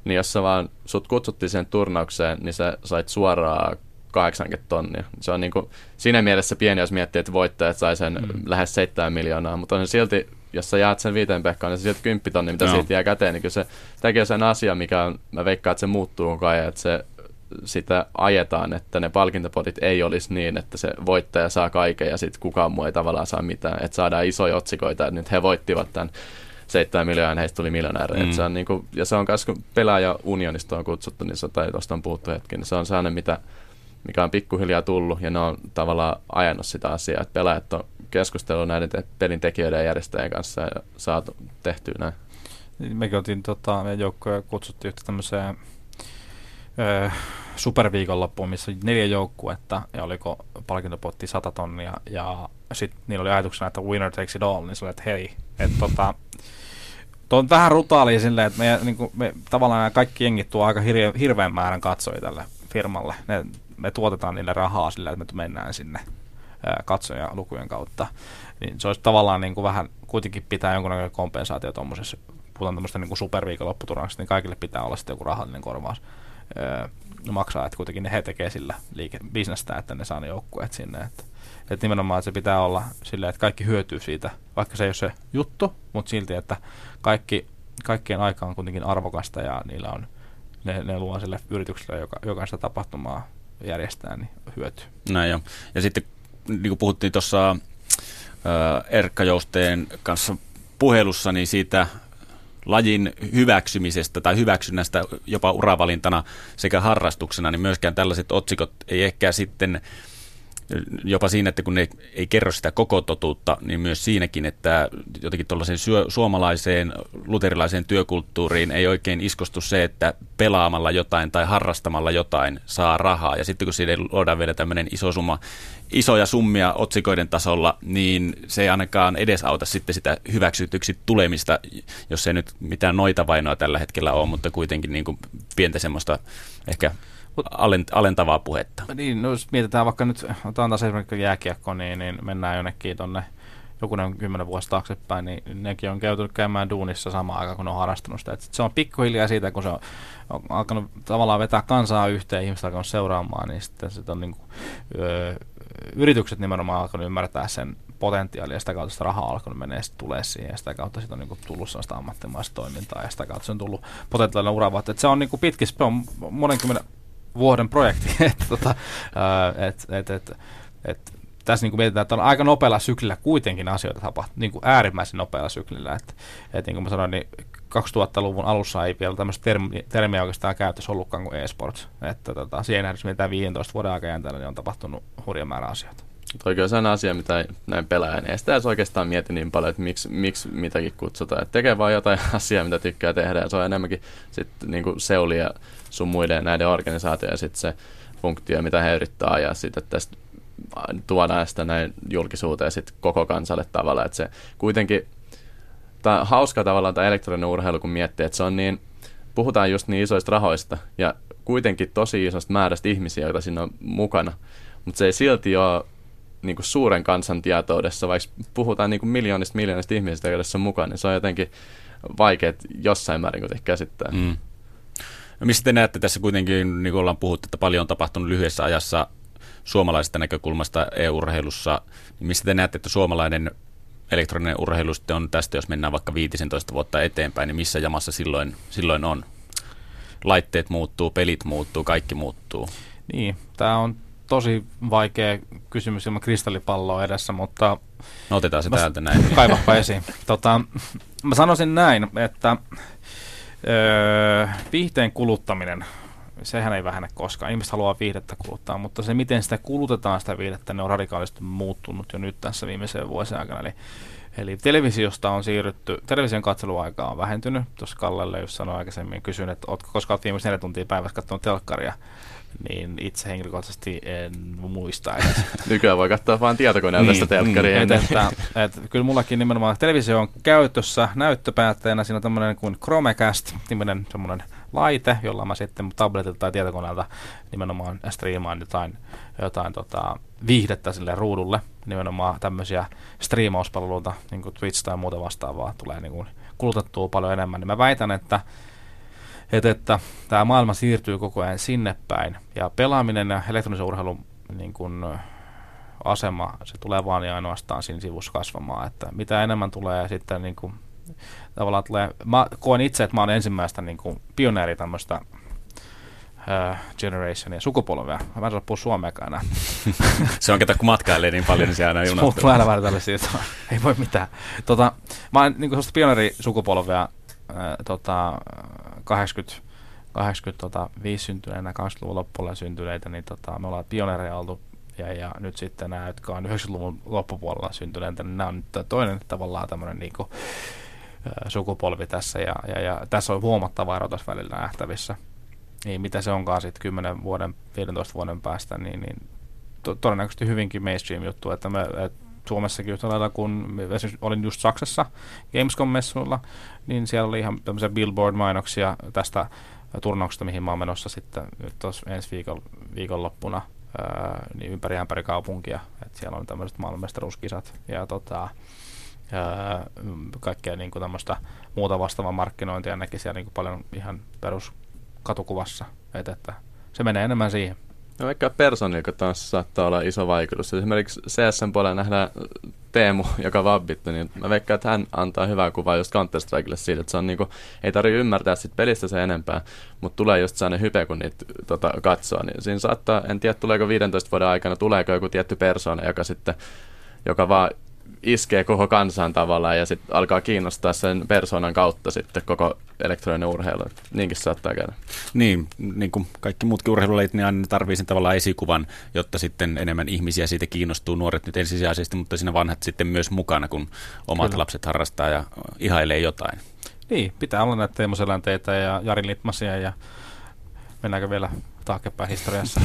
niin jos sä vaan sut kutsuttiin sen turnaukseen, niin sä sait suoraan 80 tonnia. Se on niin kuin, siinä mielessä pieni, jos miettii, että voittajat sai sen mm. lähes 7 miljoonaa, mutta on se silti, jos sä jaat sen viiteen pekkaan, niin se silti 10 tonni, mitä no. siitä jää käteen, niin kyllä se tekee sen asia, mikä on, mä veikkaan, että se muuttuu ajan, että se sitä ajetaan, että ne palkintopotit ei olisi niin, että se voittaja saa kaiken ja sitten kukaan muu ei tavallaan saa mitään. Että saadaan isoja otsikoita, että nyt he voittivat tämän 7 miljoonaa heistä tuli miljonäärejä. Mm. Se on niin kuin, ja se on myös, kun pelaaja unionista on kutsuttu, niin se, tai tuosta on puhuttu hetki, niin se on sellainen, mitä, mikä on pikkuhiljaa tullut, ja ne on tavallaan ajanut sitä asiaa, että pelaajat on keskustellut näiden te- pelin tekijöiden ja järjestäjien kanssa ja saatu tehtyä näin. Niin, mekin oltiin tota, meidän joukkoja kutsuttiin yhtä tämmöiseen öö, superviikonloppuun, missä oli neljä joukkuetta ja oliko palkintopotti 100 tonnia ja sitten niillä oli ajatuksena, että winner takes it all, niin se oli, että hei, että tota, Tuo on vähän rutaalia silleen, että me, niin kuin, me, tavallaan nämä kaikki jengit tuo aika hirveän, hirveän määrän katsojia tälle firmalle. Ne, me tuotetaan niille rahaa sillä, että me mennään sinne katsoja lukujen kautta. Niin se olisi tavallaan niin kuin vähän kuitenkin pitää jonkunnäköinen kompensaatio tuommoisessa, puhutaan tuommoista niin superviikonlopputurnauksesta, niin kaikille pitää olla sitten joku rahallinen korvaus maksaa, että kuitenkin ne he tekee sillä liike, bisnestä, että ne saa ne joukkueet sinne. Että että nimenomaan että se pitää olla silleen, että kaikki hyötyy siitä, vaikka se ei ole se juttu, mutta silti, että kaikki, kaikkien aika on kuitenkin arvokasta ja niillä on, ne, ne luo sille yritykselle, joka, joka sitä tapahtumaa järjestää, niin hyötyy. Näin jo. Ja sitten niin kuin puhuttiin tuossa Erkka Jousteen kanssa puhelussa, niin siitä lajin hyväksymisestä tai hyväksynnästä jopa uravalintana sekä harrastuksena, niin myöskään tällaiset otsikot ei ehkä sitten jopa siinä, että kun ne ei kerro sitä koko totuutta, niin myös siinäkin, että jotenkin tuollaiseen suomalaiseen luterilaiseen työkulttuuriin ei oikein iskostu se, että pelaamalla jotain tai harrastamalla jotain saa rahaa. Ja sitten kun siinä luodaan vielä tämmöinen iso summa, isoja summia otsikoiden tasolla, niin se ei ainakaan edesauta sitten sitä hyväksytyksi tulemista, jos ei nyt mitään noita vainoa tällä hetkellä ole, mutta kuitenkin niin kuin pientä semmoista ehkä alentavaa puhetta. Niin, no jos mietitään vaikka nyt, otetaan taas esimerkiksi jääkiekko, niin, niin mennään jonnekin tuonne jokunen kymmenen vuosi taaksepäin, niin nekin on käyty käymään duunissa samaan aikaan, kun on harrastanut sitä. Et se on pikkuhiljaa siitä, kun se on, on alkanut tavallaan vetää kansaa yhteen, ihmiset alkanut seuraamaan, niin sitten sit on niin kuin, ö, yritykset nimenomaan alkanut ymmärtää sen potentiaalia ja sitä kautta sitä rahaa alkanut menee sitten tulee siihen ja sitä kautta siitä on niin kuin tullut sellaista ammattimaista toimintaa ja sitä kautta se on tullut potentiaalinen ura. Että se on niin kuin pitkä, se on monen kymmenen vuoden projekti. että tota, et, et, et, et, tässä niin kuin mietitään, että on aika nopealla syklillä kuitenkin asioita tapahtuu, niin kuin äärimmäisen nopealla syklillä. Että, että niin kuin mä sanoin, niin 2000-luvun alussa ei vielä tämmöistä termi, termiä oikeastaan käytössä ollutkaan kuin e-sports. Että tota, siihen nähdessä, mitä 15 vuoden aikajänteellä, niin on tapahtunut hurja määrä asioita. Toki on sellainen asia, mitä näin pelaajan ei sitä edes oikeastaan mieti niin paljon, että miksi, miksi mitäkin kutsutaan. Että tekee vaan jotain asiaa, mitä tykkää tehdä ja se on enemmänkin sitten niin Seuli ja sun muiden näiden organisaatioiden ja sitten se funktio, mitä he yrittää ajaa sitten, että tästä tuodaan sitä näin julkisuuteen sitten koko kansalle tavalla, että se kuitenkin tämä hauska tavallaan tämä elektroninen urheilu, kun miettii, että se on niin, puhutaan just niin isoista rahoista ja kuitenkin tosi isosta määrästä ihmisiä, joita siinä on mukana, mutta se ei silti ole niin kuin suuren kansan tietoudessa, vaikka puhutaan niin kuin miljoonista miljoonista ihmisistä, tässä on mukana, niin se on jotenkin vaikea jossain määrin kuitenkin käsittää. Mm. No mistä te näette tässä kuitenkin, niin kuin ollaan puhuttu, että paljon on tapahtunut lyhyessä ajassa suomalaisesta näkökulmasta EU-urheilussa, niin mistä te näette, että suomalainen elektroninen urheilu sitten on tästä, jos mennään vaikka 15 vuotta eteenpäin, niin missä jamassa silloin, silloin on? Laitteet muuttuu, pelit muuttuu, kaikki muuttuu. Niin, tämä on tosi vaikea kysymys ilman kristallipalloa edessä, mutta... No otetaan se täältä näin. Kaivappa esiin. Tota, mä sanoisin näin, että öö, viihteen kuluttaminen, sehän ei vähene koskaan. Ihmiset haluaa viihdettä kuluttaa, mutta se, miten sitä kulutetaan sitä viihdettä, ne on radikaalisti muuttunut jo nyt tässä viimeisen vuosien aikana. Eli, eli televisiosta on siirrytty, television katseluaika on vähentynyt. Tuossa Kallelle jos sanoin aikaisemmin, kysyin, että oletko koskaan viimeiset neljä tuntia päivässä katsonut telkkaria niin itse henkilökohtaisesti en muista edes. Nykyään voi katsoa vain tietokoneelta niin, tästä telkkaria. Mm, että, että, kyllä mullakin nimenomaan televisio on käytössä näyttöpäättäjänä. Siinä on tämmöinen kuin Chromecast, niminen semmoinen laite, jolla mä sitten tabletilta tai tietokoneelta nimenomaan striimaan jotain, jotain tota, viihdettä sille ruudulle. Nimenomaan tämmöisiä striimauspalveluita, niin kuin Twitch tai muuta vastaavaa, tulee niin kuin kulutettua paljon enemmän. Niin mä väitän, että että, että tämä maailma siirtyy koko ajan sinne päin. Ja pelaaminen ja elektronisen urheilun niin kun, asema, se tulee vaan ja ainoastaan siinä sivussa kasvamaan. Että mitä enemmän tulee sitten niin kun, tavallaan tulee, mä koen itse, että mä olen ensimmäistä niin kun, pioneeri tämmöistä uh, generationia, sukupolvea. Mä en saa puhua suomeakaan enää. se on ketä, kun matkailee niin paljon, niin se aina unohtuu. Mulla aina vähän tällaisia, että ei voi mitään. Tota, mä oon niin pioneerisukupolvea äh, tota, 80, 85 tota, syntyneenä, 20-luvun loppupuolella syntyneitä, niin tota, me ollaan pioneereja oltu ja, ja nyt sitten nämä, jotka on 90-luvun loppupuolella syntyneitä, niin nämä on nyt toinen tavallaan tämmöinen niin kuin, sukupolvi tässä ja, ja, ja tässä on huomattava ero tässä välillä nähtävissä. Niin mitä se onkaan sitten 10 vuoden, 15 vuoden päästä, niin, niin to, todennäköisesti hyvinkin mainstream juttu, että me, et Suomessakin yhtä lailla, kun olin just Saksassa Gamescom-messuilla, niin siellä oli ihan tämmöisiä billboard-mainoksia tästä turnauksesta, mihin mä oon menossa sitten nyt ensi viikon, viikonloppuna ää, niin ympäri ämpäri kaupunkia. Et siellä on tämmöiset maailmanmestaruuskisat ja tota, ää, kaikkea niin kuin tämmöistä muuta vastaavaa markkinointia näki siellä niin kuin paljon ihan peruskatukuvassa. Et, että se menee enemmän siihen. No personi, joka taas saattaa olla iso vaikutus. Esimerkiksi CSN puolella nähdään Teemu, joka vabbittu, niin mä veikkaan, että hän antaa hyvää kuvaa just counter siitä, että se on niinku, ei tarvitse ymmärtää sit pelistä se enempää, mutta tulee just sellainen hype, kun niitä tota, katsoo, niin siinä saattaa, en tiedä tuleeko 15 vuoden aikana, tuleeko joku tietty persoona, joka sitten, joka vaan iskee koko kansan tavallaan ja sitten alkaa kiinnostaa sen persoonan kautta sitten koko elektroninen urheilu. Niinkin saattaa käydä. Niin, niin kuin kaikki muutkin urheilulajit, niin aina tarvii sen tavallaan esikuvan, jotta sitten enemmän ihmisiä siitä kiinnostuu. Nuoret nyt ensisijaisesti, mutta siinä vanhat sitten myös mukana, kun omat Kyllä. lapset harrastaa ja ihailee jotain. Niin, pitää olla näitä Teemu Selänteitä ja Jari Litmasia ja mennäänkö vielä taaksepäin historiassa.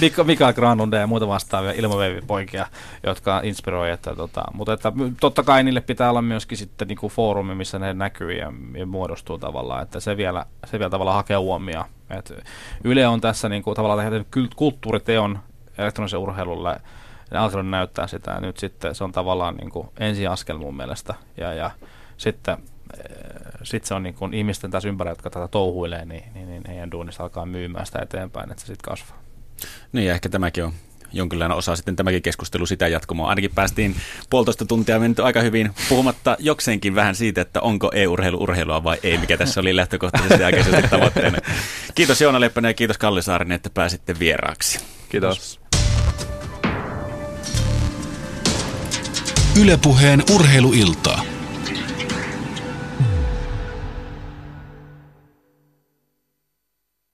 Mikael Granlunde ja muuta vastaavia ilmaveivipoikia, jotka inspiroi. Että, tota, mutta että, totta kai niille pitää olla myöskin sitten niin kuin foorumi, missä ne näkyy ja, ja muodostuu tavallaan, että se vielä, se vielä tavallaan hakee huomioon. Et Yle on tässä niin kuin, tavallaan tehnyt kulttuuriteon elektronisen urheilulle ne alkanut näyttää sitä ja nyt sitten se on tavallaan niin kuin ensiaskel mun mielestä ja, ja sitten sitten se on niin kuin ihmisten tässä ympärillä, jotka tätä touhuilee, niin, niin, niin heidän duunista alkaa myymään sitä eteenpäin, että se sitten kasvaa. Niin ja ehkä tämäkin on jonkinlainen osa sitten tämäkin keskustelu sitä jatkumoa. Ainakin päästiin puolitoista tuntia mennyt aika hyvin puhumatta jokseenkin vähän siitä, että onko e-urheilu urheilua vai ei, mikä tässä oli lähtökohtaisesti aikaisesti tavoitteena. Kiitos Joona Leppänen ja kiitos Kalle Saarinen, että pääsitte vieraaksi. Kiitos. Ylepuheen urheiluiltaa.